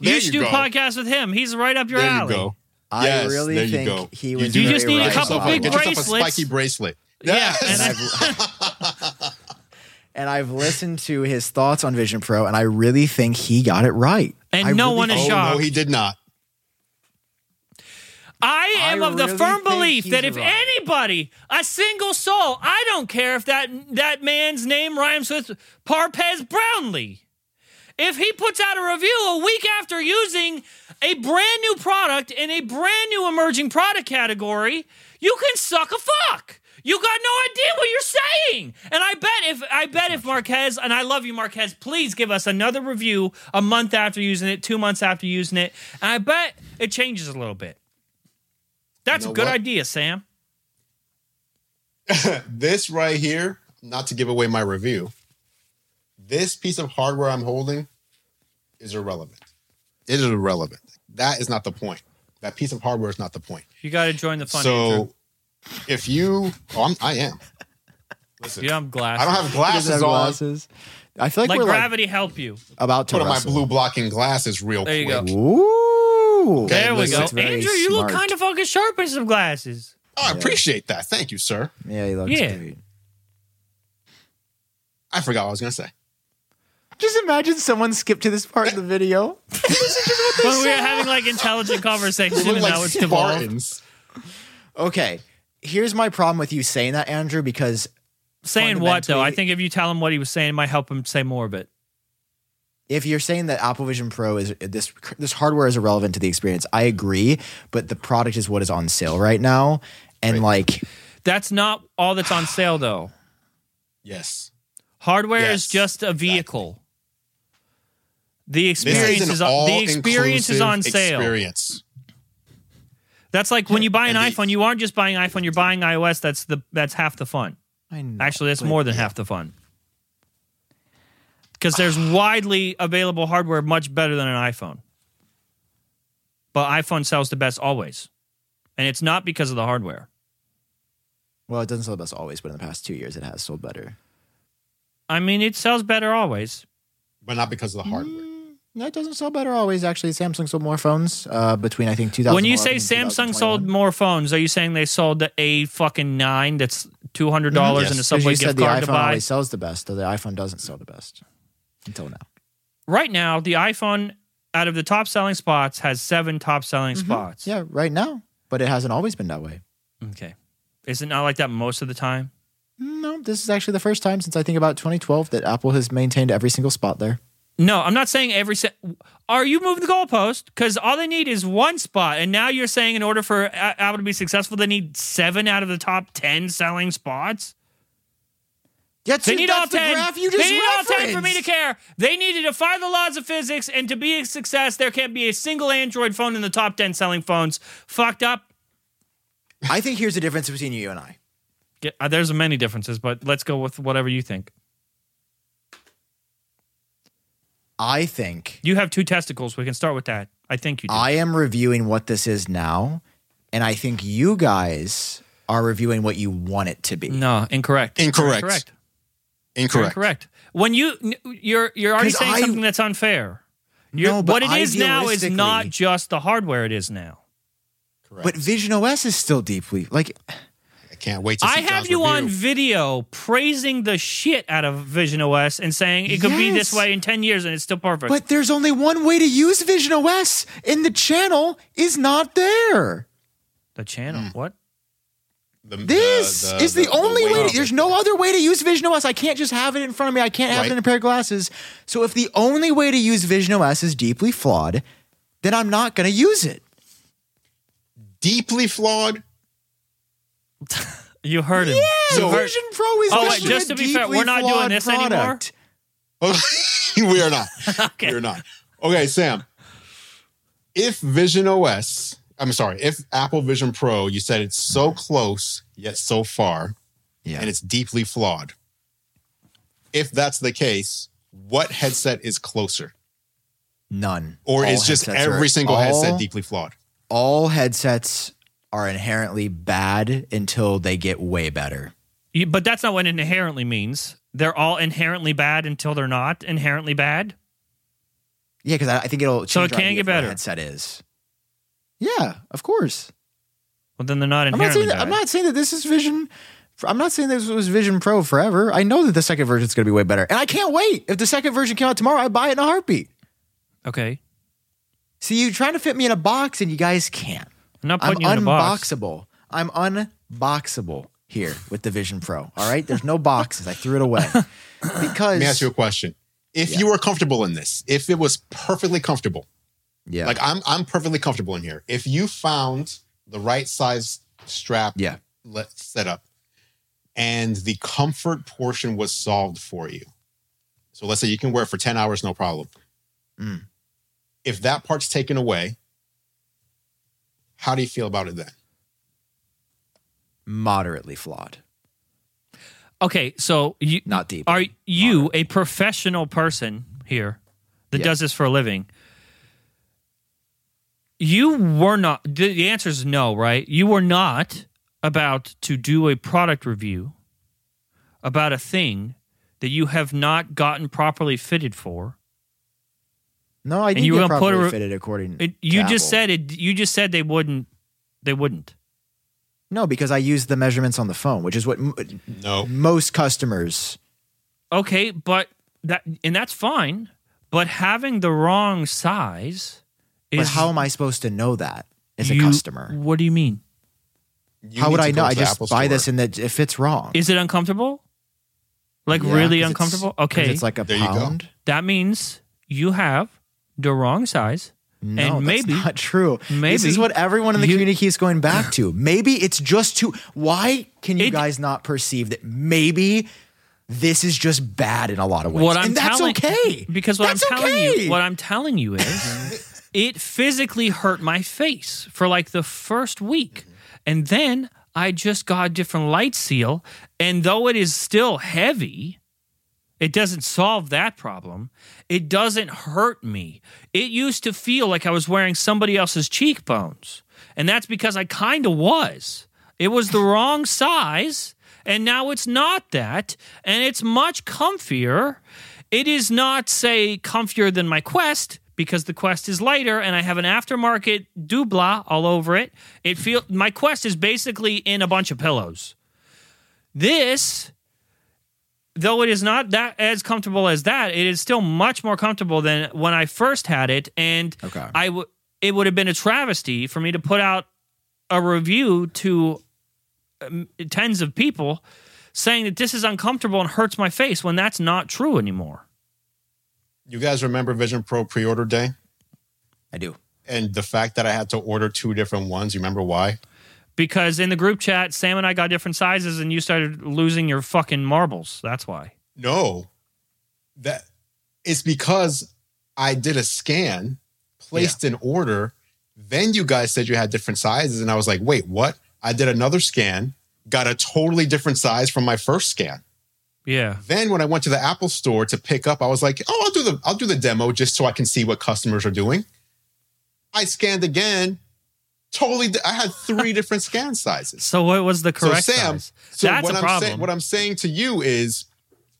There you should do go. a podcast with him. He's right up your There alley. you go. I Yes, really there you think go. he was. do You just need a couple about big it. Get yourself a spiky bracelet. Yeah, and I've, and I've listened to his thoughts on Vision Pro, and I really think he got it right. And I no really one is oh shocked. no, he did not. I am I of the really firm belief that if anybody, a single soul, I don't care if that that man's name rhymes with Parpez Brownlee. If he puts out a review a week after using a brand new product in a brand new emerging product category, you can suck a fuck. You got no idea what you're saying. And I bet if I bet if Marques and I love you Marques, please give us another review a month after using it, 2 months after using it. And I bet it changes a little bit. That's You know a good what? idea, Sam. This right here, not to give away my review, this piece of hardware I'm holding is irrelevant. It is irrelevant. That is not the point. That piece of hardware is not the point. You got to join the fun. so Andru. if you, oh, I'm, I am. Listen, you don't have glasses. I don't have glasses doesn't have on. I feel like Let we're gravity help you. about to Put on my blue blocking glasses real There you quick. go. Ooh. There we go. Andru, you look kind of fucking sharp in some glasses. Oh, I appreciate that. Thank you, sir. Yeah, he looks Yeah. great. I forgot what I was going to say. Just imagine someone skipped to this part of the video. When we were having like intelligent conversation, and like now it's devolved. Okay, here's my problem with you saying that, Andru, because Saying what though? I think if you tell him what he was saying, it might help him say more of it. If you're saying that Apple Vision Pro is this this hardware is irrelevant to the experience, I agree, but the product is what is on sale right now, and like That's not all that's on sale though. Yes. Hardware Yes, is just a vehicle. The experience is is the experience is on sale. Experience. That's like when you buy an And the- iPhone, you aren't just buying iPhone, you're buying iOS. That's the that's half the fun. I know, Actually, that's more than half the fun. Because there's widely available hardware much better than an iPhone. But iPhone sells the best always. And it's not because of the hardware. Well, it doesn't sell the best always, but in the past two years, it has sold better. I mean, it sells better always. but not because of the hardware. No, it doesn't sell better always. Actually, Samsung sold more phones uh, between I think 2000. When you say Samsung sold more phones, are you saying they sold the A fucking nine that's two hundred dollars Yes. and a because Subway you gift said the card iPhone to buy? always sells the best, though the iPhone doesn't sell the best until now. Right now, the iPhone out of the top selling spots has seven top selling mm-hmm. spots. Yeah, right now, but it hasn't always been that way. Okay. Is it not like that most of the time? No, this is actually the first time since I think about 2012 that Apple has maintained every single spot there. No, I'm not saying every. Se- Are you moving the goalpost? Because all they need is one spot, and now you're saying in order for Apple to be successful, they need seven out of the top ten selling spots. Yeah, They need all ten. you they need all ten for me to care. They need to defy the laws of physics, and to be a success, there can't be a single Android phone in the top ten selling phones. Fucked up. I think here's the difference between you and I. Get- uh, there's many differences, but let's go with whatever you think. I think You have two testicles. We can start with that. I think you do. I am reviewing what this is now, and I think you guys are reviewing what you want it to be. no, incorrect. Incorrect. Incorrect. You're Incorrect. Incorrect. When you you're you're already saying I- something that's unfair. You're, No, but what it is now is not just the hardware. It is now. Correct. But Vision OS is still deeply like I can't wait to see I have Jon's you on video praising the shit out of Vision OS and saying it could be this way in ten years and it's still perfect. But there's only one way to use Vision OS, and the channel is not there. the channel, hmm. what? The- This the- the- is the, only way. way To, there's no other way to use Vision OS. I can't just have it in front of me. I can't have it in a pair of glasses. So if the only way to use Vision OS is deeply flawed, then I'm not going to use it. deeply flawed. You heard him. So- Vision Pro is Oh, wait, just to be fair, we're not doing flawed this anymore? product. Oh, we are not. Okay. We are not. Okay, Sam. If Vision OS, I'm sorry, if Apple Vision Pro, you said it's so close yet so far, Yeah. and it's deeply flawed. If that's the case, what headset is closer? None. Or All is just headsets are- every single all- headset deeply flawed? All headsets are inherently bad until they get way better. You- but that's not what inherently means. They're all inherently bad until they're not inherently bad. Yeah, because I, I think it'll change So it can get of what a better. headset is. Yeah, of course. Well, then they're not I'm not saying that. bad. I'm not saying that this is Vision. I'm not saying this was Vision Pro forever. I know that the second version is going to be way better, and I can't wait. If the second version came out tomorrow, I'd buy it in a heartbeat. okay. See, you're trying to fit me in a box, and you guys can't. I'm not I'm you in a box. unboxable. I'm unboxable here with the Vision Pro. All right, there's no boxes. I threw it away because. Let me ask you a question. If Yeah. you were comfortable in this, if it was perfectly comfortable, yeah, like I'm I'm perfectly comfortable in here. If you found the right size strap yeah, let set up and the comfort portion was solved for you. So let's say you can wear it for 10 hours, no problem. Mm. If that part's taken away, how do you feel about it then? moderately flawed, Okay, so you not deep. are you a professional person here that Yeah. does this for a living? You were not. The the answer is no, right? You were not about to do a product review about a thing that you have not gotten properly fitted for. No, I didn't you were get gonna put a properly re- fitted according. It, to you just Apple. said it. You just said they wouldn't. They wouldn't. no because I used the measurements on the phone, which is what m- No. most customers. Okay, but that and that's fine. But having the wrong size is But how am I supposed to know that as a customer? What do you mean? You How would I know? I just Apple buy Store. this and that if it's wrong. Is it uncomfortable? Like Yeah, really 'cause it's- Okay. it's like a There you go. pound. that means you have the wrong size. No, And that's maybe- not true. Maybe this is what everyone in the you- community keeps going back to. Maybe it's just too. Why can you It- guys not perceive that maybe this is just bad in a lot of ways? What I'm and that's telling okay. because what That's I'm telling okay. you what I'm telling you is it physically hurt my face for like the first week. Mm-hmm. And then I just got a different light seal. And though it is still heavy, it doesn't solve that problem. It doesn't hurt me. It used to feel like I was wearing somebody else's cheekbones. And that's because I kind of was. It was the wrong size. And now it's not that. And it's much comfier. It is not, say, comfier than my Quest because the Quest is lighter and I have an aftermarket Dubla all over it. It feel my Quest is basically in a bunch of pillows. This, though it is not that as comfortable as that, it is still much more comfortable than when I first had it. And Okay. I would it would have been a travesty for me to put out a review to um, tens of people saying that this is uncomfortable and hurts my face when that's not true anymore. You guys remember Vision Pro pre-order day? I do. And the fact that I had to order two different ones, you remember why? Because in the group chat, Sam and I got different sizes and you started losing your fucking marbles. That's why. No. That it's because I did a scan, placed an order, then you guys said you had different sizes and I was like, "Wait, what?" I did another scan, got a totally different size from my first scan. Yeah. Then when I went to the Apple store to pick up, I was like, "Oh, I'll do the I'll do the demo just so I can see what customers are doing." I scanned again. Totally, I had three different scan sizes. So what was the correct so Sam, size? so That's what a I'm problem. saying, what I'm saying to you is,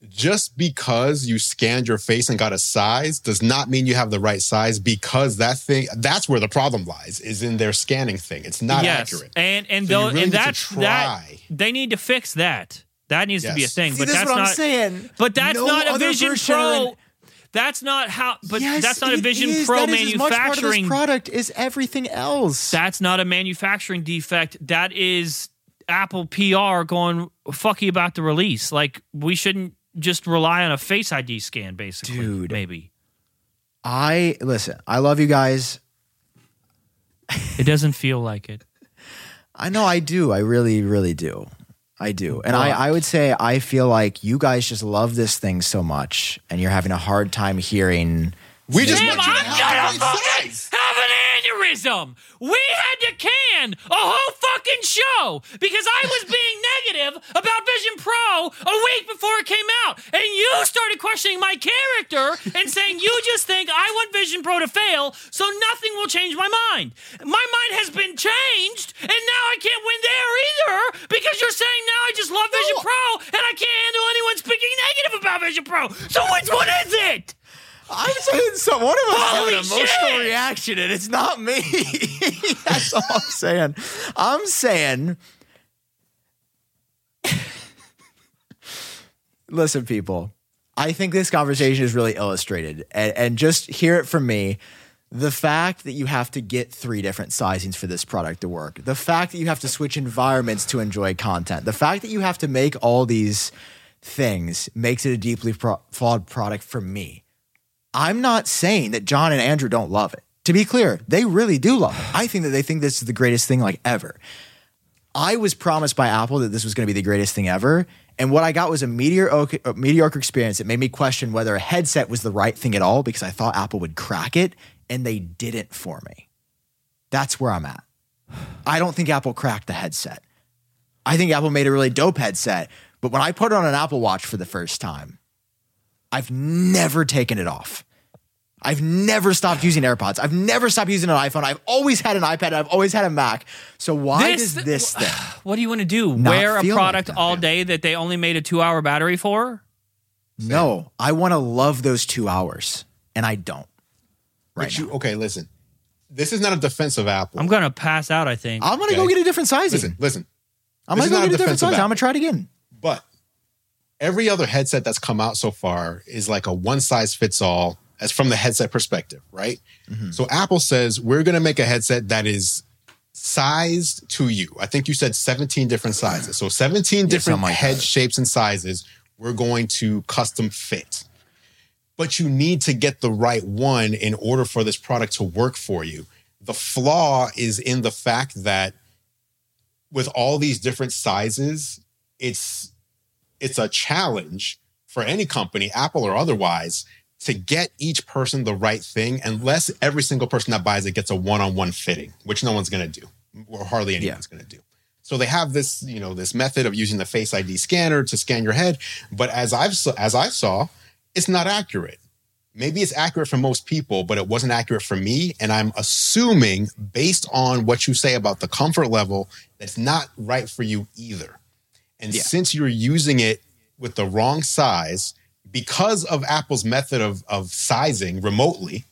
just because you scanned your face and got a size does not mean you have the right size. Because that thing, that's where the problem lies, is in their scanning thing. It's not yes. accurate. And and So though really and that's that they need to fix that. That needs to be a thing. See, but this that's is what not I'm saying. But that's No not a Vision version Pro. That's not how. But Yes, that's not a Vision is. Pro That is as much part of this manufacturing. product is everything else. That's not a manufacturing defect. That is Apple PR going fucky about the release. Like we shouldn't just rely on a Face ID scan, basically. Dude. maybe I listen. I love you guys. it doesn't feel like it. I know I do. I really, really do. I do. And I, I would say I feel like you guys just love this thing so much and you're having a hard time hearing. We just Damn, want you to I'm have gonna fucking have an aneurysm. We had to can a whole fucking show because I was being negative about Vision Pro a week before it came out. And you started questioning my character and saying you just think I want Vision Pro to fail, so nothing will change my mind. My mind has been changed, and now I can't win there either because you're saying now I just love Vision Pro and I can't handle anyone speaking negative about Vision Pro. So which one is it? I'm saying so one of us Holy has an emotional shit! reaction and it's not me. That's all I'm saying. I'm saying Listen, people. I think this conversation is really illustrated. And, and just hear it from me. The fact that you have to get three different sizings for this product to work, the fact that you have to switch environments to enjoy content, the fact that you have to make all these things makes it a deeply pro- flawed product for me. I'm not saying that Jon and Andru don't love it. To be clear, they really do love it. I think that they think this is the greatest thing like ever. I was promised by Apple that this was going to be the greatest thing ever. And what I got was a mediocre, a mediocre experience that made me question whether a headset was the right thing at all because I thought Apple would crack it and they didn't for me. That's where I'm at. I don't think Apple cracked the headset. I think Apple made a really dope headset. But when I put it on an Apple Watch for the first time, I've never taken it off. I've never stopped using AirPods. I've never stopped using an iPhone. I've always had an iPad. I've always had a Mac. So why This- does this thing? What do you want to do? Wear a product like that, all man. day that they only made a two hour battery for? No, I want to love those two hours, and I don't. Right But now. you, okay, listen. This is not a defense of Apple. I'm going to pass out, I think. I'm gonna go get a different size. listen, listen. I'm gonna go get a a different defense of sizing. I'm gonna try it again. But every other headset that's come out so far is like a one size fits all as from the headset perspective, right? Mm-hmm. So Apple says we're going to make a headset that is sized to you. I think you said 17 different sizes. So 17 different like head that. shapes and sizes we're going to custom fit. But you need to get the right one in order for this product to work for you. The flaw is in the fact that with all these different sizes, it's it's a challenge for any company, Apple or otherwise, to get each person the right thing, unless every single person that buys it gets a one-on-one fitting, which no one's going to do, or hardly anyone's going to do. So they have this, you know, this method of using the Face ID scanner to scan your head, but as I've as I saw, it's not accurate. Maybe it's accurate for most people, but it wasn't accurate for me. And I'm assuming, based on what you say about the comfort level, that's not right for you either. And Yeah. since you're using it with the wrong size, because of Apple's method of, of sizing remotely,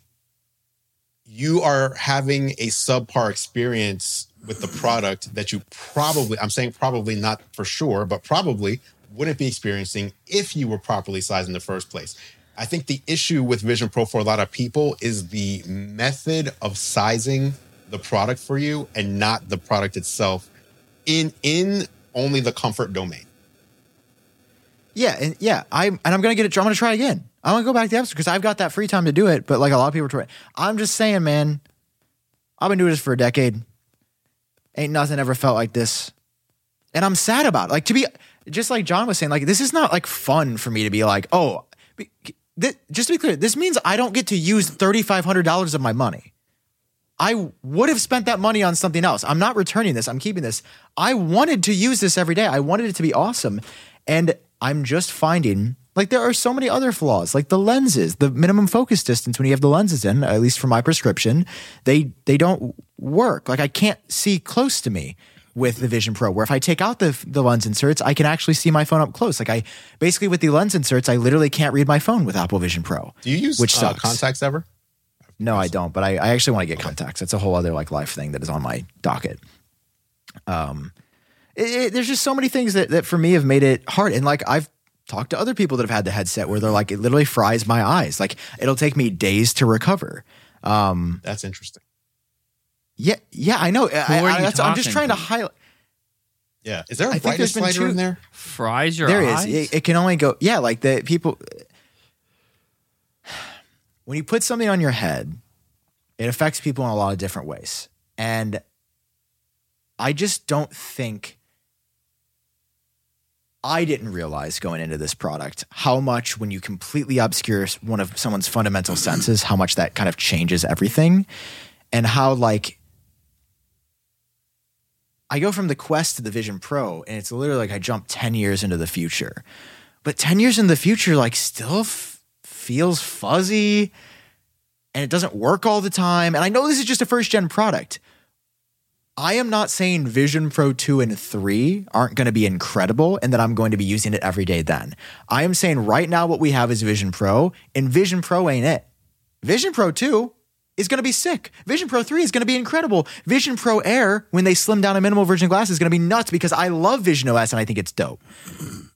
you are having a subpar experience with the product that you probably, I'm saying probably not for sure, but probably wouldn't be experiencing if you were properly sized in the first place. I think the issue with Vision Pro for a lot of people is the method of sizing the product for you and not the product itself in in only the comfort domain. Yeah, and yeah, I'm and I'm gonna get it. I'm gonna try again. I'm gonna go back to Store because I've got that free time to do it. But like a lot of people trying. I'm just saying, man. I've been doing this for a decade. Ain't nothing ever felt like this, and I'm sad about it. Like to be, just like Jon was saying, like this is not like fun for me to be like, oh, be- thi- just to be clear, this means I don't get to use thirty five hundred dollars of my money. I would have spent that money on something else. I'm not returning this. I'm keeping this. I wanted to use this every day. I wanted it to be awesome. And I'm just finding like there are so many other flaws, like the lenses, the minimum focus distance when you have the lenses in, at least for my prescription, they they don't work. Like I can't see close to me with the Vision Pro. Where if I take out the the lens inserts, I can actually see my phone up close. Like I basically with the lens inserts, I literally can't read my phone with Apple Vision Pro. Do you use Which uh, sucks. contacts ever? No, I don't. But I, I actually want to get contacts. That's a whole other like life thing that is on my docket. Um, it, it- there's just so many things that that for me have made it hard. And like I've talked to other people that have had the headset where they're like, it literally fries my eyes. Like it'll take me days to recover. Um, That's interesting. yeah, yeah, I know. I, I, that's, I'm just trying to to? highlight. Yeah. Is there a I think brightness there's been slider two- in there? Fries your There is. eyes. It, it can only go. Yeah, like the people. When you put something on your head, it affects people in a lot of different ways, and I just don't think. I didn't realize going into this product how much when you completely obscure one of someone's fundamental senses, how much that kind of changes everything, and how like I go from the Quest to the Vision Pro, and it's literally like I jump 10 years into the future. But 10 years in the future, like, still f- feels fuzzy and it doesn't work all the time. And I know this is just a first gen product. I am not saying Vision Pro 2 and 3 aren't going to be incredible and that I'm going to be using it every day then. I am saying right now what we have is Vision Pro, and Vision Pro ain't it. Vision Pro 2 is going to be sick. Vision Pro 3 is going to be incredible. Vision Pro Air, when they slim down a minimal version glass, is going to be nuts because I love Vision OS and I think it's dope.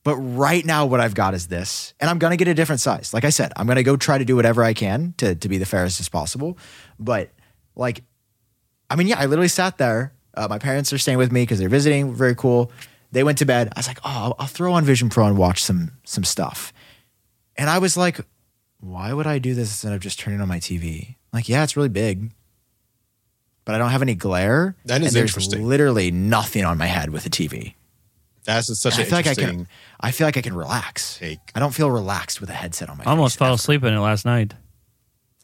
But right now, what I've got is this, and I'm going to get a different size. Like I said, I'm going to go try to do whatever I can to, to be the fairest as possible. But like, I mean, yeah, I literally sat there. Uh, my parents are staying with me because they're visiting. Very cool. They went to bed. I was like, oh, I'll, I'll throw on Vision Pro and watch some some stuff. And I was like, why would I do this instead of just turning on my TV? Like, yeah, it's really big, but I don't have any glare. That is and there's interesting. Literally nothing on my head with a TV. That's such And an I feel like I can. I feel like I can relax. take. I don't feel relaxed with a headset on my. I almost face fell ever. asleep in it last night.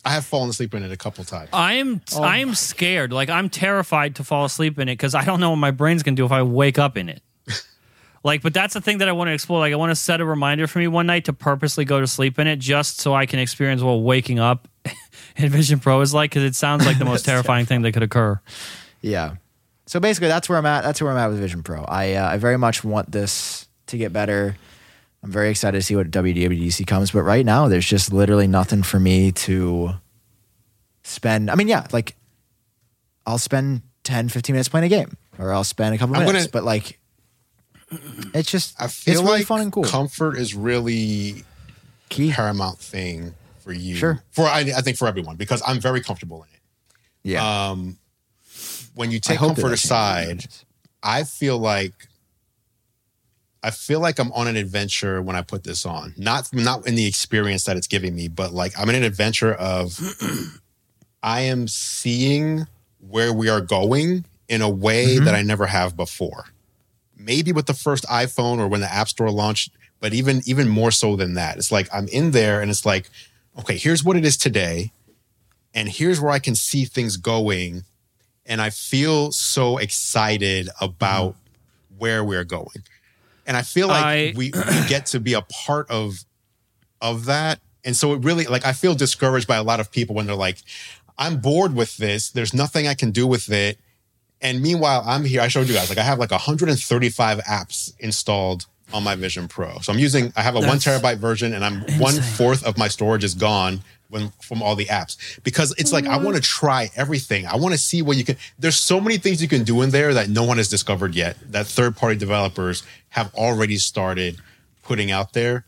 I have fallen asleep in it a couple times. I'm Oh. I'm scared. Like I'm terrified to fall asleep in it because I don't know what my brain's gonna do if I wake up in it. like, but that's the thing that I want to explore. Like, I want to set a reminder for me one night to purposely go to sleep in it, just so I can experience what waking up in Vision Pro is like. Because it sounds like the most terrifying thing that could occur. Yeah. So basically, that's where I'm at. That's where I'm at with Vision Pro. I uh, I very much want this to get better. I'm very excited to see what WWDC comes, but right now there's just literally nothing for me to spend. I mean, yeah, like I'll spend 10, 15 minutes playing a game, or I'll spend a couple I'm minutes, gonna- but like it's just I feel it's really like fun and cool. comfort is really Key. paramount thing for you. Sure. For I, I think for everyone because I'm very comfortable in it. Yeah. Um, when you take comfort aside, I feel like I feel like I'm on an adventure when I put this on. Not not in the experience that it's giving me, but like I'm in an adventure of I am seeing where we are going in a way Mm-hmm. that I never have before. Maybe with the first iPhone or when the App Store launched, but even even more so than that. It's like I'm in there and it's like, okay, here's what it is today, and here's where I can see things going. And I feel so excited about where we're going. And I feel like I- we, we get to be a part of of that. And so it really like I feel discouraged by a lot of people when they're like, I'm bored with this. There's nothing I can do with it. And meanwhile, I'm here. I showed you guys like I have like 135 apps installed on my Vision Pro. So I'm using I have a one terabyte version, and I'm one fourth of my storage is gone when from all the apps because it's like I mm-hmm. want to try everything. I want to see what you can. There's so many things you can do in there that no one has discovered yet. That third party developers have already started putting out there.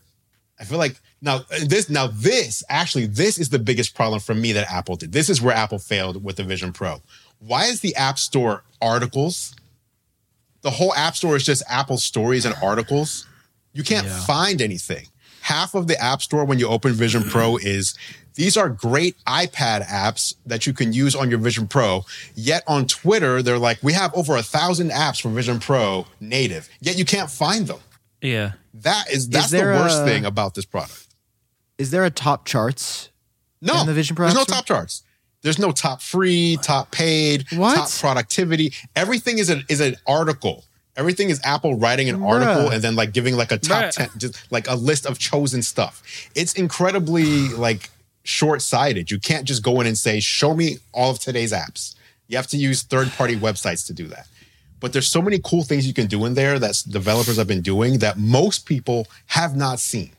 I feel like now this now this actually this is the biggest problem for me that Apple did. This is where Apple failed with the Vision Pro. Why is the App Store articles? The whole App Store is just Apple stories and articles. You can't Yeah. find anything. Half of the App Store when you open Vision Pro is these are great iPad apps that you can use on your Vision Pro. Yet on Twitter, they're like, we have over a thousand apps for Vision Pro native. Yet you can't find them. Yeah. That is that's the worst a- thing about this product. Is there a top charts? No, in the Vision Pro there's no top charts. There's no top free, top paid, What? top productivity. Everything is an is an article. Everything is Apple writing an article Bruh. and then like giving like a top Bruh. ten, just like a list of chosen stuff. It's incredibly like short sighted. You can't just go in and say, "Show me all of today's apps." You have to use third party websites to do that. But there's so many cool things you can do in there that developers have been doing that most people have not seen.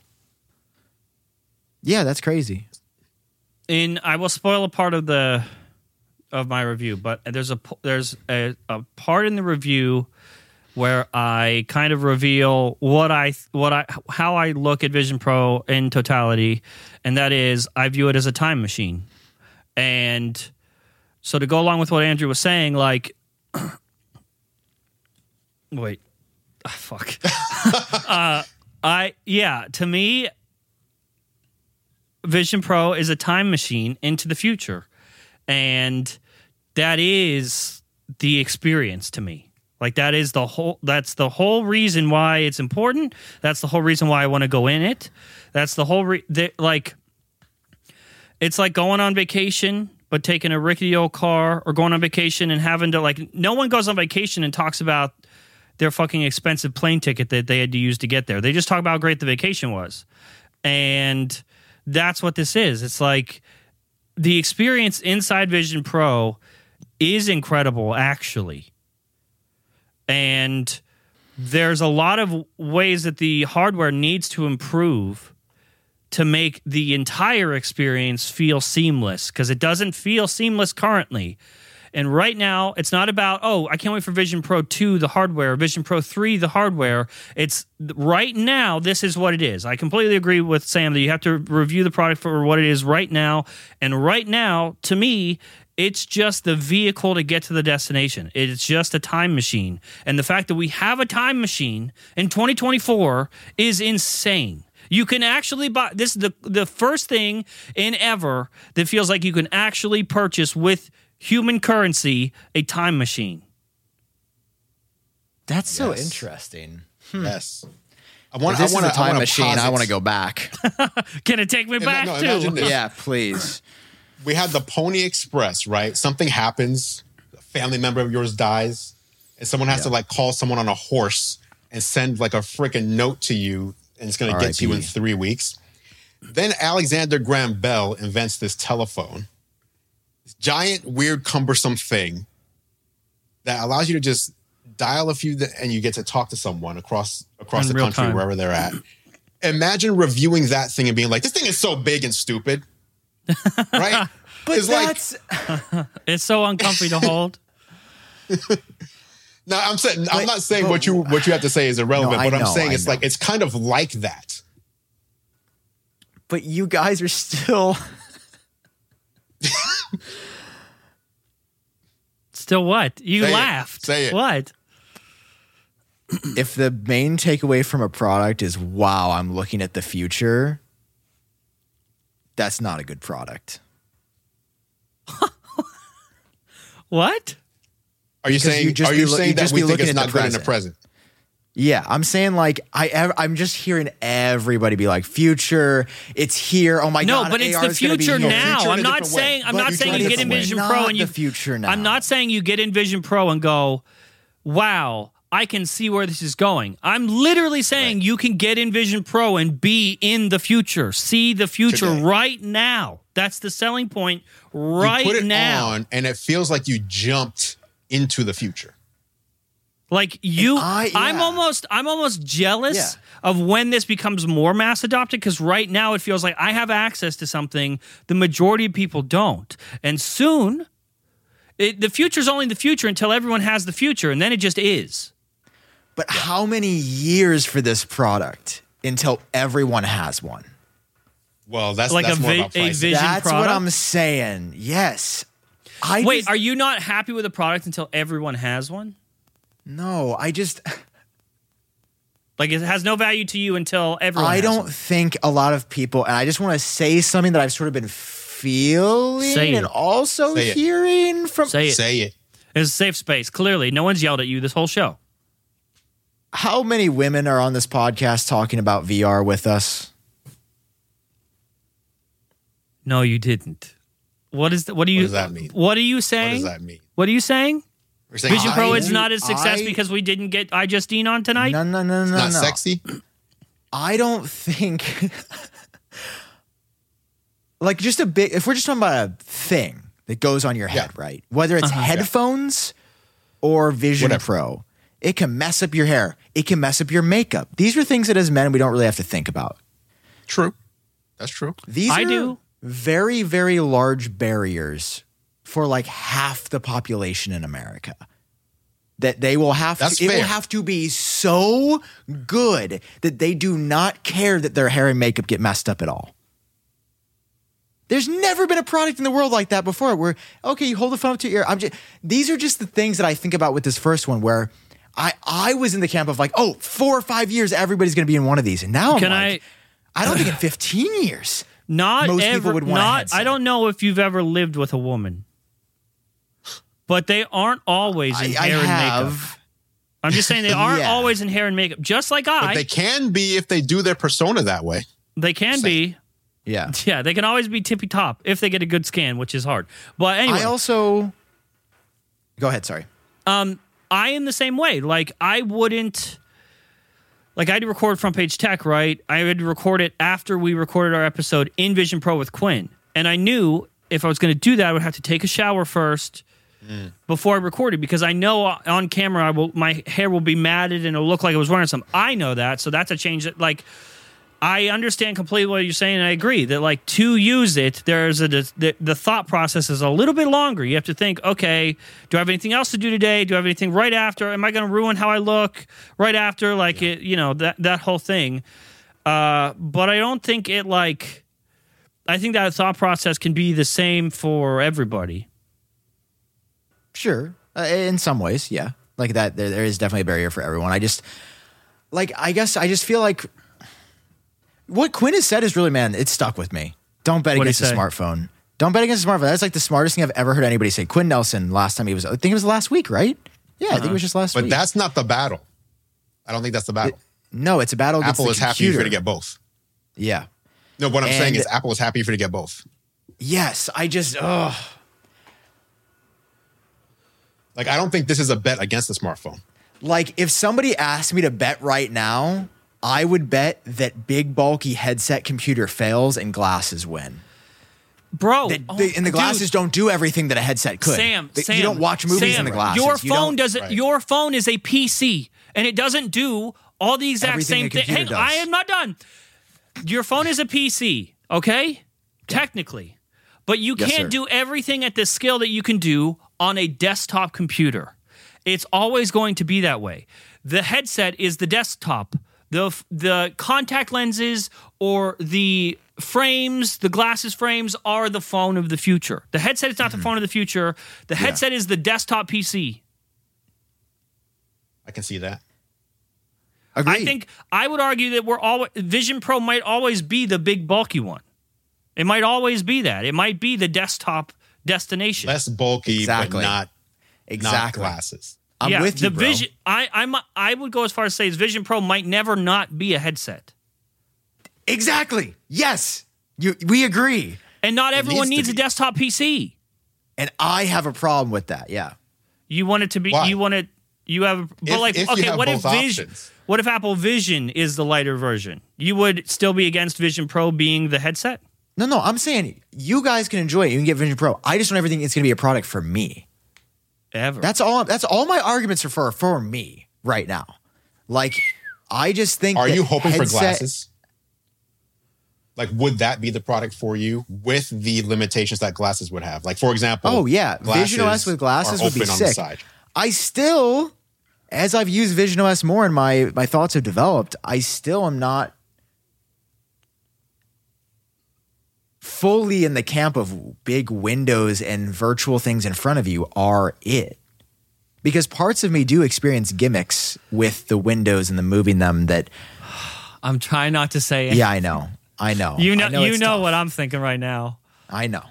Yeah, that's crazy. And I will spoil a part of the of my review, but there's a there's a, a part in the review where I kind of reveal what I what I how I look at Vision Pro in totality, and that is I view it as a time machine, and so to go along with what Andru was saying, like, wait, Ah, fuck, uh, I yeah, to me, Vision Pro is a time machine into the future. And that is the experience to me. Like that is the whole that's the whole reason why it's important. That's the whole reason why I want to go in it. That's the whole re- the, like it's like going on vacation but taking a rickety old car or going on vacation and having to like no one goes on vacation and talks about their fucking expensive plane ticket that they had to use to get there. They just talk about how great the vacation was. And that's what this is. It's like the experience inside Vision Pro is incredible, actually. And there's a lot of ways that the hardware needs to improve to make the entire experience feel seamless because it doesn't feel seamless currently. And right now, it's not about, oh, I can't wait for Vision Pro 2, the hardware, Vision Pro 3, the hardware. It's right now, this is what it is. I completely agree with Sam that you have to review the product for what it is right now. And right now, to me, it's just the vehicle to get to the destination. It's just a time machine. And the fact that we have a time machine in 2024 is insane. You can actually buy this is the the first thing in ever that feels like you can actually purchase with human currency a time machine. That's so Yes. interesting. Hmm. Yes. I want. this I want is a time I machine. I want to go back. Can it take me back no, too? this. yeah, please. We had the Pony Express, right? Something happens, a family member of yours dies, and someone has to like call someone on a horse and send like a freaking note to you, and it's going to get to you in three weeks. Then Alexander Graham Bell invents this telephone, this giant, weird, cumbersome thing that allows you to just dial a few th- and you get to talk to someone across across In the country time. wherever they're at. Imagine reviewing that thing and being like, "This thing is so big and stupid." Right? But It's like- that's It's so uncomfy to hold. No, I'm saying I'm not saying but- what you what you have to say is irrelevant. No, I but I'm know, saying I it's like it's kind of like that. but you guys are still Still what? You Say it. laughed. Say it. What? if the main takeaway from a product is wow, I'm looking at the future, that's not a good product. What? Are you Because saying you'd just are you loo- saying you'd that we be think looking it's at not the good in the present? Yeah, I'm saying like I ev- I'm just hearing everybody be like future, it's here. Oh my No, god, No, but it's the is gonna be future now. Future I'm not different way. saying I'm But not saying you get different way. Envision Not Pro and you the future now. I'm not saying you get Envision Pro and go, "Wow, I can see where this is going." I'm literally saying Right. you can get Envision Pro and be in the future, see the future Today. right now. That's the selling point right you put it now. on, and it feels like you jumped into the future. Like you, I- I'm yeah. almost, I'm almost jealous Yeah. of when this becomes more mass adopted because right now it feels like I have access to something the majority of people don't, and soon, it, the future's only the future until everyone has the future, and then it just is. But how many years for this product until everyone has one? Well, that's Like that's a more vi- about a vision That's what? I'm saying. Yes. I Wait, just, are you not happy with the product until everyone has one? no, I just Like it has no value to you until everyone. I has don't one. think a lot of people, and I just want to say something that I've sort of been feeling Say and also Say it. hearing from say it. Say it. It's a safe space. Clearly, no one's yelled at you this whole show. How many women are on this podcast talking about VR with us? No, you didn't. What is the, what do you? does that mean? What are you saying? What does that mean? What are you saying? We're saying Vision I- Pro is not a success I- because we didn't get I Justine on tonight. No, no, no, no, not no. sexy. I don't think like just a big if we're just talking about a thing that goes on your head, Yeah. right? Whether it's uh-huh. headphones or Vision Whatever. Pro, it can mess up your hair. It can mess up your makeup. These are things that as men we don't really have to think about. True. That's true. These I are do. very, very large barriers for like half the population in America. That they will have That's to, it will have to be so good that they do not care that their hair and makeup get messed up at all. There's never been a product in the world like that before where, okay, you hold the phone up to your ear. I'm just, these are just the things that I think about with this first one where I, I was in the camp of like, oh, four or five years, everybody's going to be in one of these. And now I'm Can like, I, don't think in 15 years. Not Most ever. people would want a not. I don't know if you've ever lived with a woman, but they aren't always in I, I hair and makeup. I'm just saying they aren't Yeah. always in hair and makeup. Just like I, But they can be if they do their persona that way. they can be. Yeah. Yeah, they can always be tippy top if they get a good scan, which is hard. But anyway, I also. Go ahead. Sorry. um, I am the same way. Like I wouldn't. Like I had to record front page tech, right? I had to record it after we recorded our episode in Vision Pro with Quinn, and I knew if I was going to do that, I would have to take a shower first mm. before I recorded because I know on camera I will my hair will be matted and it'll look like I was wearing some. I know that, so that's a change that like. I understand completely what you're saying, and I agree that like to use it, there's a the, the thought process is a little bit longer. You have to think, okay, do I have anything else to do today? Do I have anything right after? Am I going to ruin how I look right after? Like it, you know that that whole thing. Uh, but I don't think it like. I think that thought process can be the same for everybody. Sure. Uh, in some ways, yeah. Like that, there, there is definitely a barrier for everyone. I just, like, I guess I just feel like what Quinn has said is really, man, it stuck with me. Don't bet What'd against a say? smartphone. Don't bet against a smartphone. That's like the smartest thing I've ever heard anybody say. Quinn Nelson, last time he was, I think it was last week, right? Yeah, I think it was uh-huh. just last week. But week. that's not the battle. I don't think that's the battle. no, it's a battle against Apple the is happy computer. for you to get both. Yeah. No, what I'm saying And- is Apple is happy for you to get both. Yes, I just, oh, Like I don't think this is a bet against the smartphone. like if somebody asked me to bet right now, I would bet that big bulky headset computer fails and glasses win. Bro, That- oh, they- and the dude, glasses don't do everything that a headset could. Sam, The- Sam, you don't watch movies Sam, in the glasses. Your You phone doesn't. Right. Your phone is a PC, and it doesn't do all the exact Everything same thing. Hang- I am not done. Your phone is a PC, okay? Technically, but you Yes, can't sir. do everything at the scale that you can do on a desktop computer. It's always going to be that way. The headset is the desktop. The the contact lenses or the frames, the glasses frames are the phone of the future. The headset is not Mm-hmm. the phone of the future. The headset is the desktop PC. I can see that. Agreed. I think I would argue that we're all Vision Pro might always be the big bulky one. It might always be that. It might be the desktop destination. Less bulky, Exactly. but not exactly. not glasses. I'm yeah, with you, the bro. Vision. I I'm I would go as far as say is Vision Pro might never not be a headset, Exactly. Yes. You, we agree. and not everyone needs needs a desktop PC. And I have a problem with that. Yeah. You want it to be. Why? You want it. You have. A but If- like, if okay, what if Vision? options. What if Apple Vision is the lighter version? You would still be against Vision Pro being the headset. No, no, I'm saying you guys can enjoy it. You can get Vision Pro. I just want everything. It's going to be a product for me. Ever. That's all. That's all my arguments are for for me right now. Like, I just think. Are you hoping for glasses? Like, would that be the product for you with the limitations that glasses would have? Like, for example, Oh yeah, Vision OS with glasses would be open on the sick. side. I still, as I've used Vision OS more and my my thoughts have developed, I still am not fully in the camp of big windows and virtual things in front of you are it. Because parts of me do experience gimmicks with the windows and the moving them that I'm trying not to say. yeah, I know. I know. You I know. you know tough. what I'm thinking right now. I know.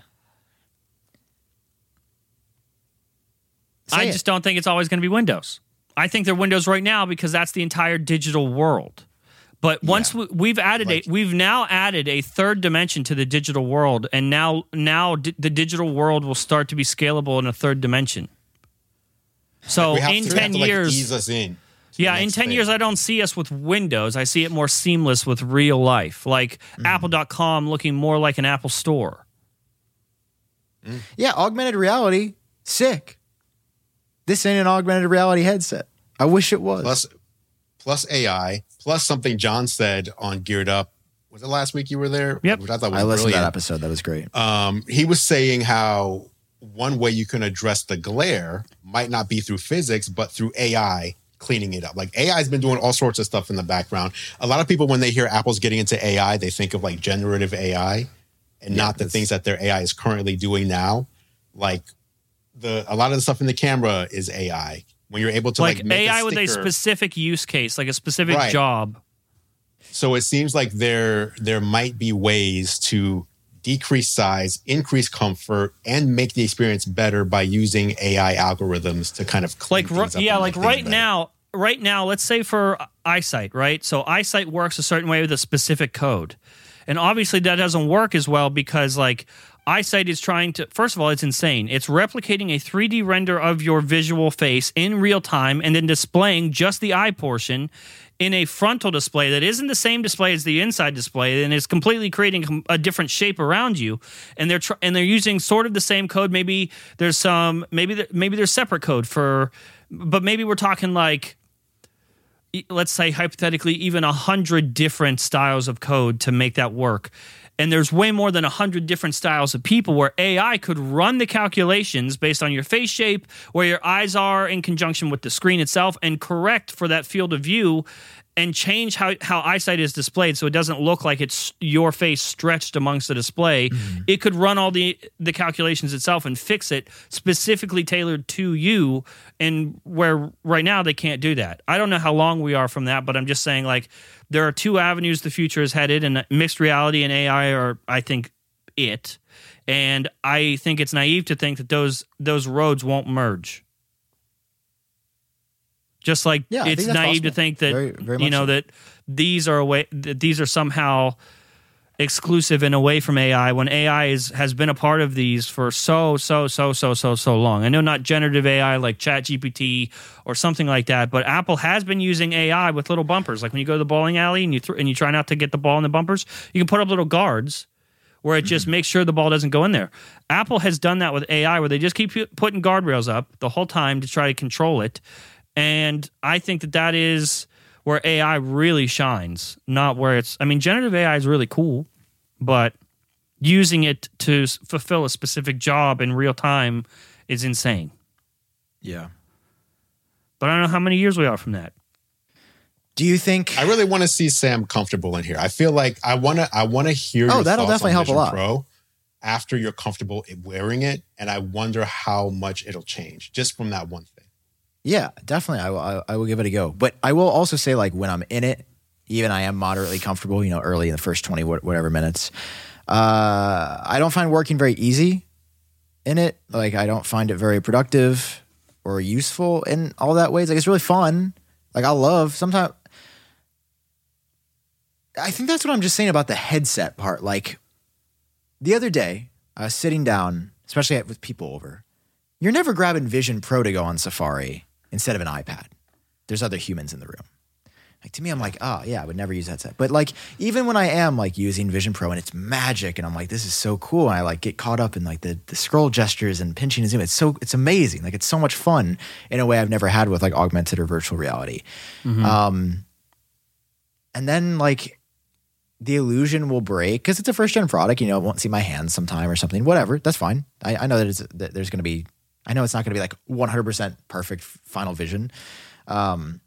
I Say it. just don't think it's always going to be Windows. I think they're Windows right now because that's the entire digital world. But once we, we've added Like- a, we've now added a third dimension to the digital world, and now now di- the digital world will start to be scalable in a third dimension. So We have in to, we have ten to, like, years, ease us in. yeah, in 10 thing. years, I don't see us with Windows. I see it more seamless with real life, like Mm-hmm. Apple.com looking more like an Apple store. Yeah, augmented reality, sick. This ain't an augmented reality headset. I wish it was. plus plus AI, plus something Jon said on Geared Up. Was it last week you were there? Yep. Which I thought was I listened to that episode. That was great. Um, he was saying how one way you can address the glare might not be through physics, but through AI cleaning it up. Like AI has been doing all sorts of stuff in the background. A lot of people, when they hear Apple's getting into AI, they think of like generative AI and not the things that their AI is currently doing now. Like the a lot of the stuff in the camera is AI. When you're able to like, like make AI a with a specific use case, like a specific Right. job. So it seems like there there might be ways to decrease size, increase comfort, and make the experience better by using AI algorithms to kind of like up yeah like right better. now right now let's say for EyeSight right so EyeSight works a certain way with a specific code and obviously that doesn't work as well because like EyeSight is trying to first of all it's insane. It's replicating a 3d render of your visual face in real time and then displaying just the eye portion in a frontal display that isn't the same display as the inside display and is completely creating a different shape around you. And they're tr- and they're using sort of the same code. Maybe there's some maybe maybe there's separate code for but maybe we're talking like let's say hypothetically even a hundred different styles of code to make that work and there's way more than a hundred different styles of people where ai could run the calculations based on your face shape where your eyes are in conjunction with the screen itself and correct for that field of view and change how, how EyeSight is displayed so it doesn't look like it's your face stretched amongst the display. Mm-hmm. It could run all the the calculations itself and fix it specifically tailored to you and where right now they can't do that. I don't know how long we are from that but i'm just saying like there are two avenues the future is headed and mixed reality and ai are i think it. And i think it's naive to think that those those roads won't merge just like Yeah, it's naive to think that Very- very you know so. that these are away that these are somehow exclusive and away from AI when AI is has been a part of these for so so so so so so long. I know not generative AI like ChatGPT or something like that, but Apple has been using AI with little bumpers. Like when you go to the bowling alley and you th- and you try not to get the ball in the bumpers, you can put up little guards where it just makes sure the ball doesn't go in there. Apple has done that with AI where they just keep putting guardrails up the whole time to try to control it. And I think that that is where AI really shines, not where it's. I mean, generative AI is really cool, but using it to fulfill a specific job in real time is insane. Yeah. But I don't know how many years we are from that. Do you think? I really want to see Sam comfortable in here. I feel like I want to. I want to hear. Oh, your that'll thoughts definitely help a lot. Pro after you're comfortable in wearing it, and I wonder how much it'll change just from that one thing. Yeah, definitely. I will. I, I will give it a go. But I will also say, like when I'm in it, even I am moderately comfortable. You know, early in the first twenty whatever minutes, uh, I don't find working very easy in it. Like I don't find it very productive. or useful in all that ways. Like it's really fun. Like I love sometimes. I think that's what I'm just saying about the headset part. Like the other day, I was sitting down, especially with people over. You're never grabbing Vision Pro to go on Safari instead of an iPad. There's other humans in the room. Like to me, I'm like, oh yeah, I would never use that headset. But like even when I am like using Vision Pro and it's magic, and I'm like, this is so cool, and I like get caught up in like the the scroll gestures and pinching and zoom. It's so it's amazing. Like it's so much fun in a way I've never had with like augmented or virtual reality. Um, and then like the illusion will break because it's a first gen product. You know, I won't see my hands sometime or something. Whatever, that's fine. I, I know that, it's, that there's going to be. I know it's not going to be like 100 percent perfect final vision. Um,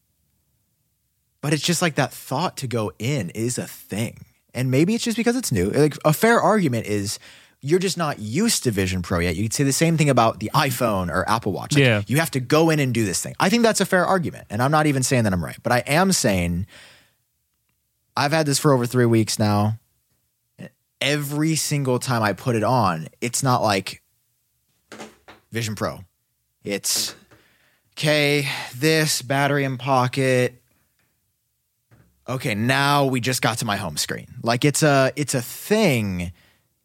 but it's just like that thought to go in is a thing, and maybe it's just because it's new. Like a fair argument is. You're just not used to Vision Pro yet. You could say the same thing about the iPhone or Apple Watch. Like, Yeah. You have to go in and do this thing. I think that's a fair argument. And I'm not even saying that I'm right, but I am saying I've had this for over three weeks now. Every single time I put it on, it's not like Vision Pro. It's okay, this battery in pocket. Okay, now we just got to my home screen. Like it's a it's a thing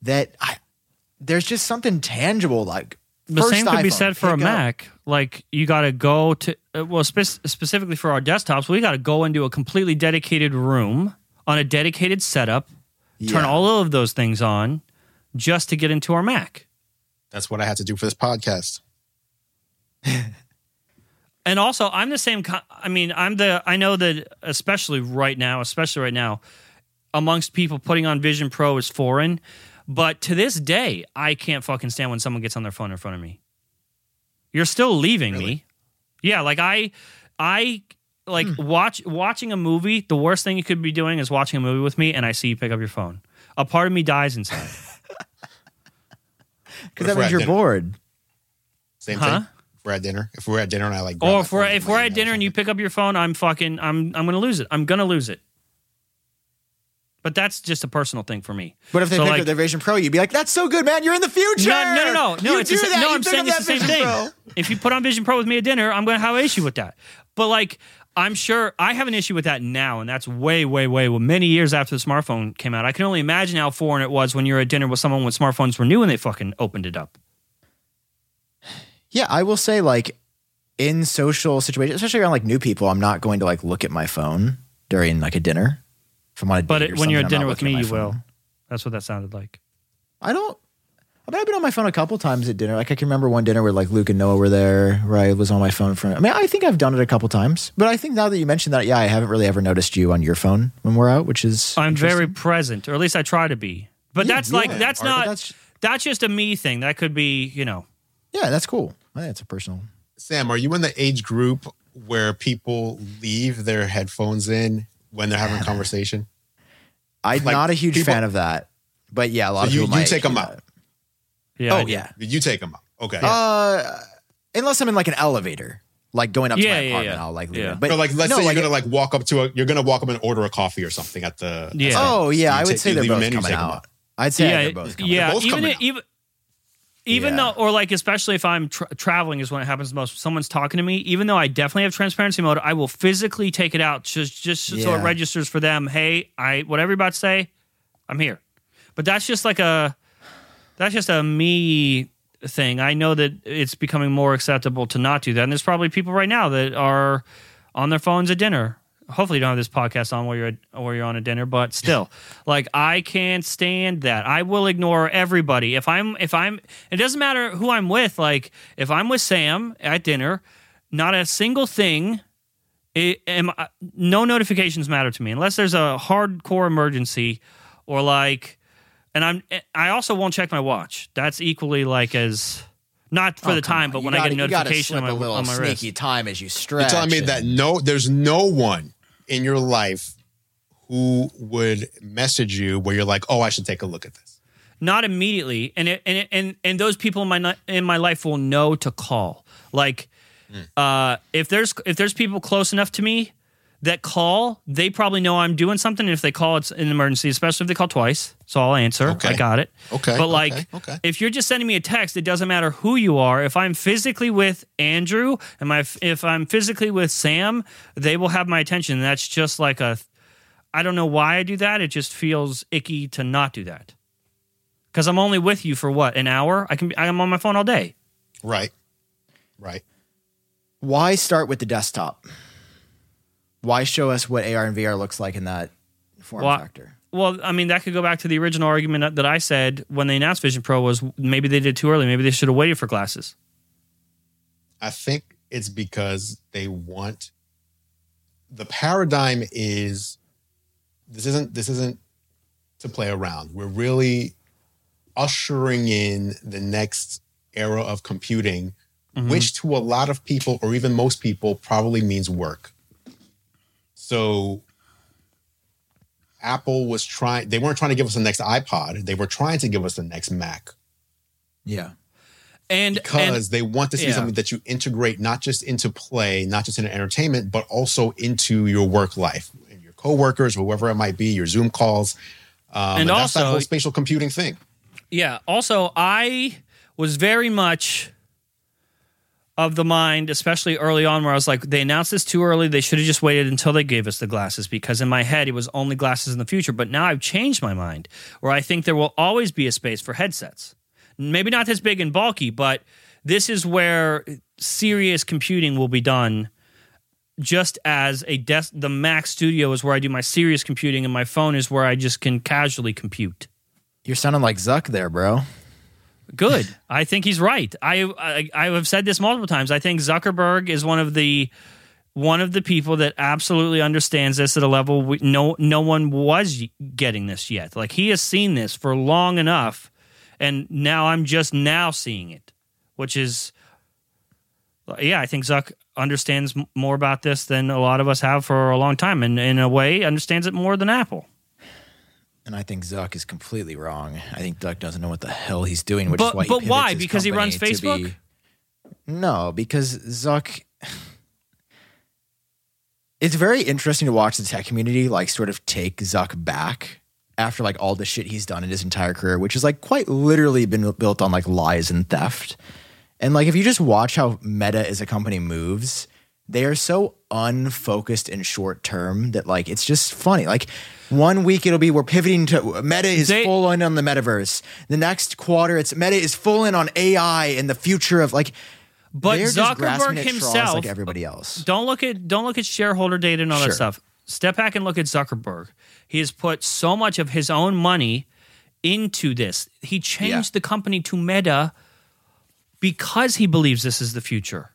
that I there's just something tangible like The first same could be said for a up- Mac. Like you got to go to uh, well, spe- specifically for our desktops, we got to go into a completely dedicated room on a dedicated setup, turn all of those things on, just to get into our Mac. That's what I had to do for this podcast. And also, I'm the same. I mean, I'm the. I know that especially right now, especially right now, amongst people putting on Vision Pro is foreign. But to this day, I can't fucking stand when someone gets on their phone in front of me. You're still leaving me. Yeah, like I, I like Hmm. watch watching a movie. The worst thing you could be doing is watching a movie with me, and I see you pick up your phone. A part of me dies inside. because that means you're dinner? bored. Same Huh? thing. If we're at dinner, if we're at dinner and I like, oh, grab or if we're if we're at dinner and you pick up your phone, I'm fucking I'm I'm gonna lose it. I'm gonna lose it. But that's just a personal thing for me. But if they So, picked like- up their Vision Pro, you'd be like, "That's so good, man! You're in the future." No, no, no, no, no. You It's do the, that. no. You I'm saying it's the same Vision thing. If you put on Vision Pro with me at dinner, I'm going to have an issue with that. But like, I'm sure I have an issue with that now, and that's way, way, way, well, many years after the smartphone came out. I can only imagine how foreign it was when you're at dinner with someone when smartphones were new and they fucking opened it up. Yeah, I will say like in social situations, especially around like new people, I'm not going to like look at my phone during like a dinner. If I'm on a But it, when you're at I'm dinner with me, at you my will. That's what that sounded like. I don't. I mean, I've been on my phone a couple times at dinner. Like I can remember one dinner where like Luke and Noah were there, where I was on my phone for. I mean, I think I've done it a couple times, but I think now that you mentioned that, yeah, I haven't really ever noticed you on your phone when we're out, which is I'm very present, or at least I try to be. But Yeah, that's yeah, like that's Art, but not that's- that's just a me thing. That could be, you know. yeah, that's cool. That's a personal. Sam, are you in the age group where people leave their headphones in when they're having a conversation? I'm Like, not a huge people- fan of that, but yeah, a lot So of you- people. you might take 'em do out. that. Yeah. Oh yeah. You take them out. Okay. Uh, unless I'm in like an elevator, like going up to my yeah, apartment, yeah. I'll like leave Yeah. it. But no, like let's no, say like, you're gonna like walk up to a you're gonna walk up and order a coffee or something at the at Yeah. the- Oh yeah, you I would take- say you they're leave 'em both in, you coming take 'em out. I'd say yeah, they're both coming yeah. out. both even coming it- out. even even Yeah. though, or like especially if I'm tra- traveling is when it happens the most. Someone's talking to me, even though I definitely have transparency mode, I will physically take it out just just so it Yeah. registers for them. Hey, I whatever you're about to say, I'm here. But that's just like a that's just a me thing. I know that it's becoming more acceptable to not do that, and there's probably people right now that are on their phones at dinner. Hopefully, you don't have this podcast on while you're at, while you're on a dinner, but still, like I can't stand that. I will ignore everybody if I'm if I'm. It doesn't matter who I'm with. Like if I'm with Sam at dinner, not a single thing. It, am, no notifications matter to me unless there's a hardcore emergency or like and i'm i also won't check my watch that's equally like as not for Oh, the time on. but You when i gotta- get a you gotta notification on slip my, a little on my sneaky wrist time as you You're stretch. telling me that no, there's no one in your life who would message you where you're like, oh, I should take a look at this. not immediately and it, and it, and and those people in my in my life will know to call like uh if there's if there's people close enough to me that call, they probably know I'm doing something. And if they call, it's an emergency, especially if they call twice. So I'll answer. Okay. I got it. Okay, But like, okay, okay. if you're just sending me a text, it doesn't matter who you are. If I'm physically with Andru, and my if I'm physically with Sam, they will have my attention. That's just like a. I don't know why I do that. It just feels icky to not do that. Because I'm only with you for what an hour. I can. Be, I'm on my phone all day. Right. Right. Why start with the desktop? Why show us what AR and VR looks like in that form Well, factor? Well, I mean, that could go back to the original argument that I said when they announced Vision Pro was maybe they did too early. Maybe they should have waited for glasses. I think it's because they want the paradigm is this isn't this isn't to play around. We're really ushering in the next era of computing, mm-hmm. which to a lot of people or even most people probably means work. So Apple was trying they weren't trying to give us the next iPod, they were trying to give us the next Mac Yeah. And because they want to see yeah. something that you integrate not just into play, not just into entertainment, but also into your work life, and your coworkers, whoever it might be, your Zoom calls, um, And that's that also- whole spatial computing thing. Yeah. Also, I was very much of the mind, especially early on, where I was like, they announced this too early. They should have just waited until they gave us the glasses because in my head, it was only glasses in the future. But now I've changed my mind where I think there will always be a space for headsets. Maybe not this big and bulky, but this is where serious computing will be done. Just as a desk, the Mac Studio is where I do my serious computing, and my phone is where I just can casually compute. You're sounding like Zuck there, bro. Good. I think he's right. I, I I have said this multiple times. I think Zuckerberg is one of the one of the people that absolutely understands this at a level we, no no one was getting this yet. Like he has seen this for long enough, and now I'm just now seeing it, which is yeah. I think Zuck understands more about this than a lot of us have for a long time, and in a way, understands it more than Apple. And I think Zuck is completely wrong. I think Zuck doesn't know what the hell he's doing, which But- is why but pivots why? Because he runs Facebook? be- no, because Zuck. It's very interesting to watch the tech community like sort of take Zuck back after like all the shit he's done in his entire career, which is like quite literally been built on like lies and theft. And like if you just watch how Meta as a company moves, they are so unfocused and short term that like it's just funny. Like one week it'll be we're pivoting to Meta is They- full in on the metaverse. The next quarter it's Meta is full in on AI and the future of like But they're just grasping Zuckerberg himself, like everybody else. don't look at don't look at shareholder data and all Sure. that stuff. Step back and look at Zuckerberg. He has put so much of his own money into this. He changed Yeah. the company to Meta because he believes this is the future.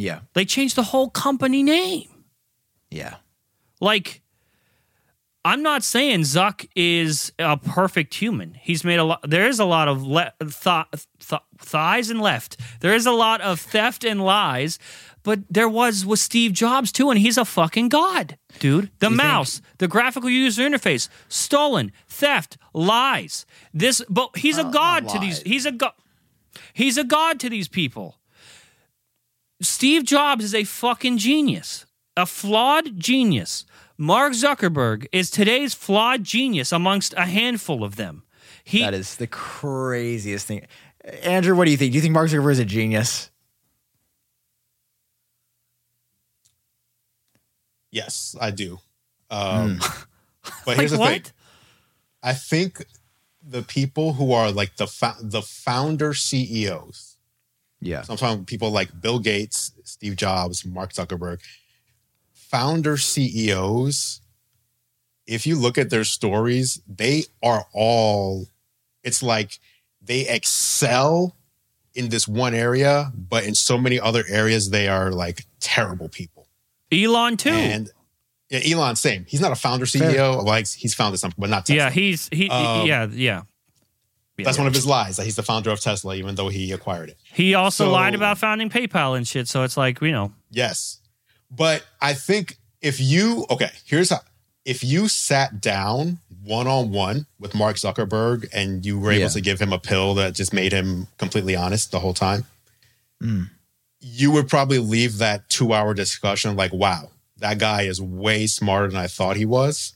Yeah. They changed the whole company name. Yeah. Like I'm not saying Zuck is a perfect human. He's made a lot. There is a lot of le- th- th- thighs and left. There is a lot of theft and lies, but there was with Steve Jobs too, and he's a fucking god, dude. The You think- mouse, the graphical user interface, stolen, theft, lies. This, but he's a Uh, god to these. He's a god. He's a god to these people. Steve Jobs is a fucking genius, a flawed genius. Mark Zuckerberg is today's flawed genius amongst a handful of them. He That is the craziest thing. Andru, what do you think? Do you think Mark Zuckerberg is a genius? Yes, I do. Um, Hmm. But here's like the what? thing. I think the people who are like the fo- the founder CEOs. Yeah. So I'm talking people like Bill Gates, Steve Jobs, Mark Zuckerberg. Founder CEOs, if you look at their stories, they are all, it's like they excel in this one area, but in so many other areas, they are like terrible people. Elon too. And yeah, Elon, same. He's not a founder CEO. Like he's founded something, but not Tesla. yeah, he's he. Um, yeah, yeah. That's one of his lies that he's the founder of Tesla, even though he acquired it. He also So- lied about founding PayPal and shit. So it's like you know, Yes. But I think if you, okay, here's how, if you sat down one on one with Mark Zuckerberg and you were able Yeah. to give him a pill that just made him completely honest the whole time, Mm. you would probably leave that two hour discussion like, wow, that guy is way smarter than I thought he was.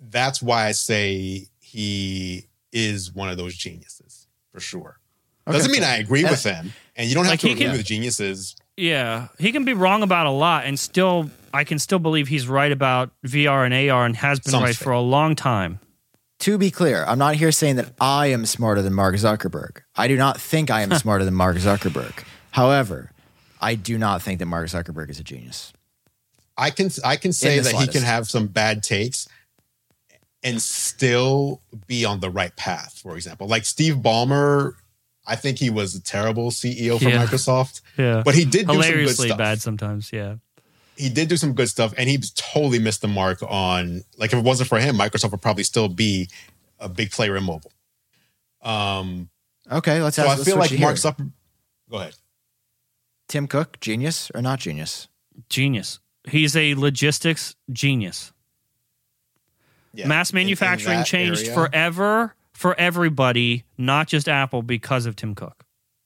That's why I say he is one of those geniuses for sure. Doesn't mean I agree And- with him, and you don't have Like, to he agree can- with geniuses. Yeah, he can be wrong about a lot, and still, I can still believe he's right about VR and AR, and has been Some right thing. for a long time. To be clear, I'm not here saying that I am smarter than Mark Zuckerberg. I do not think I am smarter than Mark Zuckerberg. However, I do not think that Mark Zuckerberg is a genius. I can I can say the that he can have some bad takes and still be on the right path. For example, like Steve Ballmer, I think he was a terrible CEO for Yeah. Microsoft, Yeah, but he did do some good hilariously stuff. bad sometimes. Yeah, He did do some good stuff, and he totally missed the mark on. Like, if it wasn't for him, Microsoft would probably still be a big player in mobile. Um, Okay, let's so ask. I let's feel like Mark here. Zuckerberg. Go ahead. Tim Cook, genius or not genius? genius. He's a logistics genius. Yeah. Mass In- in manufacturing changed area- forever for everybody, not just Apple, because of Tim Cook.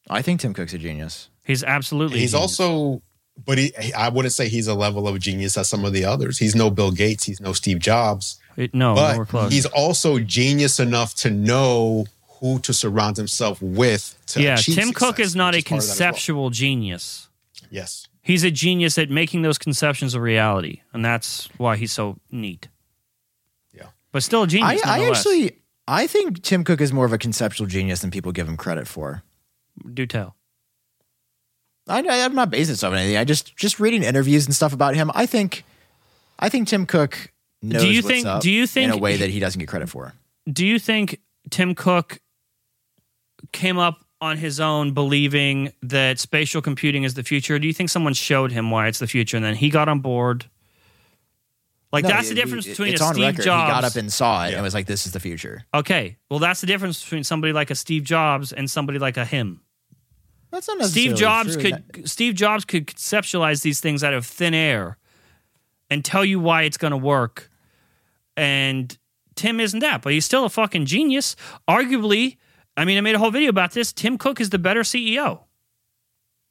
I think Tim Cook's a genius. He's absolutely. a He's genius. also, but he, I wouldn't say he's a level of genius as some of the others. He's no Bill Gates. He's no Steve Jobs. It- no, but nowhere close. he's also genius enough to know who to surround himself with. To yeah, achieve Tim Cook is not a which part of that as well. conceptual genius. Yes, He's a genius at making those conceptions a reality, and that's why he's so neat. But still a I, genius. I nonetheless. actually, I think Tim Cook is more of a conceptual genius than people give him credit for. do tell. I, I, I'm not basing this on anything. I just just reading interviews and stuff about him. I think, I think Tim Cook knows Do you what's think- up do you think in a way that he doesn't get credit for? Do you think Tim Cook came up on his own believing that spatial computing is the future? Do you think someone showed him why it's the future and then he got on board? Like No, that's the difference it- between it's a on Steve record. Jobs. He got up and saw it Yeah. and was like, "This is the future." okay, well that's the difference between somebody like a Steve Jobs and somebody like a him. That's not Steve Jobs true. could Steve Jobs could conceptualize these things out of thin air and tell you why it's going to work. And Tim isn't that, but he's still a fucking genius. Arguably, I mean, I made a whole video about this. Tim Cook is the better CEO.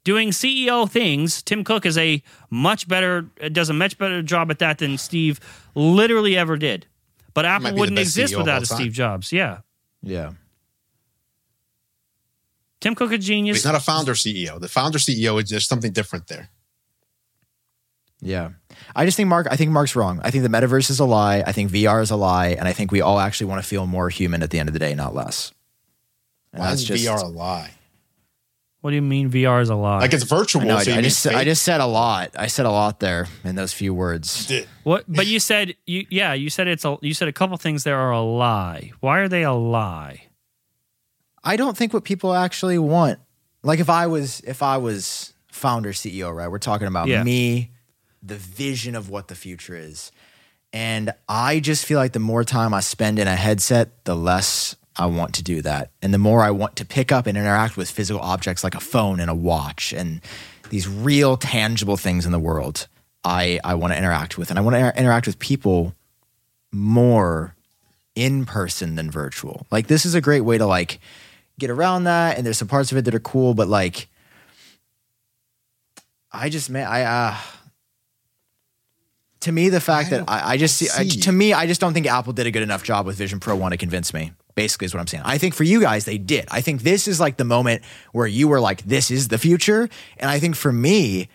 Doing CEO things, Tim Cook is a much better does a much better job at that than Steve literally ever did. But Apple wouldn't exist CEO without a time. Steve Jobs. Yeah. Yeah. Tim Cook is But genius. he's not a founder CEO. The founder CEO is just something different there. Yeah. I just think Mark I think Mark's wrong. I think the metaverse is a lie. I think VR is a lie, and I think we all actually want to feel more human at the end of the day, not less. And Why that's is just VR a lie? What do you mean VR is a lie? Like it's virtual. I, know, so I, I mean just I just said a lot. I said a lot there in those few words. What? But you said you yeah you said it's a you said a couple things there are a lie. Why are they a lie? I don't think what people actually want. Like if I was if I was founder CEO, right? We're talking about Yeah. me, the vision of what the future is. And I just feel like the more time I spend in a headset, the less I want to do that. And the more I want to pick up and interact with physical objects like a phone and a watch and these real tangible things in the world, I I want to interact with. And I want to inter- interact with people more in person than virtual. Like this is a great way to like get around that and there's some parts of it that are cool but like I just man I uh to me the fact I that I, I just see, I, to me I just don't think Apple did a good enough job with Vision Pro 1 to convince me. Basically is what I'm saying. I think for you guys they did. I think this is like the moment where you were like this is the future and I think for me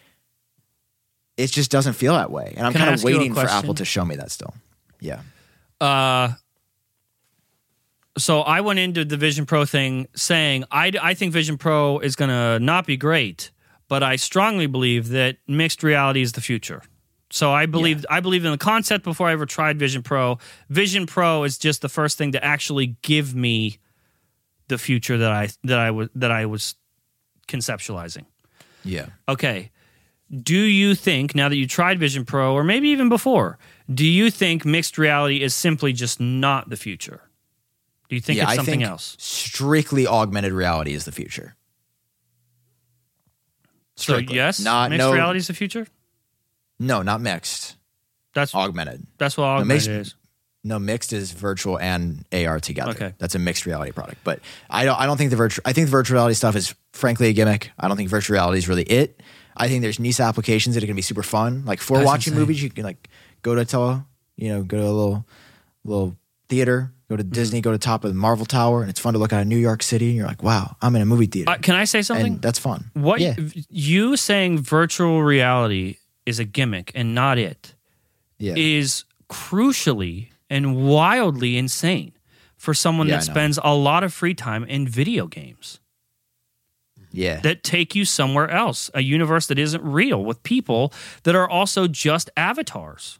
it just doesn't feel that way. And I'm kind of ask you a waiting for? Apple to show me that still. Yeah. Uh, so I went into the Vision Pro thing saying I I think Vision Pro is going to not be great, but I strongly believe that mixed reality is the future. So I believe I believe in the concept before I ever tried Vision Pro. Vision Pro is just the first thing to actually give me the future that I that I was that I was conceptualizing. Yeah. Okay. Do you think now that you tried Vision Pro, or maybe even before, do you think mixed reality is simply just not the future? Do you think yeah, it's something I think else? Strictly augmented reality is the future. So strictly. yes, Not- mixed no- reality is the future. No, not mixed. That's Augmented. that's what augmented mixed- is. No, mixed is virtual and AR together. Okay. That's a mixed reality product. But I don't I don't think the virtual I think the virtual reality stuff is frankly a gimmick. I don't think virtual reality is really it. I think there's niche applications that are going to be super fun. Like for That's watching insane. movies, you can like go to tele, you know, go to a little little theater, go Mm-hmm. to Disney, go to top of the Marvel Tower, and it's fun to look out of New York City. And you're like, wow, I'm in a movie theater, Uh, can I say something? and that's fun. What Yeah, you saying virtual reality is a gimmick and not it yeah. is crucially and wildly insane for someone Yeah, that spends a lot of free time in video games yeah. that take you somewhere else, a universe that isn't real with people that are also just avatars.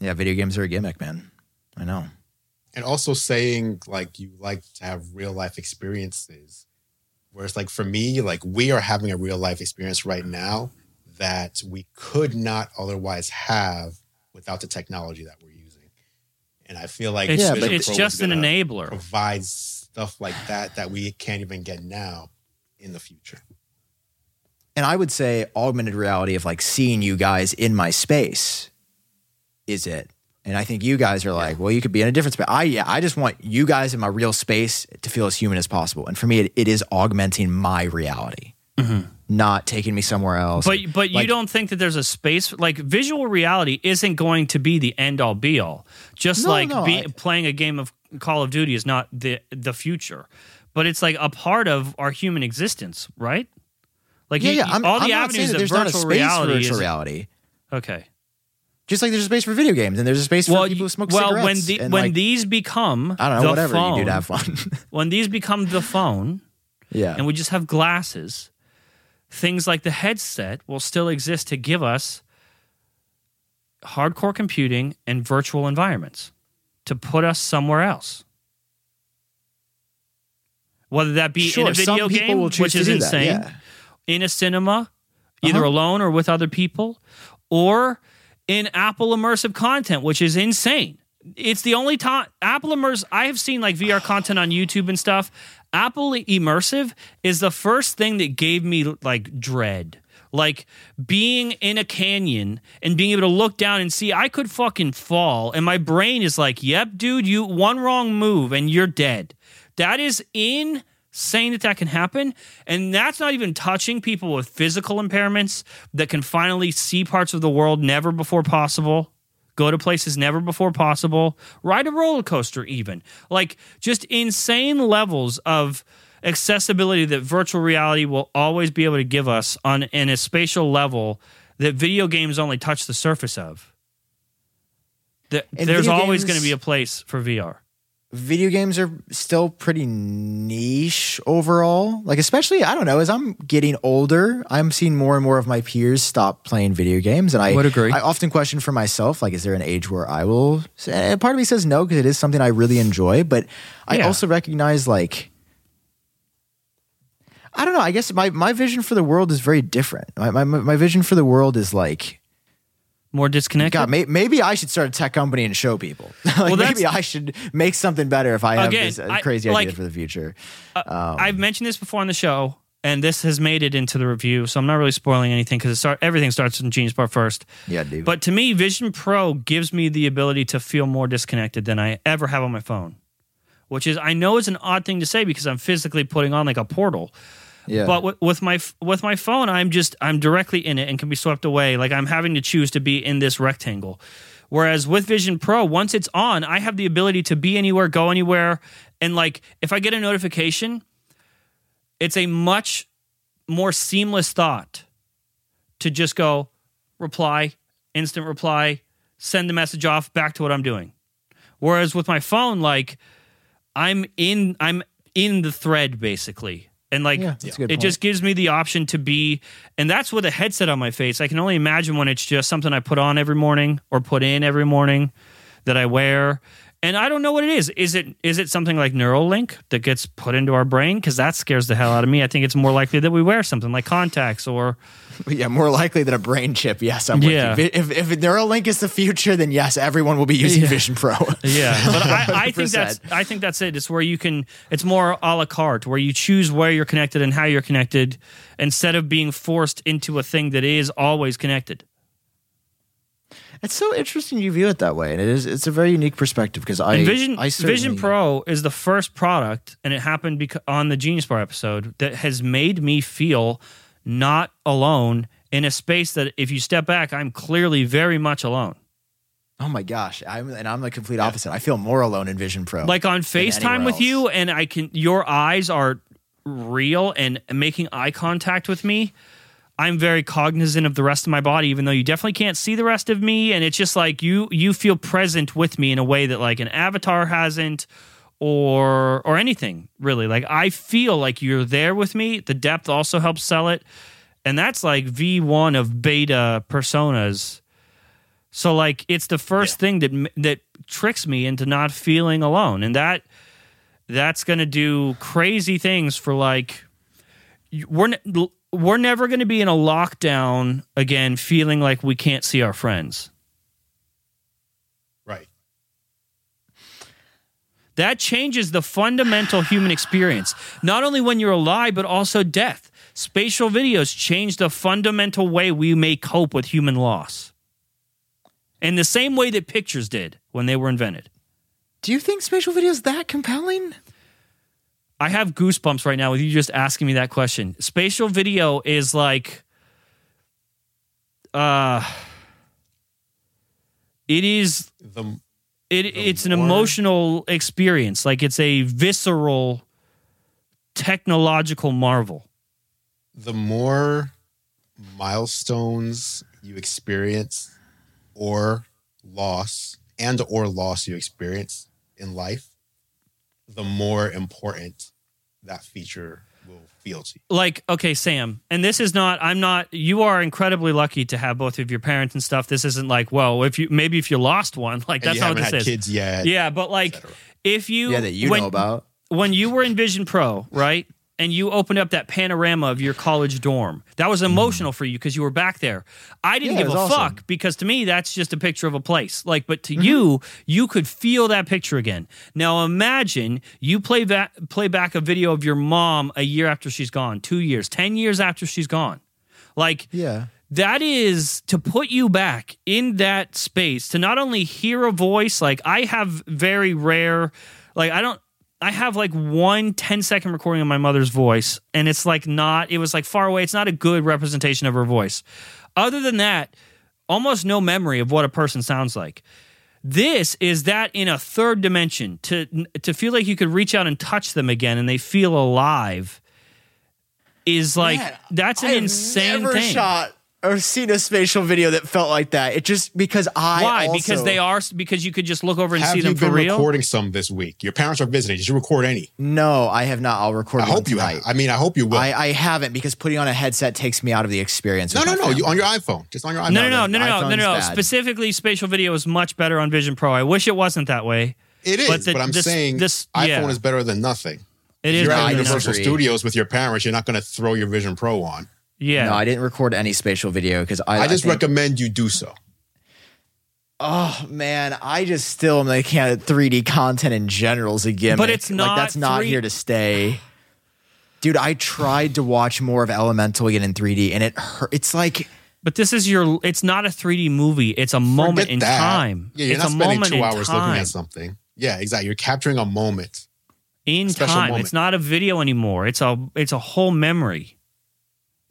Yeah, video games are a gimmick, man. I know. and also saying like you like to have real life experiences whereas like for me like we are having a real life experience right now that we could not otherwise have without the technology that we're using and i feel like It's, Yeah, Vision but- it's Pro just an enabler. Provides stuff like that that we can't even get now in the future And I would say augmented reality of like seeing you guys in my space is it. And I think you guys are like, well, you could be in a different space. I yeah, I just want you guys in my real space to feel as human as possible. And for me, it, it is augmenting my reality, mm-hmm. Not taking me somewhere else. But but you don't think that there's a space like visual reality isn't going to be the end all be all. Just No, like no, be, I- playing a game of Call of Duty is not the the future, but it's like a part of our human existence, right? Like yeah, you- yeah. I'm, all the I'm avenues that of there's not a virtual space reality for virtual reality. okay. Just like there's a space for video games and there's a space for Well, people you- who smoke well, cigarettes. when the, when like, these become I don't know, the whatever phone, you do to have fun. when these become the phone, yeah. and we just have glasses, things like the headset will still exist to give us hardcore computing and virtual environments to put us somewhere else. Whether that be sure, in a video game, which is that, insane, yeah. in a cinema, either Uh-huh. alone or with other people, or in Apple immersive content, which is insane. It's the only time Apple immersive. I have seen like VR content on YouTube and stuff. Apple immersive is the first thing that gave me like dread. Like being in a canyon and being able to look down and see I could fucking fall, and my brain is like, "Yep, dude, you one wrong move and you're dead." That is insane that that can happen, and that's not even touching people with physical impairments that can finally see parts of the world never before possible go to places never before possible, ride a roller coaster, even. Like just insane levels of accessibility that virtual reality will always be able to give us on in a spatial level that video games only touch the surface of. And there's always going to be a place for VR. Video games are still pretty niche overall. Like, especially, I don't know, as I'm getting older, I'm seeing more and more of my peers stop playing video games. And I Would agree. I often question for myself, like, is there an age where I will? And eh, part of me says no, because it is something I really enjoy. But I Yeah. also recognize, like, I don't know. I guess my, my vision for the world is very different. My, my, my vision for the world is like, More disconnected. God, may, maybe I should start a tech company and show people. like, Well, maybe I should make something better if I have Again, this uh, I- crazy like- idea for the future. Uh, I've mentioned this before on the show, and this has made it into the review, so I'm not really spoiling anything because start, everything starts in Genius Bar first. Yeah, dude. But to me, Vision Pro gives me the ability to feel more disconnected than I ever have on my phone, which is I know is an odd thing to say because I'm physically putting on like a portal. Yeah. But with, with my with my phone, I'm just I'm directly in it and can be swept away. Like I'm having to choose to be in this rectangle. Whereas with Vision Pro, once it's on, I have the ability to be anywhere, go anywhere, and like if I get a notification, it's a much more seamless thought to just go reply, instant reply, send the message off back to what I'm doing. Whereas with my phone, like I'm in I'm in the thread basically. And like Yeah, that's a good it point. just gives me the option to be and that's with a headset on my face. I can only imagine when it's just something I put on every morning or put in every morning that I wear. And I don't know what it is. Is it is it something like Neuralink that gets put into our brain? Because that scares the hell out of me. I think it's more likely that we wear something like contacts or yeah, more likely than a brain chip. Yes, I'm Yeah. with you. If, if Neuralink is the future, then yes, everyone will be using Yeah. Vision Pro. Yeah, but I, I think that's I think that's it. It's where you can. It's more a la carte, where you choose where you're connected and how you're connected, instead of being forced into a thing that is always connected. It's so interesting you view it that way, and it is. It's a very unique perspective because I And Vision I Vision Pro is the first product, and it happened bec- on the Genius Bar episode that has made me feel not alone in a space that if you step back, I'm clearly very much alone. Oh my gosh, I'm and I'm the complete opposite. I feel more alone in Vision Pro. Like on FaceTime with you, and I can your eyes are real and making eye contact with me. I'm very cognizant of the rest of my body, even though you definitely can't see the rest of me. And it's just like you you feel present with me in a way that like an avatar hasn't or or anything really. Like I feel like you're there with me. The depth also helps sell it. And that's like V1 of beta personas. So like it's the first thing that that tricks me into not feeling alone. And that that's going to do crazy things for like we're we're never going to be in a lockdown again feeling like we can't see our friends. Right. That changes the fundamental human experience, not only when you're alive, but also death. Spatial videos change the fundamental way we may cope with human loss. In the same way that pictures did when they were invented. Do you think spatial video is that compelling? I have goosebumps right now with you just asking me that question. Spatial video is like uh it is The it it's an more- emotional experience. Like it's a visceral technological marvel. the more milestones you experience or loss and or loss you experience in life, the more important that feature will feel to you. like okay sam and this is not i'm not you are incredibly lucky to have both of your parents and stuff this isn't like well if you maybe if you lost one like that's you not what had this is kids yet. yeah but like if you Yeah, that you when, know about. when you were in vision pro right and you opened up that panorama of your college dorm. That was emotional for you because you were back there. I didn't Yeah, give a was fuck because to me that's just a picture of a place. Like but to Mm-hmm. you you could feel that picture again. Now imagine you play back play back a video of your mom a year after she's gone two years ten years after she's gone. Like Yeah. that is to put you back in that space to not only hear a voice like i have very rare like i don't i have like one 10 second recording of my mother's voice and it's like not it was like far away. It's not a good representation of her voice. Other than that almost no memory of what a person sounds like. This is that in a third dimension to to feel like you could reach out and touch them again and they feel alive is like Man, that's an I insane never thing. shot or seen a spatial video that felt like that. It just because I Why? also- because they are because you could just look over and see them for been real. recording some this week? Your parents are visiting. Did you record any? No, I have not. I'll record. I one hope you have. I mean, I hope you will. I, I haven't because putting on a headset takes me out of the experience. no, no, no. You, on your iPhone. Just on your iPhone. No, no, no, no, no, no, no, no. Specifically, spatial video is much better on Vision Pro. I wish it wasn't that way. It is, But but, I'm this- saying this- iPhone yeah. is better than nothing. It If is you're at Universal. Studios with your parents, you're not going to throw your Vision Pro on. Yeah, No, I didn't record any spatial video because I, I just think- recommend you do so. Oh man, I just still am like can't 3D content in general is a gimmick. But it's not like that's not 3 here to stay. Dude, I tried to watch more of Elemental again in 3D, and it hurt. It's like but this is your. It's not a 3D movie. It's a moment Forget in that. time. Yeah, you're it's not a spending moment two hours time. looking at something. Yeah, exactly. You're capturing a moment. in special time. moment. It's not a video anymore. It's a. It's a whole memory.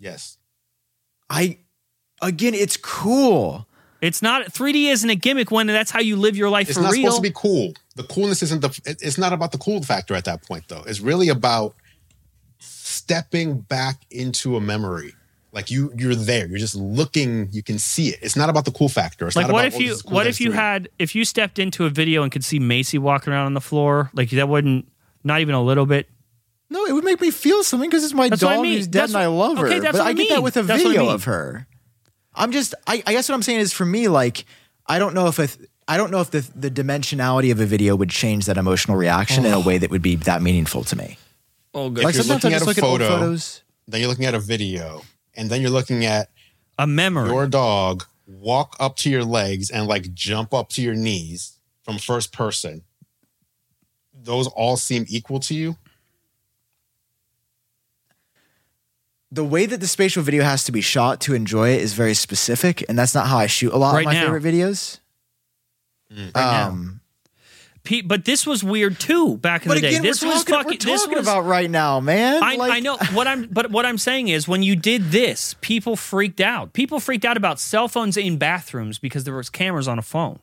Yes. I again, it's cool. It's not 3D isn't a gimmick when that's how you live your life It's for real. It's not supposed to be cool. The coolness isn't the. it- It's not about the cool factor at that point, though. It's really about stepping back into a memory. Like you, you're there. You're just looking. You can see it. It's not about the cool factor. It's like not what about, if oh, you this cool what if you 3D. had if you stepped into a video and could see Macy walking around on the floor like that wouldn't not even a little bit No, it would make me feel something because it's my That's what I dog mean. who's dead That's and I love her. okay, that's but what I I get that with a That's what I video mean. of her. I'm just I, I guess what I'm saying is for me, like, I don't know if a, I don't know if the the dimensionality of a video would change that emotional reaction in a oh. way that would be that meaningful to me. oh If Like you're sometimes I looking at a look at old photo, photos. then you're looking at a video, and then you're looking at a memory your dog walk up to your legs and like jump up to your knees from first person. Those all seem equal to you. The way that the spatial video has to be shot to enjoy it is very specific, and that's not how I shoot a lot Right of my now. favorite videos. now. um, Pe- but this was weird too back in But the day. this we're was talking, fucking. we're this talking was about right now, man. I, Like- I know what I'm, but what I'm saying is when you did this, people freaked out. People freaked out about cell phones in bathrooms because there was cameras on a phone.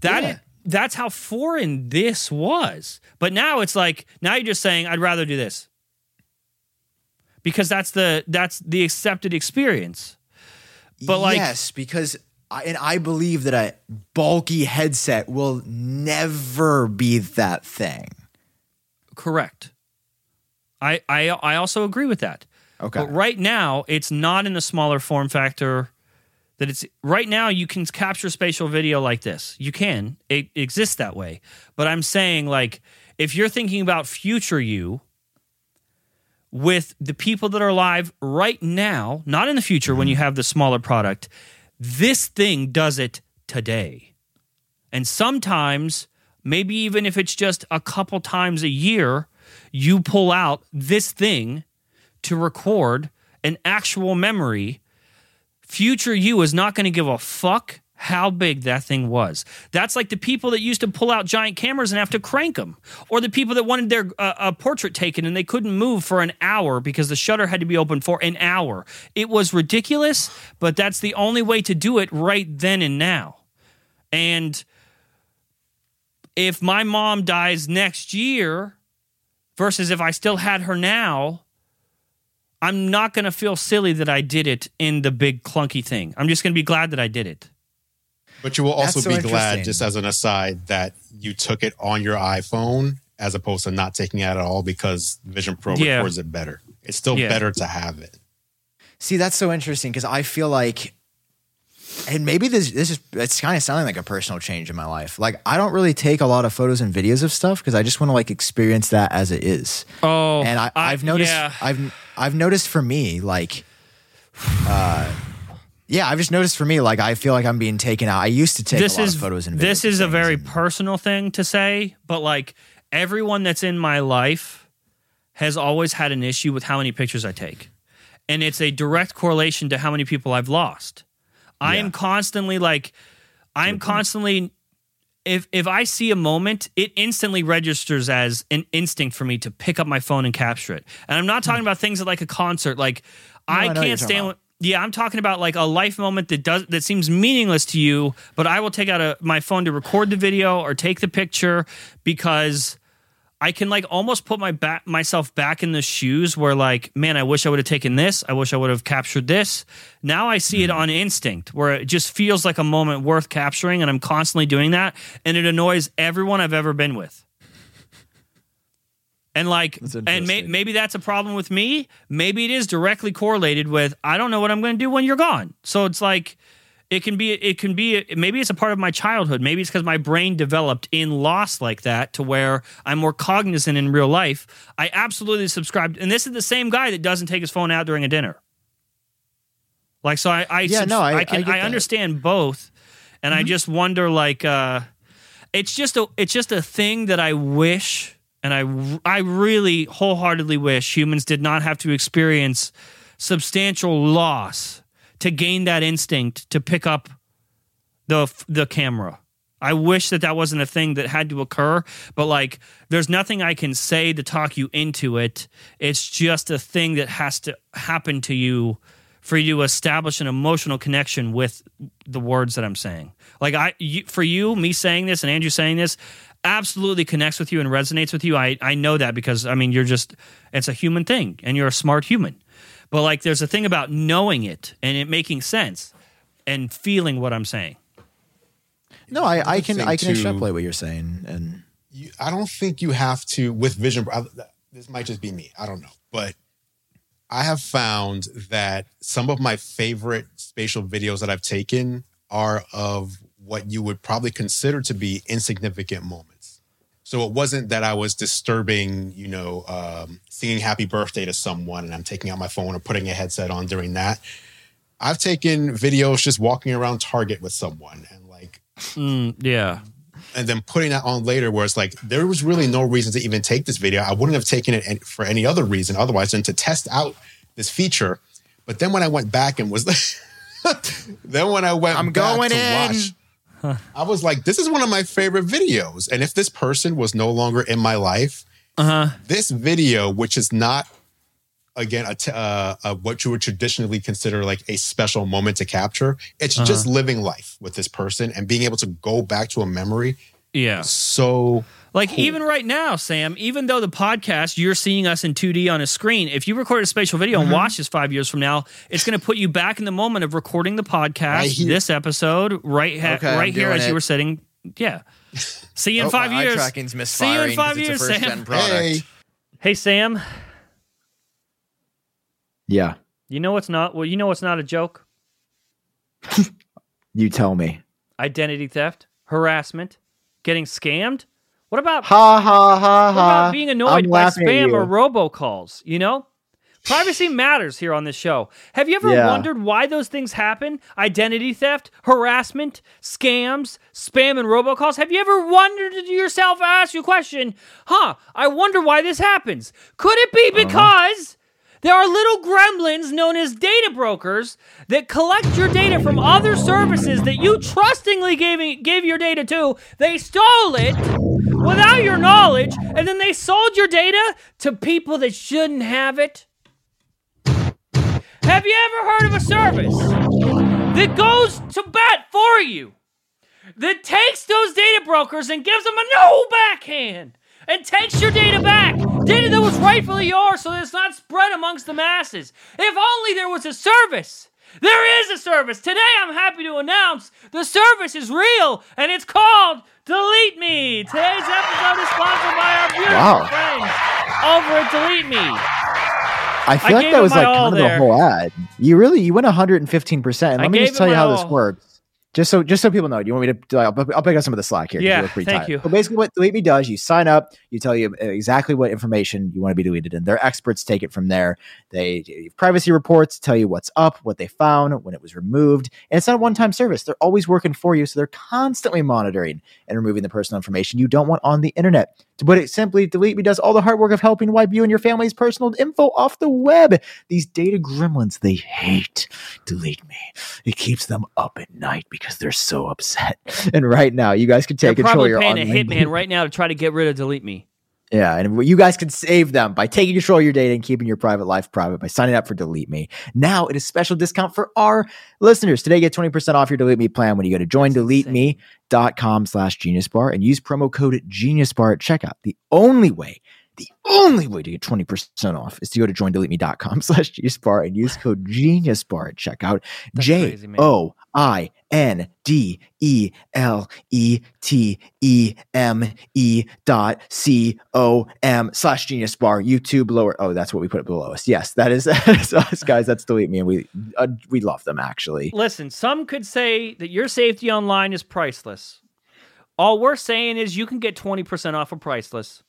That Yeah. that's how foreign this was. But now it's like now you're just saying I'd rather do this because that's the that's the accepted experience. But like yes, because I, and I believe that a bulky headset will never be that thing. correct. I I I also agree with that. Okay. But right now, it's not in the smaller form factor. That it's right now you can capture spatial video like this. You can. It exists that way. But I'm saying like if you're thinking about future you with the people that are alive right now, not in the future when you mm-hmm. have the smaller product, this thing does it today. And sometimes, maybe even if it's just a couple times a year, you pull out this thing to record an actual memory. Future you is not going to give a fuck how big that thing was. That's like the people that used to pull out giant cameras and have to crank them, or the people that wanted their uh, a portrait taken and they couldn't move for an hour because the shutter had to be open for an hour. It was ridiculous, but that's the only way to do it right then and now. And if my mom dies next year versus if I still had her now, I'm not going to feel silly that I did it in the big clunky thing. I'm just going to be glad that I did it. But you will also so be glad, just as an aside, that you took it on your iPhone as opposed to not taking it at all because Vision Pro Yeah. records it better. It's still Yeah. better to have it. See, that's so interesting because I feel like, and maybe this this is it's kind of sounding like a personal change in my life. Like I don't really take a lot of photos and videos of stuff because I just want to like experience that as it is. Oh, and I, I've noticed yeah. I've I've noticed for me like, uh, yeah, I've just noticed for me like I feel like I'm being taken out. I used to take this a lot is of photos and videos. this is a very and- personal thing to say, but like everyone that's in my life has always had an issue with how many pictures I take. And it's a direct correlation to how many people I've lost. I am constantly like I'm constantly if if I see a moment, it instantly registers as an instinct for me to pick up my phone and capture it. And I'm not hmm. talking about things like a concert. Like I I you're can't stand. Yeah, I'm talking about like a life moment that does that seems meaningless to you, but I will take out a, my phone to record the video or take the picture because I can like almost put my back myself back in the shoes where like, man, I wish I would have taken this. I wish I would have captured this. Now I see it Hmm. on instinct where it just feels like a moment worth capturing and I'm constantly doing that and it annoys everyone I've ever been with. And like That's and may, maybe that's a problem with me. Maybe it is directly correlated with I don't know what I'm going to do when you're gone. So it's like it can be it can be maybe it's a part of my childhood. Maybe it's because my brain developed in loss like that to where i'm more cognizant in real life. I absolutely subscribe and this is the same guy that doesn't take his phone out during a dinner. Like so i i, Yeah, subs- no, I- I can I i, understand both and i just wonder like uh it's just a it's just a thing that i wish and i i really wholeheartedly wish humans did not have to experience substantial loss to gain that instinct to pick up the the camera. I wish that that wasn't a thing that had to occur, but like there's nothing I can say to talk you into it. It's just a thing that has to happen to you for you to establish an emotional connection with the words that I'm saying. Like I you, for you me saying this and Andru saying this absolutely connects with you and resonates with you. I I know that because I mean you're just it's a human thing and you're a smart human. But like there's a thing about knowing it and it making sense and feeling what I'm saying. No, I, I can I can too- extrapolate what you're saying, and you, I don't think you have to with Vision. Pro- This might just be me. I don't know, but I have found that some of my favorite spatial videos that I've taken are of what you would probably consider to be insignificant moments. So it wasn't that I was disturbing, you know, um, singing "Happy Birthday" to someone, and I'm taking out my phone or putting a headset on during that. I've taken videos just walking around Target with someone and like Mm, yeah. and then putting that on later where it's like there was really no reason to even take this video i wouldn't have taken it for any other reason otherwise than to test out this feature but then when i went back and was like, then when i went I'm back going to in. watch I was like, this is one of my favorite videos. And if this person was no longer in my life, Uh huh. this video, which is not again a t- uh, uh, what you would traditionally consider like a special moment to capture, it's just living life with this person and being able to go back to a memory. Yeah. So Like even right now, Sam, even though the podcast you're seeing us in 2D on a screen, if you record a spatial video Mm-hmm. and watch this five years from now, it's going to put you back in the moment of recording the podcast, Right this episode, right ha- Okay, I'm here doing as you were sitting. Yeah. See you in Oh, five my years. tracking's See you in five 'cause it's a years, Sam. hey, Hey, Sam. Yeah, You know what's not? Well, you know what's not a joke? you tell me. Identity theft, harassment, getting scammed. What about Ha ha ha ha. about being annoyed I'm by spam or robocalls? You know? Privacy matters here on this show. Have you ever Yeah. wondered why those things happen? Identity theft, harassment, scams, spam, and robocalls. Have you ever wondered to yourself, ask you a question, huh, I wonder why this happens? Could it be Uh-huh. because there are little gremlins known as data brokers that collect your data from other services that you trustingly gave, gave your data to? They stole it without your knowledge, and then they sold your data to people that shouldn't have it? Have you ever heard of a service that goes to bat for you? That takes those data brokers and gives them a no backhand and takes your data back. Data that was rightfully yours so that it's not spread amongst the masses. If only there was a service. There is a service. Today I'm happy to announce the service is real and it's called Delete Me. Today's episode is sponsored by our beautiful Wow. friends over at Delete Me. I feel I like that was like kind of the whole ad. You really you went 115. percent I Let me just tell you how this works. Just so just so people know, do you want me to? I'll, I'll pick up some of the slack here. Yeah, thank tired. you. So basically, what Delete Me does, you sign up, you tell you exactly what information you want to be deleted, and their experts take it from there. They give privacy reports, tell you what's up, what they found, when it was removed, and it's not a one-time service. They're always working for you, so they're constantly monitoring and removing the personal information you don't want on the internet. To put it simply, Delete Me does all the hard work of helping wipe you and your family's personal info off the web. These data gremlins, they hate Delete Me. It keeps them up at night because they're so upset. And right now, you guys can They're take control of probably your paying a hitman right now to try to get rid of Delete Me. yeah, and you guys can save them by taking control of your data and keeping your private life private by signing up for Delete Me. Now it is special discount for our listeners. Today, get 20% off your Delete Me plan when you go to joindeleteme.com slash genius bar and use promo code genius bar at checkout. The only way, the only way to get 20% off is to go to joindeleteme.com slash genius bar and use code geniusbar at checkout. J. O I N D E L E T E M E dot C O M slash genius bar YouTube lower. Oh, that's what we put below us. Yes, that is, that is us, guys. That's delete me, and we uh, we love them actually. Listen, some could say that your safety online is priceless. All we're saying is you can get 20% off of priceless.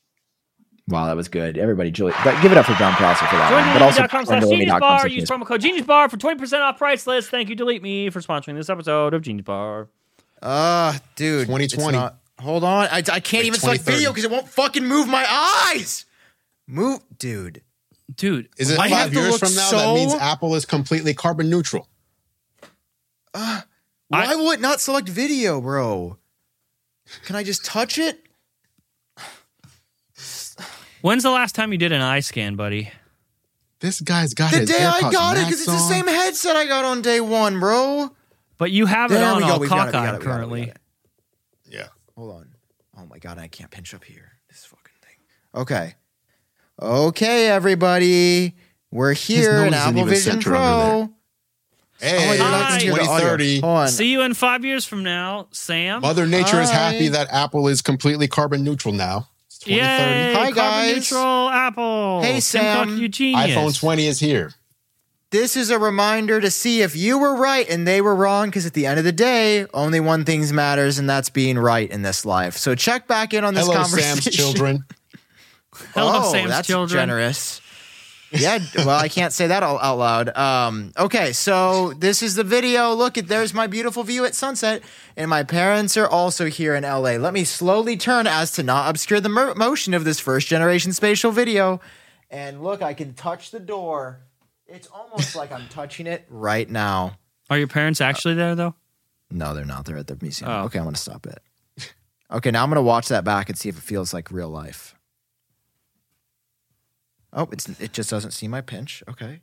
Wow, that was good. Everybody, Julie, but give it up for Jon Prosser for that one. But also, JoinDelete.com slash Genius Bar. Use genius promo code Genius Bar for 20% off price list. Thank you, Delete Me, for sponsoring this episode of Genius Bar. Uh, dude, 2020. not- hold on, I, I can't Like even select video because it won't fucking move my eyes. Move, dude. Dude, is it I have five years from now? so- That means Apple is completely carbon neutral. Why I- will it not select video, bro? Can I just touch it? When's the last time you did an eye scan, buddy? This guy's got The his day I AirPods got it, because it's the same headset I got on day one, bro. But you have it There on we go. all We got it. We got cockeyed. We got it. We currently. got. Yeah. Hold on. Oh my god, I can't pinch up here. This fucking thing. Okay. Okay, everybody. We're here nose in isn't Apple even Vision centered under Pro. Hey, oh, you're not it's gonna the audio. 2030. Hold on. See you in five years from now, Sam. Mother Nature is happy that Apple is completely carbon neutral now. It's 2030. Yay! Hi, carbon guys. neutral Apple. Hey, Tim Sam. Cook, you genius. iPhone 20 is here. This is a reminder to see if you were right and they were wrong, because at the end of the day, only one thing matters, and that's being right in this life. So check back in on this Hello, conversation. Sam's children. Oh, Hello, oh, Sam's that's children. generous. Yeah, well, I can't say that out out loud. Um, okay, so this is the video. Look at there's my beautiful view at sunset, and my parents are also here in LA. Let me slowly turn as to not obscure the mer- motion of this first generation spatial video. And look, I can touch the door. It's almost like I'm touching it right now. Are your parents actually there though? No, they're not. They're at the museum. Oh. Okay, I'm gonna stop it. Okay, now I'm gonna watch that back and see if it feels like real life. Oh, it's it just doesn't see my pinch. Okay,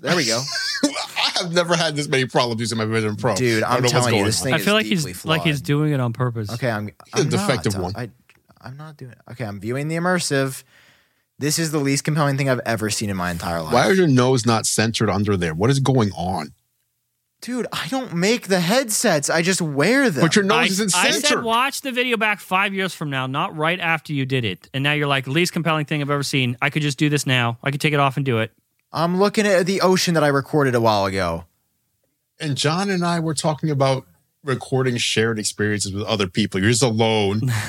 there we go, I have never had this many problems using my Vision Pro. dude. I don't I'm know what's telling you, going this on. thing I feel like he's deeply like he's doing it on purpose. Okay, I'm. He's a I'm defective not, one. I, I'm not doing it. Okay, I'm viewing the immersive. This is the least compelling thing I've ever seen in my entire life. Why is your nose not centered under there? What is going on? Dude, I don't make the headsets. I just wear them. But your nose I, isn't I centered. said watch the video back five years from now, not right after you did it. And now you're like, least compelling thing I've ever seen. I could just do this now. I could take it off and do it. I'm looking at the ocean that I recorded a while ago. and Jon and I were talking about recording shared experiences with other people. You're just alone.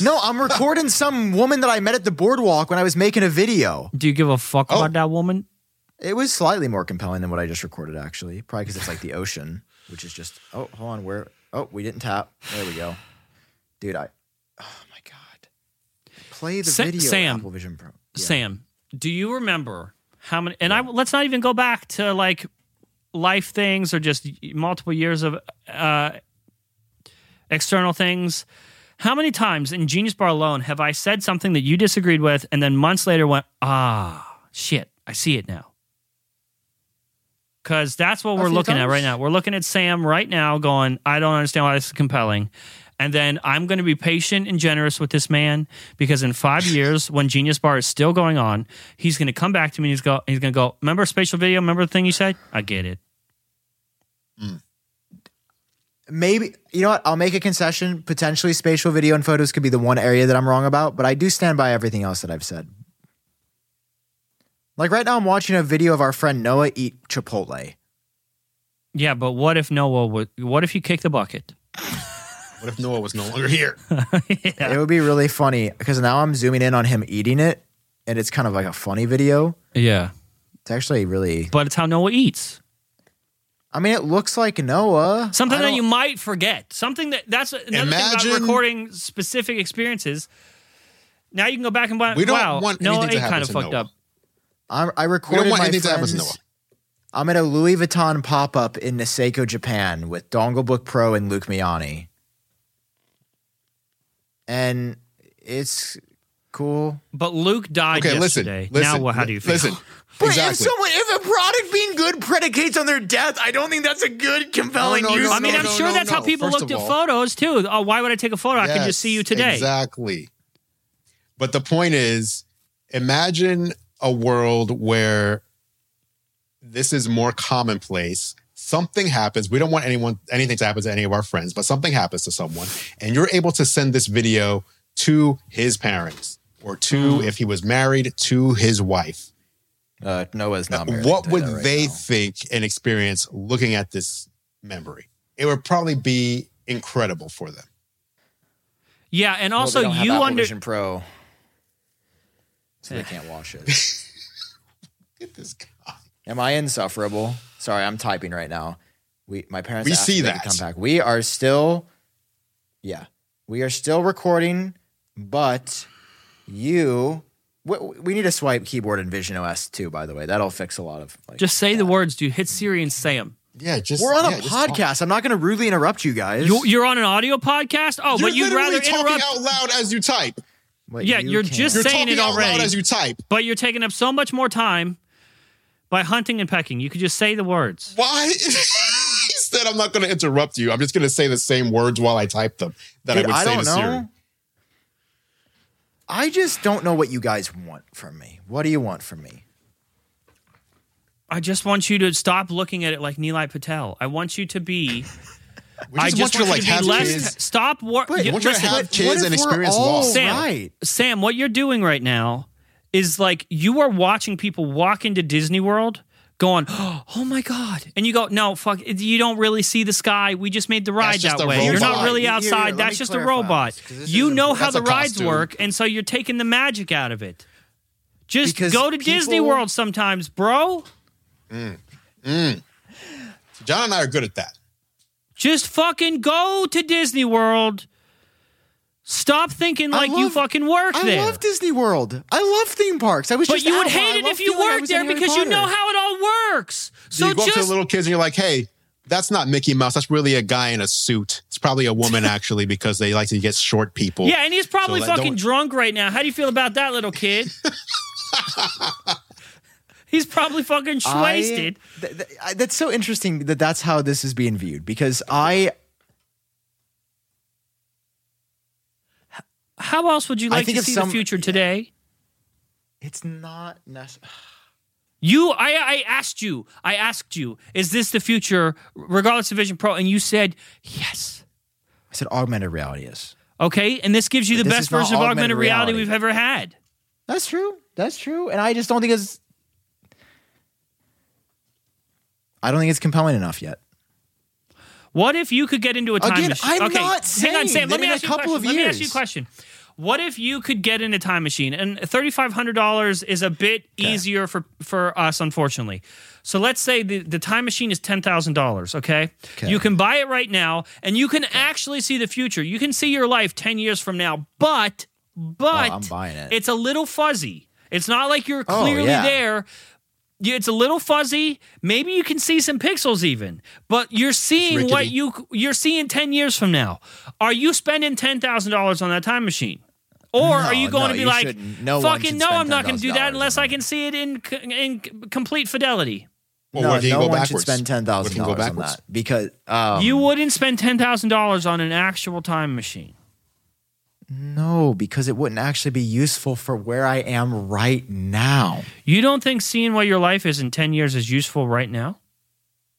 No, I'm recording some woman that I met at the boardwalk when I was making a video. Do you give a fuck Oh. about that woman? It was slightly more compelling than what I just recorded, actually. Probably because it's like the ocean, which is just. Oh, hold on. Where? Oh, we didn't tap. There we go, dude. I. Oh my god. Play the Sa- video. Sam. Apple Vision Pro. Yeah. Sam, do you remember how many? And I let's not even go back to like life things or just multiple years of uh, external things. How many times in Genius Bar alone have I said something that you disagreed with, and then months later went, ah, shit, I see it now. Because that's what we're looking at right now. We're looking at Sam right now, going, I don't understand why this is compelling. And then I'm going to be patient and generous with this man because in five years, when Genius Bar is still going on, he's going to come back to me and he's go, he's going to go, remember spatial video? Remember the thing you said? I get it. Hmm. Maybe you know what? I'll make a concession. Potentially, spatial video and photos could be the one area that I'm wrong about, but I do stand by everything else that I've said. Like right now, I'm watching a video of our friend Noah eat Chipotle. Yeah, but what if Noah would? What if you kick the bucket? what if Noah was no longer here? It would be really funny because now I'm zooming in on him eating it, and it's kind of like a funny video. Yeah, It's actually really. but it's how Noah eats. I mean, it looks like Noah. Something that you might forget. Something that that's another thing Imagine- about recording specific experiences. Now you can go back and buy. We don't wow, want Noah anything to ate kind of fucked Noah. up. I'm, I We recorded don't want my anything to happen to friends. Noah. I'm at a Louis Vuitton pop up in Niseko, Japan, with Dongle Book Pro and Luke Miani, and it's cool. But Luke died Okay, yesterday. listen. now, what? How do you feel? Listen, But exactly. if someone, if a product being good predicates on their death, I don't think that's a good, compelling No, no, use. no, I mean, no, I'm no, sure no, that's how people First looked at all- photos too. Oh, why would I take a photo? I could just see you today. Exactly. But the point is, imagine a world where this is more commonplace. Something happens. We don't want anyone anything to happen to any of our friends, but something happens to someone, and you're able to send this video to his parents or to, if he was married, to his wife. Uh, Noah's not married. what would tell you that right they now. think and experience looking at this memory? It would probably be incredible for them. Yeah, and Well, also they don't have you Apple under Vision Pro, so they can't watch it. Get this guy. Am I insufferable? Sorry, I'm typing right now. We, my parents. We asked see me to that. come back. We are still, yeah, we are still recording, but you, we, we need to swipe keyboard in Vision OS too. By the way, that'll fix a lot of. Like, just say the words, dude. Hit Siri and say them. Yeah, just we're on yeah, a podcast. I'm not going to rudely interrupt you guys. You, you're on an audio podcast. Oh, You're but you'd rather talking interrupt. out loud as you type. But Yeah, you you're can't. just You're saying talking it out loud already. as you type. but you're taking up so much more time by hunting and pecking. You could just say the words. Why? he said, "I'm not going to interrupt you. I'm just going to say the same words while I type them that Dude, I would I say don't to know. Siri." I just don't know what you guys want from me. What do you want from me? I just want you to stop looking at it like Nilay Patel. I want you to be. We I just, just want you to like be have less. kids. Stop. Wor- But- you- want you to have What- kids and experience all loss. Sam, right? Sam, what you're doing right now is like you are watching people walk into Disney World going, oh my God. And you go, no, fuck, you don't really see the sky. We just made the ride that a way. You're not robot. really Here, here, outside. That's just a robot. this You know important. how the rides costume. work. And so you're taking the magic out of it. Just Because go to Disney World sometimes, bro. Mm, mm. Jon and I are good at that. Just fucking go to Disney World. Stop thinking like you fucking work I there. I love Disney World. I love theme parks. I was but just you would hate it if you worked there because you know how it all works. So So you go up to just the little kids and you're like, "Hey, That's not Mickey Mouse. That's really a guy in a suit. It's probably a woman actually because they like to get short people. Yeah, and he's probably So, like, fucking drunk right now. How do you feel about that, little kid? he's probably fucking I- wasted. th- th- that's so interesting that that's how this is being viewed because I How else would you like to see some- the future today? it's not necessary. You, I, I asked you, I asked you, is this the future, regardless of Vision Pro? And you said yes. I said augmented reality is. Okay, and this gives you the best version of augmented augmented reality reality. we've ever had. That's true. That's true. And I just don't think it's I don't think it's compelling enough yet. What if you could get into a time Again, machine? I'm okay, not hang on, Sam. Let me in a ask you a couple question. of Let me ask you a question. What if you could get in a time machine? And thirty five hundred dollars is a bit easier for for us, unfortunately. So let's say the, the time machine is ten thousand dollars. Okay? Okay. you can buy it right now, and you can actually see the future. You can see your life ten years from now, but but Oh, I'm buying it. it's a little fuzzy. It's not like you're Oh, clearly yeah. there. Yeah, It's a little fuzzy. Maybe you can see some pixels even, but you're seeing what you you're seeing ten years from now. Are you spending ten thousand dollars on that time machine, or are you going no, to be like. No fucking no, I'm not going to do that unless I can see it in in complete fidelity. Well, no, you no go one backwards? should spend ten What if thousand you go dollars on that because um, you wouldn't spend ten thousand dollars on an actual time machine. No because it wouldn't actually be useful for where I am right now. You don't think seeing what your life is in ten years is useful right now?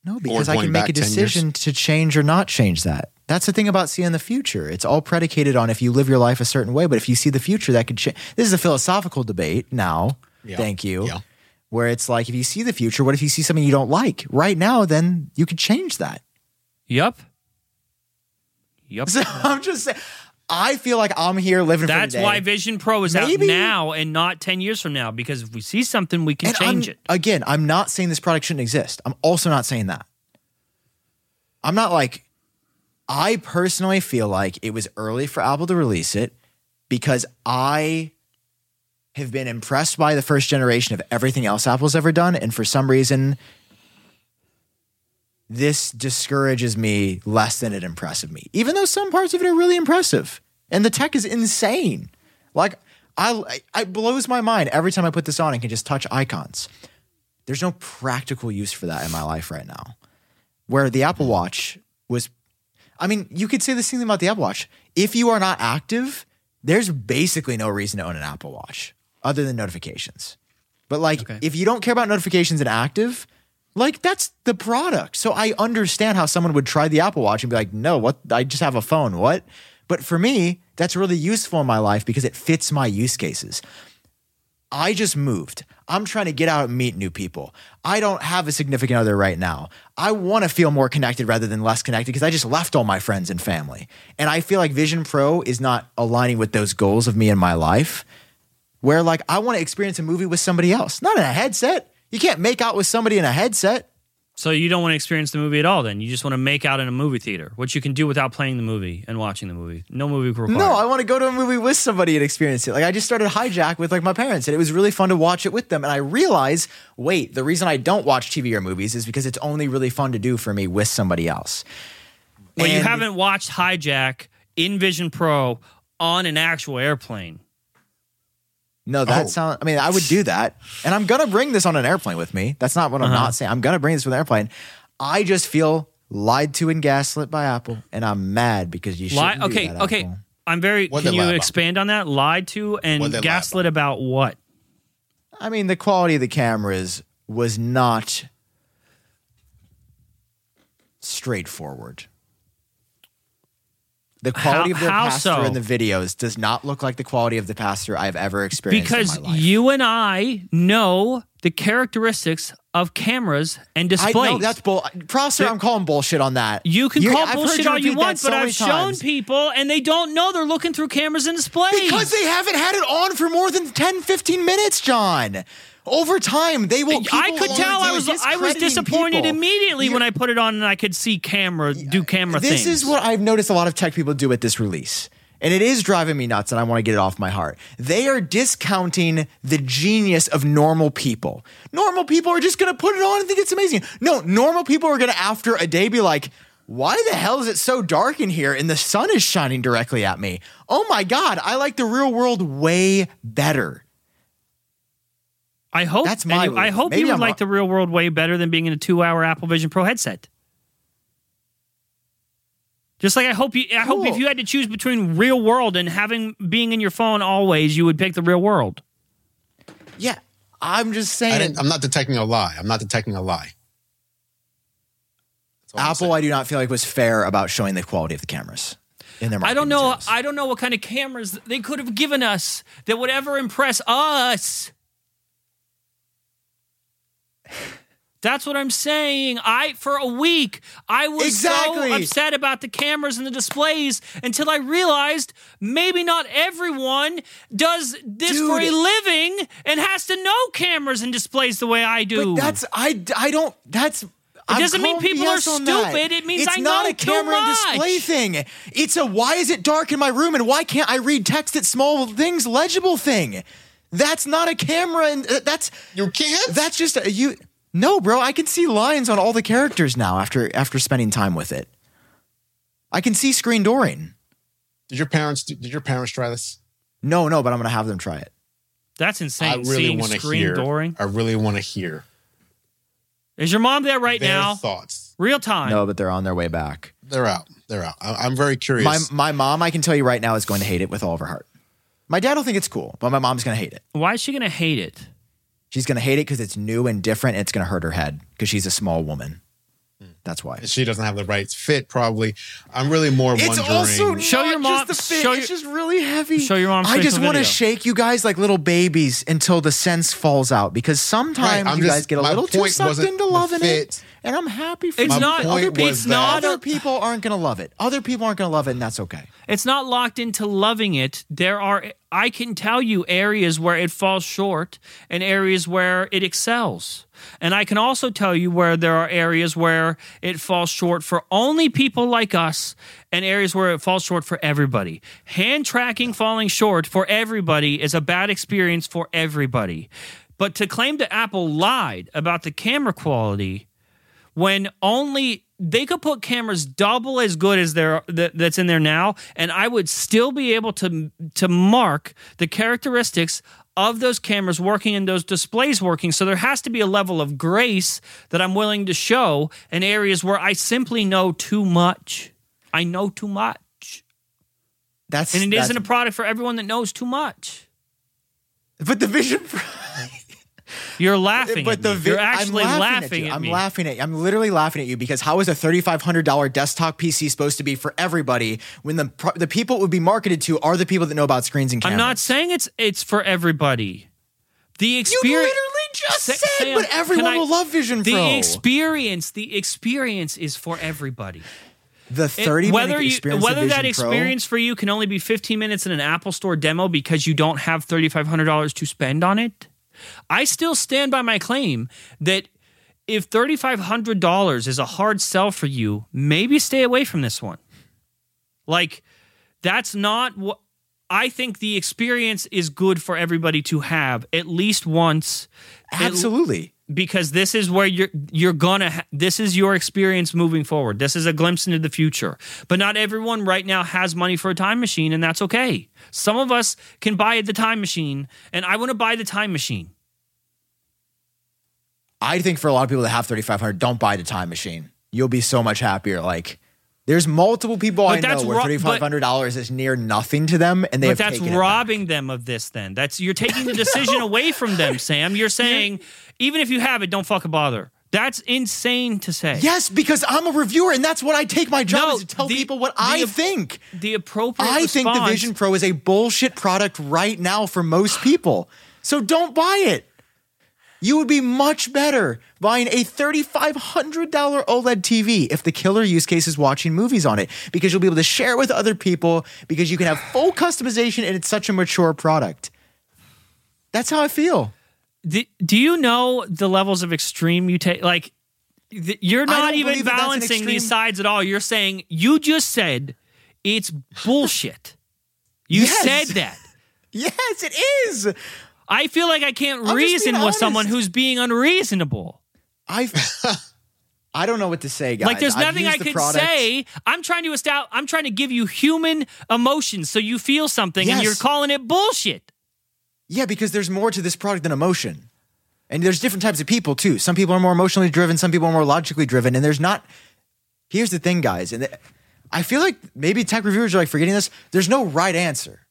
No, because I can make a decision to change or not change that. That's the thing about seeing the future. It's all predicated on if you live your life a certain way, but if you see the future, that could change. This is a philosophical debate now. Yeah. Thank you. Yeah. Where it's like, if you see the future, what if you see something you don't like right now? Then you could change that. Yup. Yup. So I'm just saying, I feel like I'm here living for That's why Vision Pro is Maybe- out now and not 10 years from now because if we see something, we can And change I'm- it. Again, I'm not saying this product shouldn't exist. I'm also not saying that. I'm not like, I personally feel like it was early for Apple to release it because I have been impressed by the first generation of everything else Apple's ever done. And for some reason, this discourages me less than it impresses me, even though some parts of it are really impressive. And the tech is insane. Like, I, I it blows my mind every time I put this on and can just touch icons. There's no practical use for that in my life right now. Where the Apple Watch was, I mean, you could say the same thing about the Apple Watch. If you are not active, there's basically no reason to own an Apple Watch other than notifications. But like, Okay. if you don't care about notifications and active, like that's the product. So I understand how someone would try the Apple Watch and be like, no, what? I just have a phone. What? But for me, that's really useful in my life because it fits my use cases. I just moved. I'm trying to get out and meet new people. I don't have a significant other right now. I want to feel more connected rather than less connected because I just left all my friends and family. And I feel like Vision Pro is not aligning with those goals of me in my life where like I want to experience a movie with somebody else, not in a headset. You can't make out with somebody in a headset. So you don't want to experience the movie at all then? You just want to make out in a movie theater, which you can do without playing the movie and watching the movie. No movie required. No, I want to go to a movie with somebody and experience it. Like I just started Hijack with like my parents, and it was really fun to watch it with them. And I realize, wait, the reason I don't watch TV or movies is because it's only really fun to do for me with somebody else. well, you haven't watched Hijack in Vision Pro on an actual airplane. No, that Oh. sounds. I mean, I would do that, and I'm gonna bring this on an airplane with me. That's not what I'm Uh-huh. not saying. I'm gonna bring this with an airplane. I just feel lied to and gaslit by Apple, and I'm mad because you should. Lie, okay, that, okay. Apple. I'm very. What'd can you lie about? expand on that? Lied to and What'd they lie gaslit about what? I mean, the quality of the cameras was not straightforward. The quality How- of pass through so? in the videos does not look like the quality of the pass through I've ever experienced Because in my life. you and I know the characteristics of cameras and I displays. know that's bull. Prosser, I'm calling bullshit on that. you can You're- call I've bullshit all you want, so but I've shown times. people and they don't know they're looking through cameras and displays. Because they haven't had it on for more than 10, 15 minutes, Jon. Over time, they will. I could tell I was I was disappointed people. immediately when You're- I put it on and I could see camera do camera This things. is what I've noticed a lot of tech people do at this release. and it is driving me nuts, and I want to get it off my heart. They are discounting the genius of normal people. Normal people are just going to put it on and think it's amazing. No, normal people are going to, after a day, be like, why the hell is it so dark in here and the sun is shining directly at me? Oh my God, I like the real world way better. I hope That's my and you- I hope Maybe you would I'm like wrong. the real world way better than being in a two hour Apple Vision Pro headset. Just like I hope you I hope if you had to choose between real world and having being in your phone always, you would pick the real world. Yeah, I'm just I saying. didn't, I'm not detecting a lie. I'm not detecting a lie. That's all I'm Apple. I do not feel like was fair about showing the quality of the cameras in their. I don't know materials. I don't know what kind of cameras they could have given us that would ever impress us. That's what I'm saying. I for a week I was Exactly. so upset about the cameras and the displays until I realized maybe not everyone does this for a living and has to know cameras and displays the way I do. But that's I I don't. That's. It doesn't mean people are stupid. It means it's I not know a camera and display thing. It's a why is it dark in my room and why can't I read text at small things legible thing. That's not a camera and uh, that's You can't. that's just a, you. No, bro, I can see lines on all the characters now after after spending time with it. I can see screen dooring. did your parents? Did your parents try this? No, no, but I'm gonna have them try it. That's insane. I really want to hear. dooring. I really want to hear Is your mom there right their now? thoughts. Real time. No, but they're on their way back. They're out. They're out. I, I'm very curious. My my mom, I can tell you right now, is going to hate it with all of her heart. My dad will think it's cool, but my mom's going to hate it. Why is she gonna hate it? She's going to hate it because it's new and different, and it's going to hurt her head because she's a small woman. Mm. That's why. she doesn't have the right fit. Probably. I'm really more It's wondering. also Show not your mom- Just the fit. show it's your- just really heavy. show your mom. I just want to shake you guys like little babies until the sense falls out because sometimes I'm you just- guys get a little too sucked into the loving it, and I'm happy for It's you. not. Other, was it's that- not. Other people aren't going to love it. Other people aren't going to love it, and that's okay. It's not locked into loving it. There are. I can tell you areas where it falls short and areas where it excels. And I can also tell you where there are areas where it falls short for only people like us and areas where it falls short for everybody. Hand tracking falling short for everybody is a bad experience for everybody. But to claim that Apple lied about the camera quality when only they could put cameras double as good as that, that's in there now and i would still be able to to mark the characteristics of those cameras working and those displays working. So there has to be a level of grace that i'm willing to show in areas where i simply know too much. I know too much. That's and it isn't a product for everyone that knows too much. But the Vision Pro. You're laughing but at the me. vi- you're I'm actually laughing, laughing, at, you. at, I'm me laughing at you. I'm literally laughing at you because how is a $3,500 desktop PC supposed to be for everybody when the the people it would be marketed to are the people that know about screens and cameras? i'm not saying it's it's for everybody the You experience literally just Sa- said, Sam, but everyone I- will love Vision the Pro. experience the experience is for everybody the It- 30 whether minute you whether that Vision Pro- experience for you can only be 15 minutes in an apple store demo because you don't have $3500 to spend on it i still stand by my claim that if $3500 is a hard sell for you maybe stay away from this one like that's not what I think the experience is good for everybody to have at least once. Absolutely. Because this is where you're you're gonna ha- this is your experience moving forward this is a glimpse into the future but not everyone right now has money for a time machine and that's okay some of us can buy the time machine and i want to buy the time machine I think for a lot of people that have 3500 don't buy the time machine. You'll be so much happier. Like, there's multiple people But I know where ro- $3,500 is near nothing to them, and they but have that's taken it back. robbing them of this then that's you're taking the decision away from them sam you're saying even if you have it don't fucking bother that's insane to say Yes, because I'm a reviewer, and that's what I take my job No, is to tell the- people what the- I think. the appropriate I think the Vision Pro is a bullshit product right now for most people. So don't buy it. You would be much better buying a $3,500 OLED TV if the killer use case is watching movies on it because you'll be able to share it with other people because you can have full customization and it's such a mature product. That's how I feel. Do, do you know the levels of extreme you take like th- you're not even believe that that's an balancing these sides at all you're saying you just said it's bullshit You Yes. said that. Yes, it is. I feel like I can't just reason with someone who's being unreasonable. I I don't know what to say, guys. Like there's nothing I the could product. say. I'm trying to establish. I'm trying to give you human emotions so you feel something, and you're calling it bullshit. Yeah, because there's more to this product than emotion. And there's different types of people too. Some people are more emotionally driven, some people are more logically driven, and there's not Here's the thing, guys, and I feel like maybe tech reviewers are like forgetting this. There's no right answer.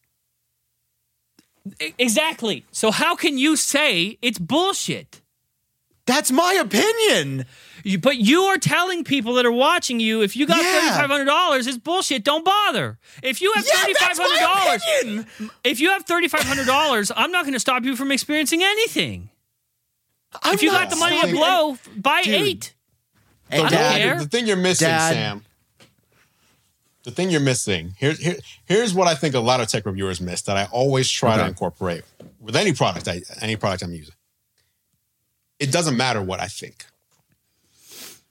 Exactly. So how can you say it's bullshit? That's my opinion. You, but you are telling people that are watching you if you got Yeah. thirty five hundred dollars, it's bullshit. Don't bother. If you have Yeah, thirty five that's hundred my dollars, if you have thirty five hundred dollars, I'm not going to stop you from experiencing anything. I'm if you got the money to stopping- blow, buy Dude. eight. Hey, I don't Dad, care. The thing you're missing, Dad. Sam. The thing you're missing. Here's here, here's what I think a lot of tech reviewers miss that I always try to incorporate with any product, I, any product I'm using. It doesn't matter what I think.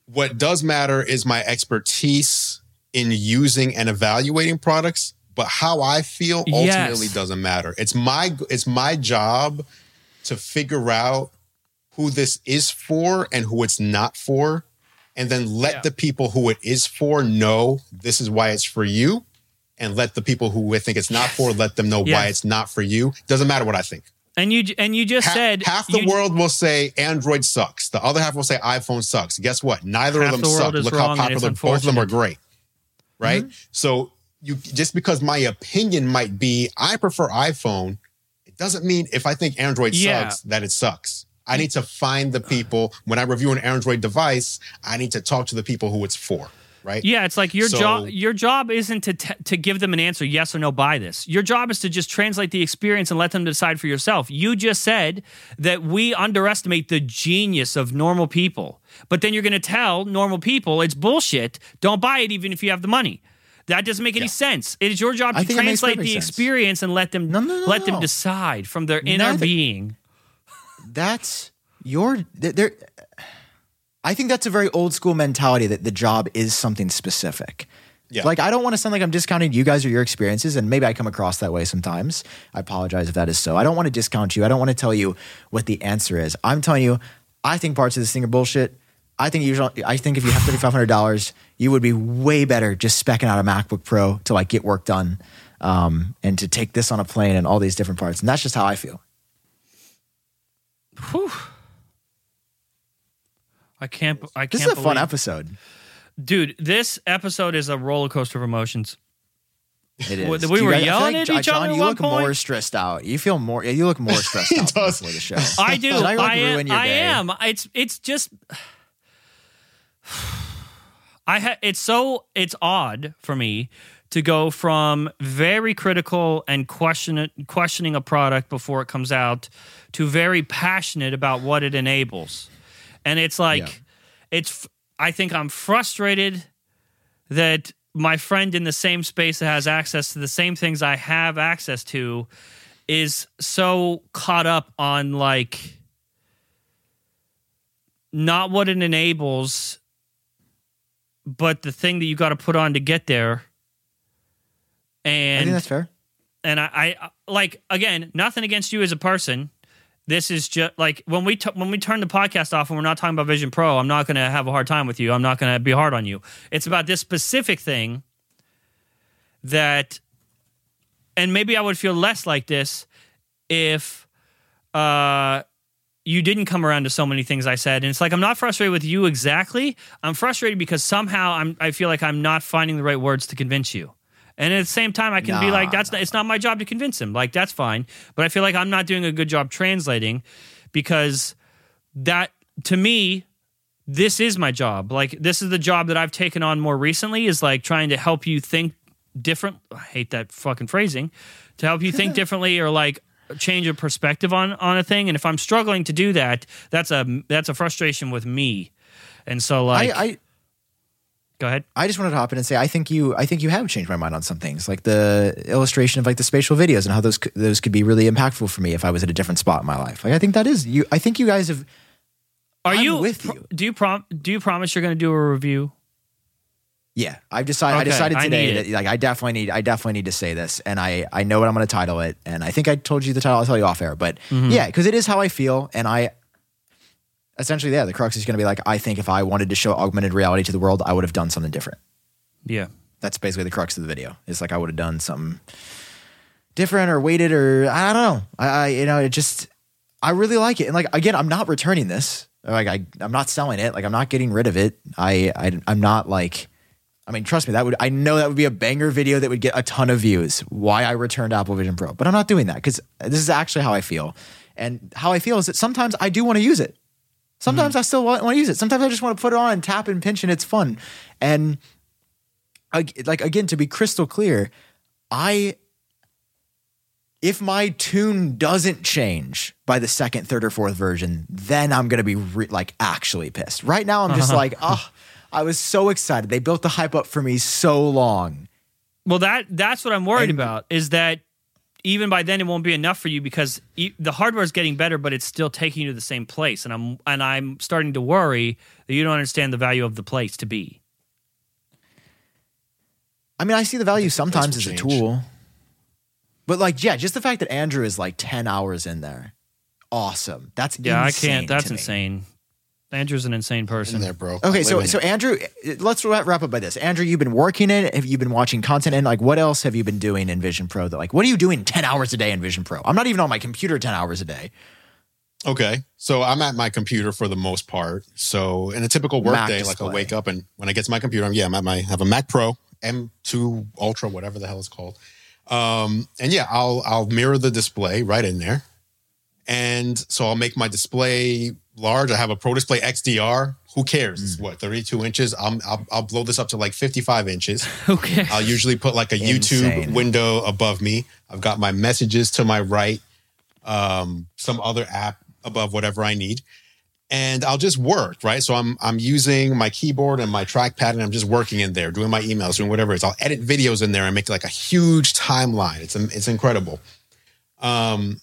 What does matter is my expertise in using and evaluating products, but how I feel ultimately Yes. doesn't matter. It's my it's my job to figure out who this is for and who it's not for, and then let Yeah. the people who it is for know this is why it's for you, and let the people who think it's not for let them know why it's not for you. Doesn't matter what I think. And you and you just said half the world will say Android sucks. The other half will say iPhone sucks. Guess what? Neither Half of them world suck. Look how popular both of them are great. Right? Mm-hmm. So you just because my opinion might be I prefer iPhone, it doesn't mean if I think Android Yeah. sucks that it sucks. I mm. need to find the people when I review an Android device, I need to talk to the people who it's for. Right? Yeah, it's like your So- job. Your job isn't to t- to give them an answer, yes or no. Buy this. Your job is to just translate the experience and let them decide for yourself. You just said that we underestimate the genius of normal people, but then you're going to tell normal people it's bullshit. Don't buy it, even if you have the money. That doesn't make any Yeah. sense. It is your job to think it makes translate the sense. experience and let them No, no, no, let them decide from their inner Nothing- being. That's your there. I think that's a very old school mentality that the job is something specific. Yeah. Like I don't want to sound like I'm discounting you guys or your experiences, and maybe I come across that way sometimes. I apologize if that is so. I don't want to discount you. I don't want to tell you what the answer is. I'm telling you, I think parts of this thing are bullshit. I think usually, I think if you have thirty five hundred dollars, you would be way better just specking out a MacBook Pro to like get work done, um, and to take this on a plane and all these different parts. And that's just how I feel. Whew. I can't. I can't. This is a fun episode. dude. This episode is a roller coaster of emotions. It is. We you were guys- yelling like, at Jon, each other Jon, at you look point. more stressed out. You feel more. You look more stressed out does. before the show. I do. Did I, like, I am. I am. It's it's just. I ha- it's so it's odd for me to go from very critical and question it, questioning a product before it comes out to very passionate about what it enables. And it's like Yeah. it's I think I'm frustrated that my friend in the same space that has access to the same things I have access to is so caught up on like not what it enables but the thing that you got to put on to get there I and think that's fair. and I, I like again nothing against you as a person this is just like when we t- when we turn the podcast off and we're not talking about vision pro i'm not going to have a hard time with you i'm not going to be hard on you it's about this specific thing that and maybe i would feel less like this if uh you didn't come around to so many things I said. And it's like I'm not frustrated with you exactly. I'm frustrated because somehow I'm I feel like I'm not finding the right words to convince you. And at the same time I can be like that's not, it's not my job to convince him. Like that's fine. But I feel like I'm not doing a good job translating because that to me this is my job. Like this is the job that I've taken on more recently is like trying to help you think different I hate that fucking phrasing to help you think differently or like change a perspective on on a thing and if I'm struggling to do that that's a that's a frustration with me. And so like I, I go ahead. I just wanted to hop in and say I think you I think you have changed my mind on some things, like the illustration of like the spatial videos and how those those could be really impactful for me if I was at a different spot in my life. Like I think that is you. I think you guys have. Are I'm you with you. Do you prom do you promise you're going to do a review? Yeah, I've decided. I decided I today need that like I definitely need. I definitely need to say this, and I I know what I'm going to title it, and I think I told you the title. I'll tell you off air, but Mm-hmm. yeah, because it is how I feel, and I essentially yeah, the crux is going to be like I think if I wanted to show augmented reality to the world, I would have done something different. Yeah. That's basically the crux of the video. It's like I would have done something different or waited or I don't know. I, I you know it just I really like it, and like again, I'm not returning this. Like I I'm not selling it. Like I'm not getting rid of it. I, I I'm not like. I mean, trust me, that would I know that would be a banger video that would get a ton of views. Why I returned Apple Vision Pro, but I'm not doing that because this is actually how I feel, and how I feel is that sometimes I do want to use it. Sometimes mm-hmm. I still want, want to use it. Sometimes I just want to put it on and tap and pinch, and it's fun. And like again, to be crystal clear, I if my tune doesn't change by the second, third, or fourth version, then I'm gonna be re- like actually pissed. Right now, I'm just like, oh, I was so excited. They built the hype up for me so long. Well, that that's what I'm worried And- about is that even by then it won't be enough for you because e- the hardware is getting better, but it's still taking you to the same place, and I'm and I'm starting to worry that you don't understand the value of the place to be. I mean, I see the value sometimes will as a tool, but like, yeah, just the fact that Andru is like ten hours in there, awesome. That's Yeah, I can't. That's insane. Andru's an insane in person. there, bro. Okay, so so Andru, let's wrap wrap up by this. Andru, you've been working in it. Have you been watching content? And like, what else have you been doing in Vision Pro? That like, what are you doing ten hours a day in Vision Pro? I'm not even on my computer ten hours a day. Okay. So I'm at my computer for the most part. So in a typical work Mac day, like I'll wake up and when I get to my computer, I'm yeah, I'm at my I have a Mac Pro M2 Ultra, whatever the hell it's called. Um, and yeah, I'll I'll mirror the display right in there. And so I'll make my display large. I have a Pro Display XDR. Who cares? It's what 32 inches. I'm, I'll I'll blow this up to like 55 inches. Okay. I'll usually put like a YouTube window above me. I've got my messages to my right, um, some other app above whatever I need. And I'll just work, right? So I'm I'm using my keyboard and my trackpad and I'm just working in there, doing my emails, doing whatever it is. I'll edit videos in there and make like a huge timeline. It's it's incredible. Um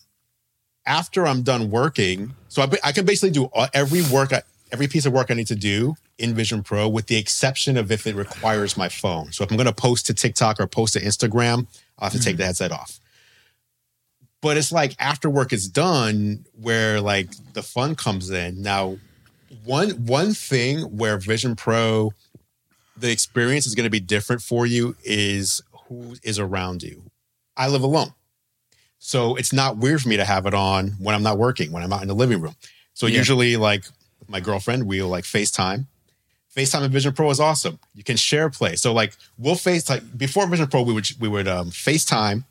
after I'm done working, so I, I can basically do every work, I, every piece of work I need to do in Vision Pro, with the exception of if it requires my phone. So if I'm going to post to TikTok or post to Instagram, I'll have to take mm-hmm. the headset off. But it's like after work is done, where like the fun comes in. Now, one one thing where Vision Pro, the experience is going to be different for you is who is around you. I live alone. So it's not weird for me to have it on when I'm not working, when I'm out in the living room. So Yeah. usually, like my girlfriend, we'll like FaceTime. FaceTime and Vision Pro is awesome. You can share play. So like we'll face like before Vision Pro, we would we would um, FaceTime,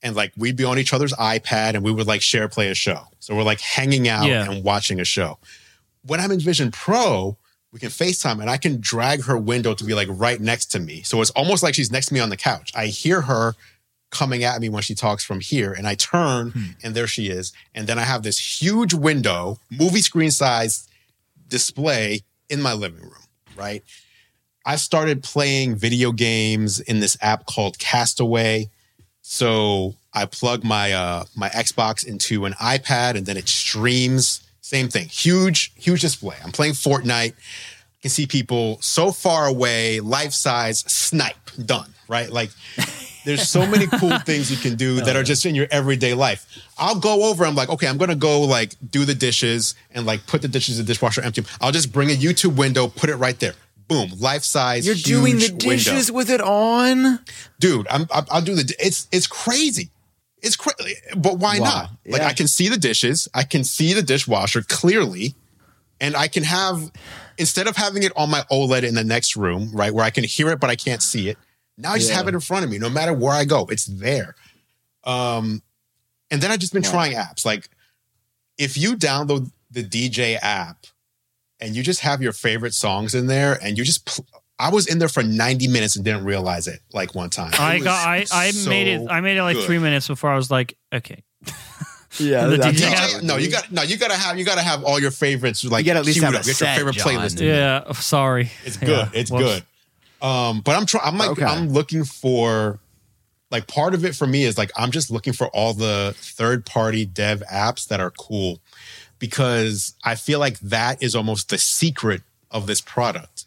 and like we'd be on each other's iPad and we would like share play a show. So we're like hanging out Yeah. and watching a show. When I'm in Vision Pro, we can FaceTime and I can drag her window to be like right next to me. So it's almost like she's next to me on the couch. I hear her coming at me when she talks from here and I turn and there she is. And then I have this huge window, movie screen size display in my living room, right? I started playing video games in this app called Castaway. So I plug my uh my Xbox into an iPad and then it streams. Same thing. Huge, huge display. I'm playing Fortnite. I can see people so far away, life size, snipe, done, right? Like there's so many cool things you can do that are just in your everyday life. I'll go over, I'm like, okay, I'm gonna go like do the dishes and like put the dishes in the dishwasher empty. I'll just bring a YouTube window, put it right there. Boom, life size. You're doing the dishes window. with it on. dude. I'm, I'll, I'll do the. It's it's crazy. It's crazy, but why Wow. not? Like Yeah. I can see the dishes, I can see the dishwasher clearly, and I can have instead of having it on my OLED in the next room, right, where I can hear it but I can't see it. Now I just Yeah. have it in front of me. No matter where I go, it's there. Um, and then I've just been Wow. trying apps. Like if you download the DJ app and you just have your favorite songs in there, and you just pl- I was in there for 90 minutes and didn't realize it like one time. I was got. I, I so made it. I made it like good. three minutes before I was like, okay. Yeah, The DJ DJ, no, you got no, you gotta have you gotta have all your favorites like You gotta at least queued have a up. Get set, your favorite Jon. playlist. Yeah. Sorry. It's good. Yeah. It's Whoops. good. Um, but I'm trying. I'm like Okay. I'm looking for like part of it for me is like I'm just looking for all the third party dev apps that are cool because I feel like that is almost the secret of this product.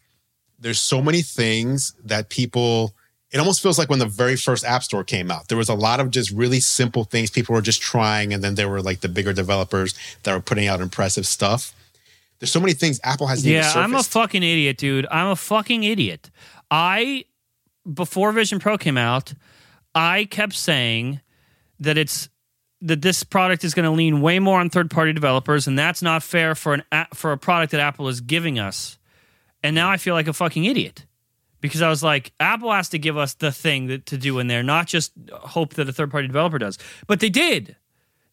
there's so many things that people it almost feels like when the very first app store came out there was a lot of just really simple things people were just trying and then there were like the bigger developers that were putting out impressive stuff there's so many things apple has Yeah, I'm a fucking idiot, dude. I'm a fucking idiot. I before Vision Pro came out, I kept saying that it's that this product is going to lean way more on third-party developers, and that's not fair for an for a product that Apple is giving us. And now I feel like a fucking idiot because I was like, Apple has to give us the thing that, to do in there, not just hope that a third-party developer does. But they did.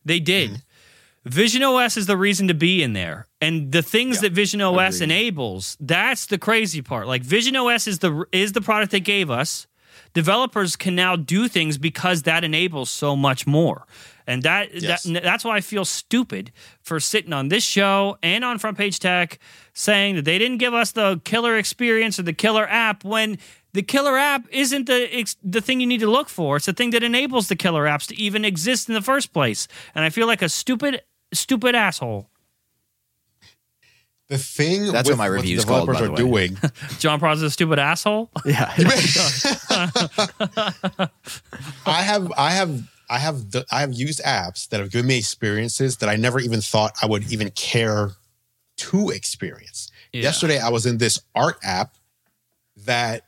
They did. Mm-hmm. Vision OS is the reason to be in there. And the things that Vision OS enables, that's the crazy part. Like Vision OS is the is the product they gave us. Developers can now do things because that enables so much more. And that, Yes. that that's why I feel stupid for sitting on this show and on Front Page Tech saying that they didn't give us the killer experience or the killer app when the killer app isn't the the thing you need to look for. It's the thing that enables the killer apps to even exist in the first place. And I feel like a stupid stupid asshole. the thing That's with what my the review's called, developers by are way. doing Jon Pross is a stupid asshole. Yeah. I have I have I have the, I have used apps that have given me experiences that I never even thought I would even care to experience. Yeah. Yesterday I was in this art app that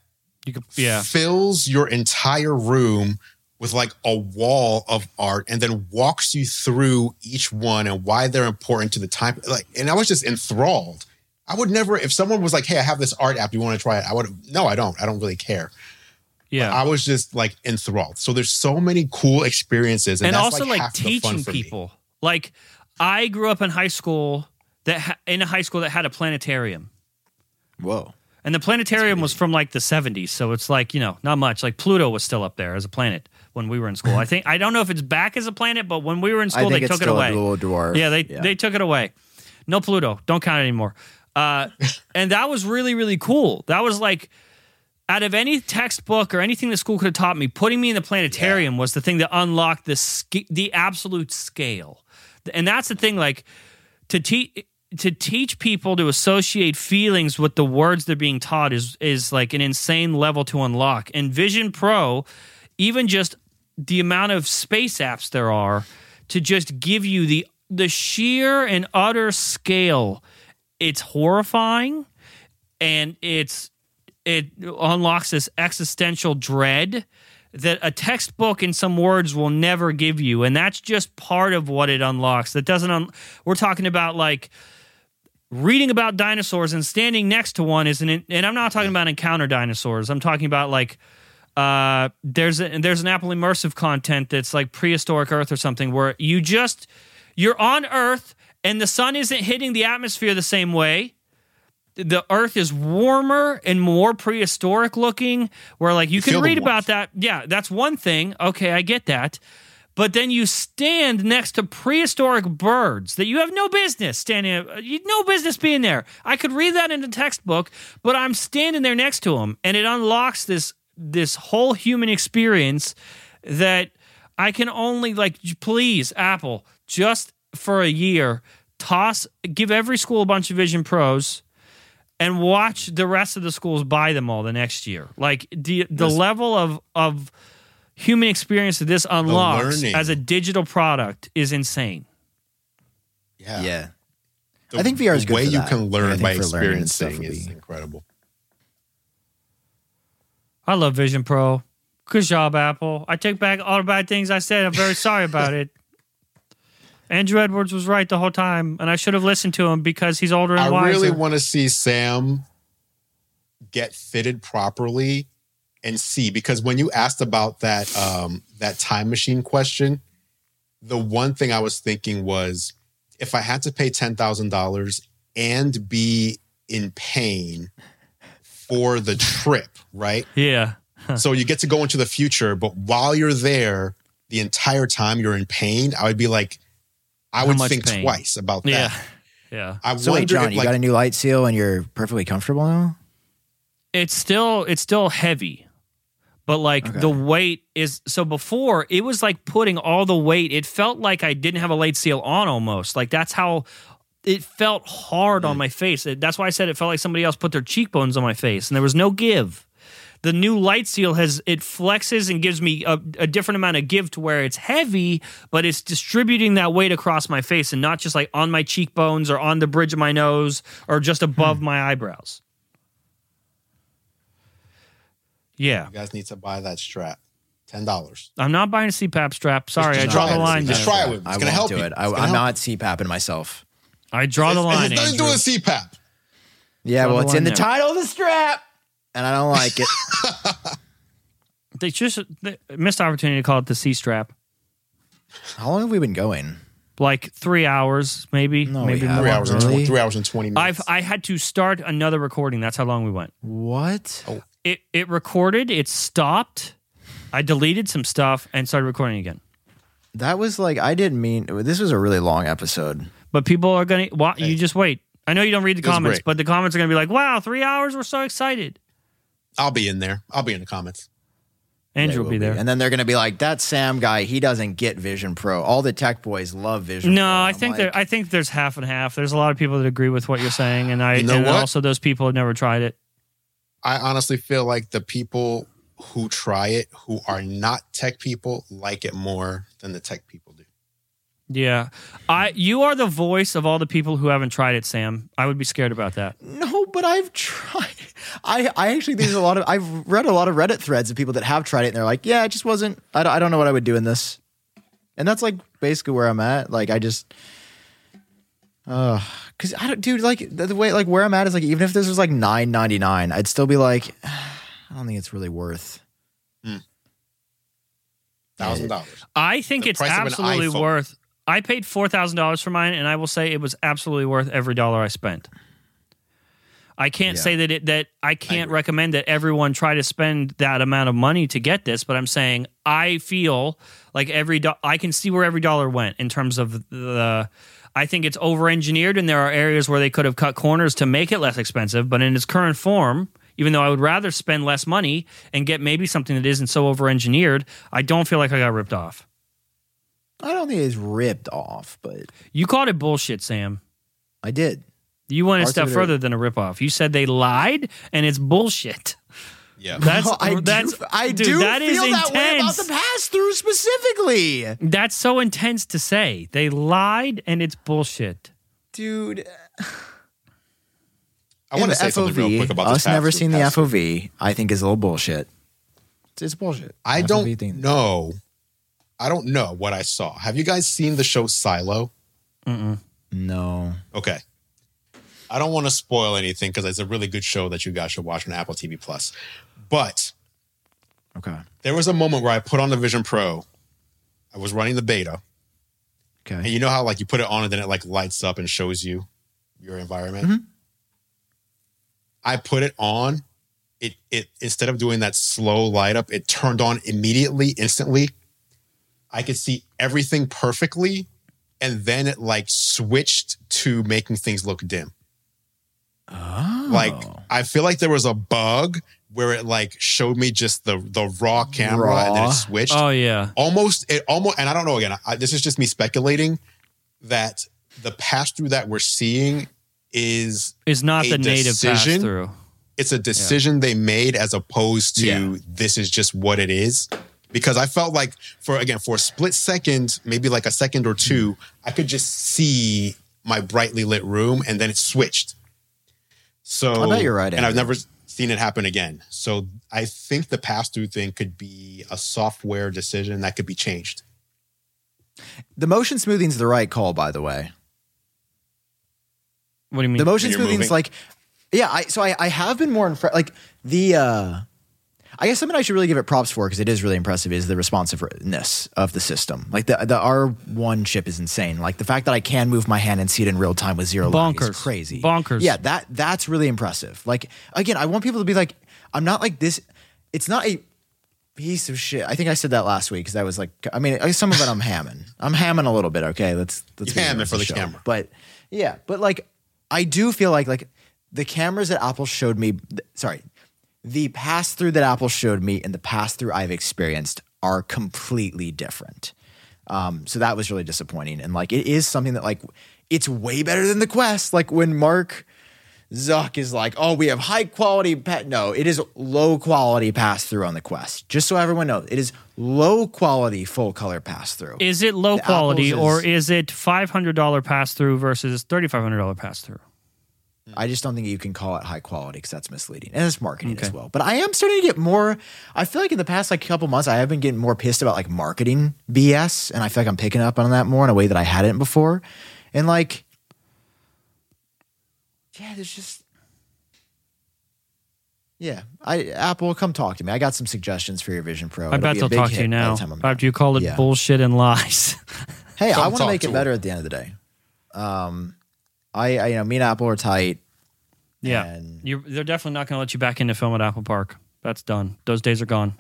You could, yeah. fills your entire room with like a wall of art and then walks you through each one and why they're important to the time like and I was just enthralled. I would never if someone was like, "Hey, I have this art app, do you want to try it?" I would no, I don't. I don't really care. Yeah. I was just like enthralled. So there's so many cool experiences, and, and that's also like, half the fun teaching for me. people. Like I grew up in high school that ha- in a high school that had a planetarium. Whoa. And the planetarium was from like the 70s, so it's like, you know, not much. Like Pluto was still up there as a planet when we were in school. I think I don't know if it's back as a planet, but when we were in school they took it away. dual dwarf. Yeah, they they took it away. No Pluto. Don't count it anymore. Uh, and that was really really cool. That was like out of any textbook or anything the school could have taught me, putting me in the planetarium was the thing that unlocked the sc- the absolute scale. And that's the thing like to teach to teach people to associate feelings with the words they're being taught is is like an insane level to unlock. And Vision Pro, even just the amount of space apps there are to just give you the the sheer and utter scale, it's horrifying and it's it unlocks this existential dread that a textbook in some words will never give you and that's just part of what it unlocks. That doesn't un- we're talking about like reading about dinosaurs and standing next to one is an and I'm not talking about encounter dinosaurs. I'm talking about like uh there's a, there's an Apple immersive content that's like prehistoric Earth or something where you just you're on Earth and the sun isn't hitting the atmosphere the same way. The Earth is warmer and more prehistoric looking. Where like you, feel can read about that. Yeah, that's one thing. Okay, I get that. But then you stand next to prehistoric birds that you have no business standing. You no business being there. I could read that in the textbook, but I'm standing there next to them, and it unlocks this this whole human experience that I can only like. Please, Apple, just for a year, toss give every school a bunch of Vision Pros and watch the rest of the schools buy them all the next year. Like the the Yes. level of of human experience that this unlocks as a digital product is insane. Yeah. Yeah. The, I think VR is the good way for you that. can learn think by for learning and stuff experiencing would is incredible. I love Vision Pro. Good job, Apple. I take back all the bad things I said. I'm very sorry about it. Andru Edwards was right the whole time, and I should have listened to him because he's older and I wiser. I really want to see Sam get fitted properly and see because when you asked about that um that time machine question, the one thing I was thinking was if I had to pay ten thousand dollars and be in pain for the trip, right? yeah. so you get to go into the future, but while you're there, the entire time you're in pain, I would be like, I How would think pain? twice about Yeah. that. Yeah. I So wonder wait, Jon, if you got a new light seal and you're perfectly comfortable now? it's still it's still heavy but like Okay. the weight is so before it was like putting all the weight it felt like i didn't have a light seal on almost like that's how it felt hard on mm. my face. It- That's why I said it felt like somebody else put their cheekbones on my face, and there was no give. The new light seal has it flexes and gives me a, a different amount of give to where it's heavy, but it's distributing that weight across my face and not just like on my cheekbones or on the bridge of my nose or just above hmm. my eyebrows. Yeah, You guys need to buy that strap. Ten dollars. I'm not buying a CPAP strap. Sorry, I draw the line. Just try it with me. I gonna help do you. it. I, am help not CPAPing myself. I draw the line. has nothing to do Andru. with CPAP. Yeah, Draw well, it's in line the title of the strap, and I don't like it. They just they missed opportunity to call it the C strap. How long have we been going? Like three hours, maybe, No, maybe we more. Three hours and Really? twenty. Three hours and twenty minutes. I've minutes. I had to start another recording. That's how long we went. What? Oh. It it recorded. It stopped. I deleted some stuff and started recording again. That was like I didn't mean. This was a really long episode. But people are gonna. Why, you just wait. I know you don't read the was comments, great. but the comments are gonna be like, "Wow, three hours! We're so excited." I'll be in there. I'll be in the comments. Andru will be there. and then they're gonna be like, "That Sam guy, he doesn't get Vision Pro." All the tech boys love Vision. No, Pro. I I'm think like, there. I think there's half and half. There's a lot of people that agree with what you're saying, and I You know and what? also those people have never tried it. I honestly feel like the people who try it, who are not tech people, like it more than the tech people do. Yeah, I. You are the voice of all the people who haven't tried it, Sam. I would be scared about that. No, but I've tried. I, I actually think there's a lot of I've read a lot of Reddit threads of people that have tried it and they're like, yeah, it just wasn't. I don't, I don't know what I would do in this, and that's like basically where I'm at. Like I just, uh, because I don't, dude. Like the, the way like where I'm at is like even if this was like nine ninety nine, I'd still be like, I don't think it's really worth. Thousand dollars. I think The it's price of an absolutely worth. I paid four thousand dollars for mine, and I will say it was absolutely worth every dollar I spent. I can't Yeah. say that it that I can't recommend that everyone try to spend that amount of money to get this, but I'm saying I feel like every do- I can see where every dollar went in terms of the. I think it's over engineered, and there are areas where they could have cut corners to make it less expensive. But in its current form, even though I would rather spend less money and get maybe something that isn't so over engineered, I don't feel like I got ripped off. I don't think it's ripped off, but You called it bullshit, Sam. I did. You went a step of it are- further than a ripoff. You said they lied, and it's bullshit. Yeah. That's I that's do, I dude, do that is feel that way about the pass through specifically, That's so intense to say. They lied, and it's bullshit. dude. Uh, I want to say something real quick about this. us never seen the. FOV. I think is a little bullshit. It's, it's bullshit. I FOV don't thing. know. I don't know what I saw. Have you guys seen the show Silo? No. Okay. I don't want to spoil anything because it's a really good show that you guys should watch on Apple TV Plus. But Okay. there was a moment where I put on the Vision Pro. I was running the beta, Okay, and Okay. you know how like you put it on and then it like lights up and shows you your environment. Mhm. I put it on. It it instead of doing that slow light up, it turned on immediately, instantly. I could see everything perfectly, and then it like switched to making things look dim. Oh. Like I feel like there was a bug where it like showed me just the the raw camera and then it switched Oh yeah, almost it almost and i don't know again I, this is just me speculating that the pass through that we're seeing is is not the native pass through. it's a decision they made as opposed to Yeah. this is just what it is because i felt like for again for a split second maybe like a second or two i could just see my brightly lit room and then it switched so I bet you're right, and i've never seen it happen again so i think the pass through thing could be a software decision that could be changed The motion smoothing's the right call, by the way. What do you mean? The motion When you're smoothing's like, yeah. I so I, I have been more in impressed. Like the, uh I guess something I should really give it props for because it is really impressive is the responsiveness of the system. Like the the R one chip is insane. Like the fact that I can move my hand and see it in real time with zero lag is Bonkers. crazy. Bonkers. Yeah, that that's really impressive. Like again, I want people to be like, I'm not like this. It's not a piece of shit. I think I said that last week because I was like, I mean, some of it I'm hamming. I'm hamming a little bit. Okay, let's let's be You're hamming honest for the show. camera. But yeah, but like I do feel like like the cameras that Apple showed me. Sorry, the pass through that Apple showed me and the pass through I've experienced are completely different. Um, so that was really disappointing. And like it is something that like it's way better than the Quest. Like when Mark Zuck is like, oh, we have high quality pet. No, it is low quality pass through on the Quest. Just so everyone knows, it is low quality full color pass through. Is it low The quality apples or is- is it five hundred dollar pass through versus thirty five hundred dollar pass through? I just don't think you can call it high quality because that's misleading and it's marketing as well. But I am starting to get more. I feel like in the past like couple months, I have been getting more pissed about like marketing BS, and I feel like I'm picking up on that more in a way that I hadn't before. And like, yeah, there's just. Yeah, I Apple, come talk to me. I got some suggestions for your Vision Pro. I bet be they'll talk to you now after you called it Yeah. bullshit and lies. Hey, I want to make it better at the end of the day. Um, I, I you know, me and Apple are tight. yeah, And- you they're definitely not going to let you back in to film at Apple Park. That's done. Those days are gone.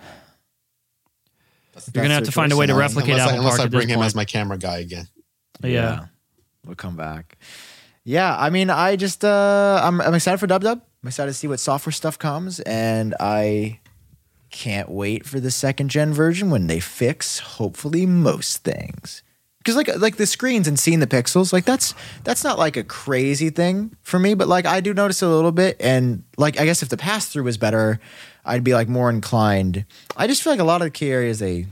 You're going to have to find a way to replicate unless I, Apple unless Park I at this bring him point. as my camera guy again. yeah. We'll come back. Yeah, I mean, I just uh I'm I'm excited for Dub Dub. I'm excited to see what software stuff comes, and I can't wait for the second gen version when they fix hopefully most things. Because like like the screens and seeing the pixels, like that's that's not like a crazy thing for me, but like I do notice it a little bit, and like I guess if the pass through was better, I'd be like more inclined. I just feel like a lot of the key areas they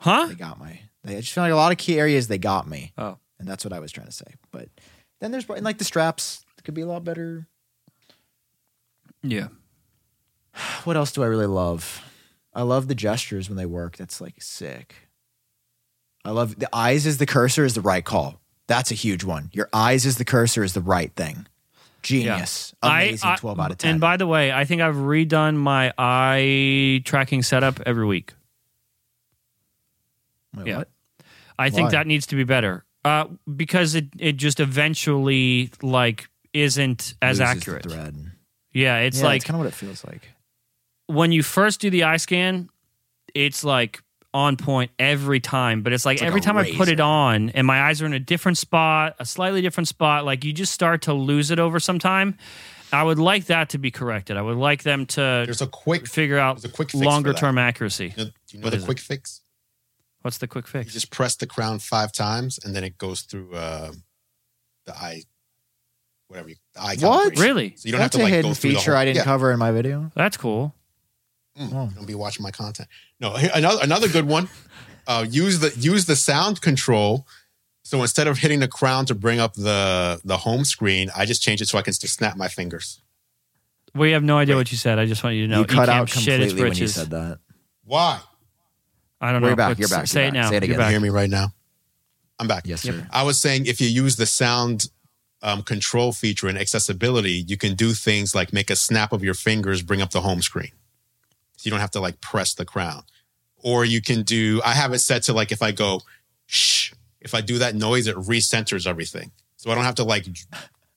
Huh? they got my. They, I just feel like a lot of key areas they got me. Oh. and that's what I was trying to say. But then there's and like the straps could be a lot better. Yeah. What else do I really love? I love the gestures when they work. That's like sick. I love the eyes as the cursor is the right call. That's a huge one. Your eyes as the cursor is the right thing. Genius. Amazing. I- I- 12 out of 10. And by the way, I think I've redone my eye tracking setup every week. Wait, yeah. what? I think that needs to be better. Uh, because it, it just eventually like isn't as Loses accurate. Yeah, it's yeah, like kind of what it feels like. when you first do the eye scan, it's like on point every time. But it's like, It's like every a time I put it on and my eyes are in a different spot, a slightly different spot, like you just start to lose it over some time. I would like that to be corrected. I would like them to There's a quick. figure out there's a quick longer term accuracy. You know, do you know What the is it? quick fix? What's the quick fix? You just press the crown five times, and then it goes through uh, the eye, whatever you, the eye. What? Really? So you don't That's have to a like hidden go through the feature whole- I didn't yeah. cover in my video. That's cool. Mm, Don't be watching my content. No, here- another another good one. Uh, use the use the sound control. So instead of hitting the crown to bring up the the home screen, I just change it so I can just snap my fingers. We have no idea what you said. I just want you to know. you cut can't out shit its completely when you said that. Why? I don't We're know. back, you're back, Say you're it back. now. Say it again. back. Hear me right now. I'm back. Yes, sir. I was saying if you use the sound um, control feature in accessibility, you can do things like make a snap of your fingers, bring up the home screen. So you don't have to like press the crown. Or you can do, I have it set to like if I go shh, if I do that noise, it recenters everything. So I don't have to like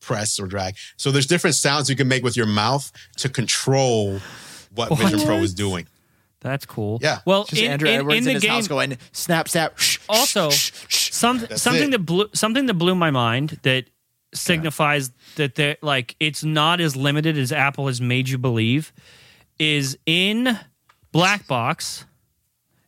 press or drag. So there's different sounds you can make with your mouth to control what, What? Vision Pro is doing. That's cool. Yeah. Well, Just in, Andru in, Edwards in in, the his game, house going snap snap. shh, also shh, shh, shh. some something it. that blew something that blew my mind that signifies that they're like it's not as limited as Apple has made you believe is in Blackbox.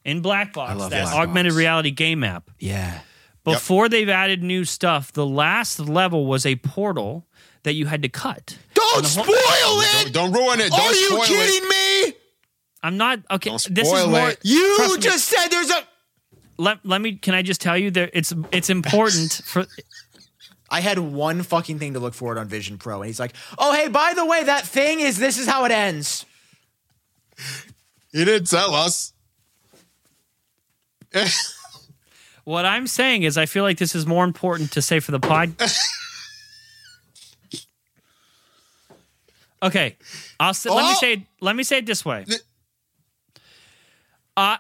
In Blackbox, love that Black augmented Box. reality game app. Yeah. Before they've added new stuff, the last level was a portal that you had to cut. Don't And spoil whole- it. Don't, don't ruin it. Don't Are you spoil it. kidding me? I'm not okay. Don't This is spoil more. it. You Trust me. just said there's a. Let, let me. Can I just tell you that it's it's important for I had one fucking thing to look forward on Vision Pro, and he's like, "Oh, hey, by the way, that thing is this is how it ends." He didn't tell us. What I'm saying is, I feel like this is more important to say for the pod. okay, I'll say, let me Oh! say let me say it this way. Uh,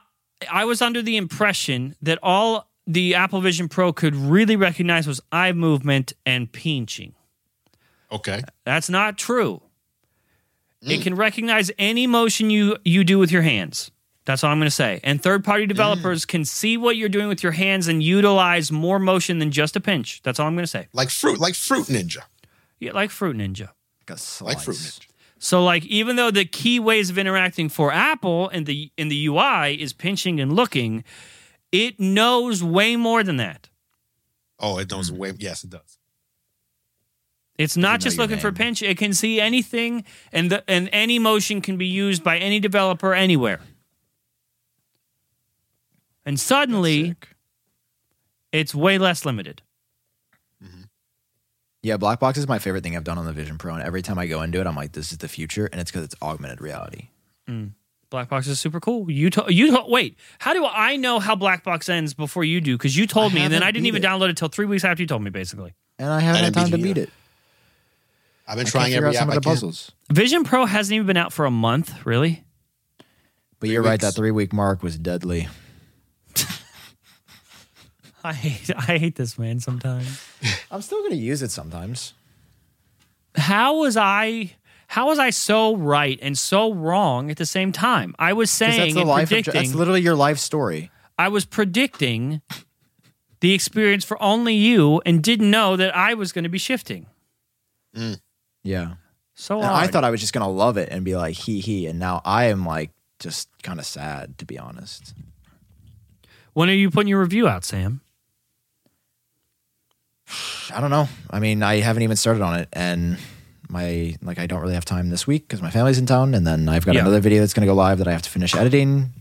I was under the impression that all the Apple Vision Pro could really recognize was eye movement and pinching. Okay. That's not true. It mm. can recognize any motion you you do with your hands. That's all I'm going to say. And third party mm. developers can see what you're doing with your hands and utilize more motion than just a pinch. That's all I'm going to say. Like fruit, like fruit ninja. Yeah, like Fruit Ninja. Like fruit ninja. So like even though the key ways of interacting for Apple and the in the UI is pinching and looking, It knows way more than that. Oh, it knows way. Yes, it does. It's not just your looking for name. pinch. It can see anything, and the, and any motion can be used by any developer anywhere. And suddenly, it's way less limited. Mm-hmm. Yeah, Blackbox is my favorite thing I've done on the Vision Pro, and every time I go into it, I'm like, "This is the future," and it's because it's augmented reality. Mm. Blackbox is super cool. You to, you to, wait. How do I know how Blackbox ends before you do? Because you told I me, and then I didn't even it. download it till three weeks after you told me. Basically, And I haven't I had didn't time to beat it beat either. It. I've been I trying can't figure every out some app of I the can. puzzles. Vision Pro hasn't even been out for a month. Really? But you're right, weeks. that three week mark was deadly. I hate I hate this man sometimes. I'm still gonna use it sometimes. How was I? How was I so right and so wrong at the same time? I was 'Cause saying that's the and life of, predicting. that's literally your life story. I was predicting the experience for only you, and didn't know that I was going to be shifting. Mm. Yeah. So I thought I was just gonna love it and be like he he, and now I am like just kind of sad to be honest. When are you putting your review out, Sam? I don't know. I mean, I haven't even started on it, and my like I don't really have time this week because my family's in town, and then I've got Yeah. another video that's gonna go live that I have to finish editing.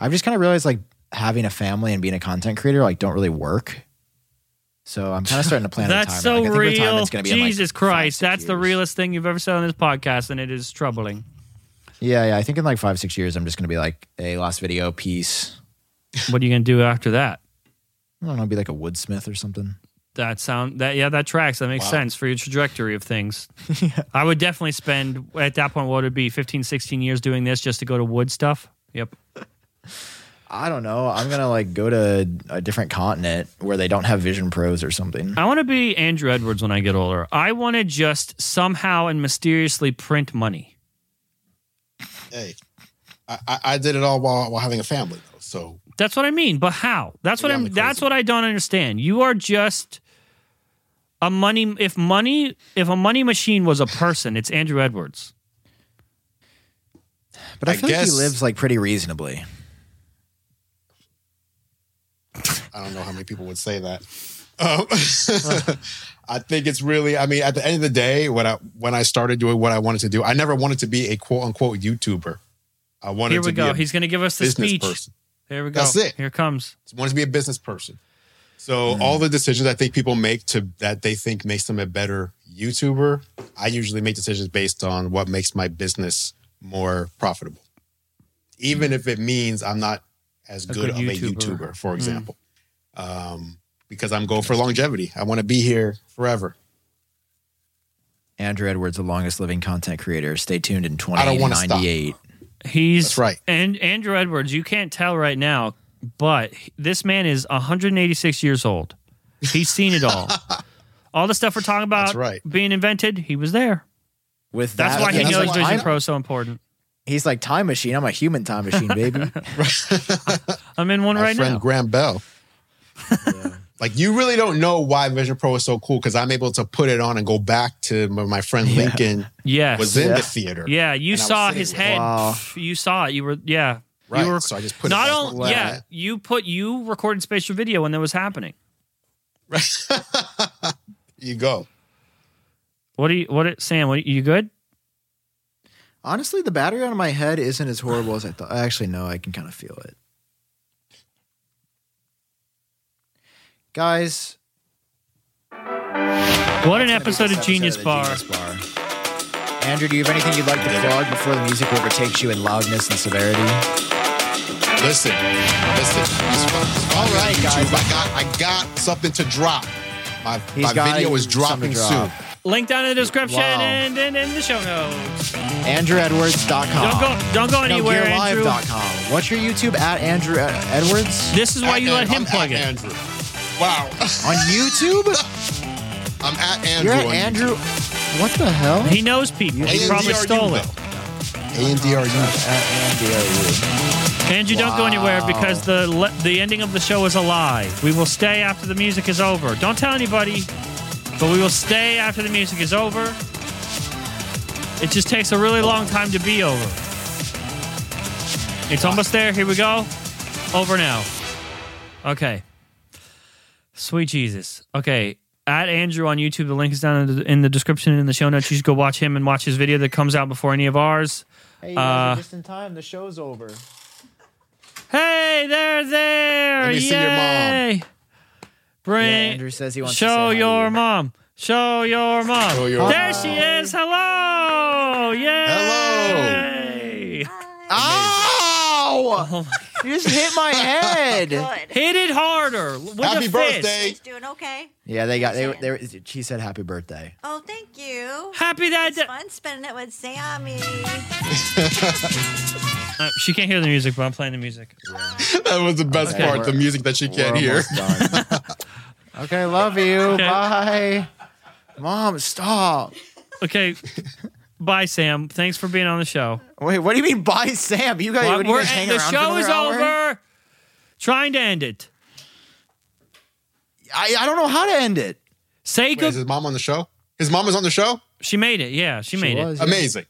I've just kind of realized like having a family and being a content creator like don't really work. So I'm kind of starting to plan. That's retirement. so Like, I think real. retirement's gonna be in, like, Jesus five, Christ, six that's the realest thing you've ever said on this podcast, and it is troubling. Yeah, yeah. I think in like five six years, I'm just gonna be like a last video piece. What are you going to do after that? I don't know, be like a woodsmith or something. That sound that yeah, that tracks. That makes Wow. sense for your trajectory of things. I would definitely spend at that point what would it be 15 16 years doing this just to go to wood stuff. Yep. I don't know. I'm gonna like go to a different continent where they don't have Vision Pros or something. I want to be Andru Edwards when I get older. I want to just somehow and mysteriously print money. Hey, I, I, I did it all while, while having a family, though. So That's what I mean. But how? That's what I'm. I'm That's what I don't understand. You are just a money. If money, if a money machine was a person, it's Andru Edwards. But I, I feel like he lives like pretty reasonably. I don't know how many people would say that. Um, I think it's really. I mean, at the end of the day, when I when I started doing what I wanted to do, I never wanted to be a quote unquote YouTuber. I wanted to be Here we to go. be a He's going to give us the business speech. person. Here we go. That's it. Here it comes. wanted to be a business person. So Hmm. all the decisions I think people make to that they think makes them a better YouTuber, I usually make decisions based on what makes my business more profitable. Even if it means I'm not as Hmm. A good, good of YouTuber. a YouTuber, Hmm. for example. Um, because I'm going for longevity. I want to be here forever. Andru Edwards, the longest living content creator. Stay tuned in I don't wanna stop. 2098. He's That's right. And Andru Edwards, you can't tell right now, but this man is 186 years old. He's seen it all. all the stuff we're talking about That's right. being invented, he was there. With That's that, why he that's knows Vision Pro is so important. He's like time machine. I'm a human time machine, baby. I'm in one My right friend now. Graham Bell. Like you really don't know why Vision Pro is so cool because I'm able to put it on and go back to my friend Yeah. Lincoln Yes. was in Yeah. the theater. yeah, you and I was saw his with head. Wow. You saw it. You were yeah. Right. You were so I just put not it back only on. yeah, you put you recorded spatial video when that was happening. Right. you go. What do you what Sam, what you good? Honestly, the battery on my head isn't as horrible as I thought. Actually, no, I can kind of feel it. Guys, What an episode of Genius Bar. Genius Bar. Andru, do you have anything you'd like to plug before the music overtakes you in loudness and severity? Listen, listen. All right, guys. I got, I got something to drop. My, He's my got video is dropping to soon. Drop. Link down in the description Wow. and, and in the show notes. AndruEdwards.com. Don't go don't go No, anywhere, Andru. GearLive.com. What's your YouTube at Andru Edwards? This is why you let him I'm plug at it. Andru. Wow. On YouTube? I'm at Andru. You're at on Andru. What the hell? He knows people. He probably are you, stole it. though. A&D are. At Andy Andru, don't go anywhere because the le- the ending of the show is a lie. We will stay after the music is over. Don't tell anybody, but we will stay after the music is over. It just takes a really long time to be over. It's almost there. Here we go. Over now. Okay. Sweet Jesus. Okay. At Andru on YouTube. The link is down in the, in the description in the show notes. You should go watch him and watch his video that comes out before any of ours. Hey, you guys are Uh, just in time. The show's over. Hey, they're there. Let me see your mom. Yay. Bring. Yeah, Andru says he wants to show say hi to your you. mom. Show your mom. Show your there mom. she is. Hello. Yay. Hello. Ow! Oh You just hit my head. Good. Hit it harder. With Happy a fist. birthday. He's doing okay. Yeah, they got they they. were- She said happy birthday. Oh, thank you. Happy that It's day. fun spending it with Sammy. Uh, she can't hear the music, but I'm playing the music. That was the best Okay, part, the music that she can't We're hear. almost done. okay, love you. Okay. Bye. Mom, stop. Okay. Bye, Sam. Thanks for being on the show. Wait, what do you mean bye Sam? You guys, Well, what, you we're- guys hang the around show for is hour? over. Trying to end it. I, I don't know how to end it. Say Wait, good. is his mom on the show? His mom is on the show? She made it. Yeah, she, made was, it. yeah. Amazing.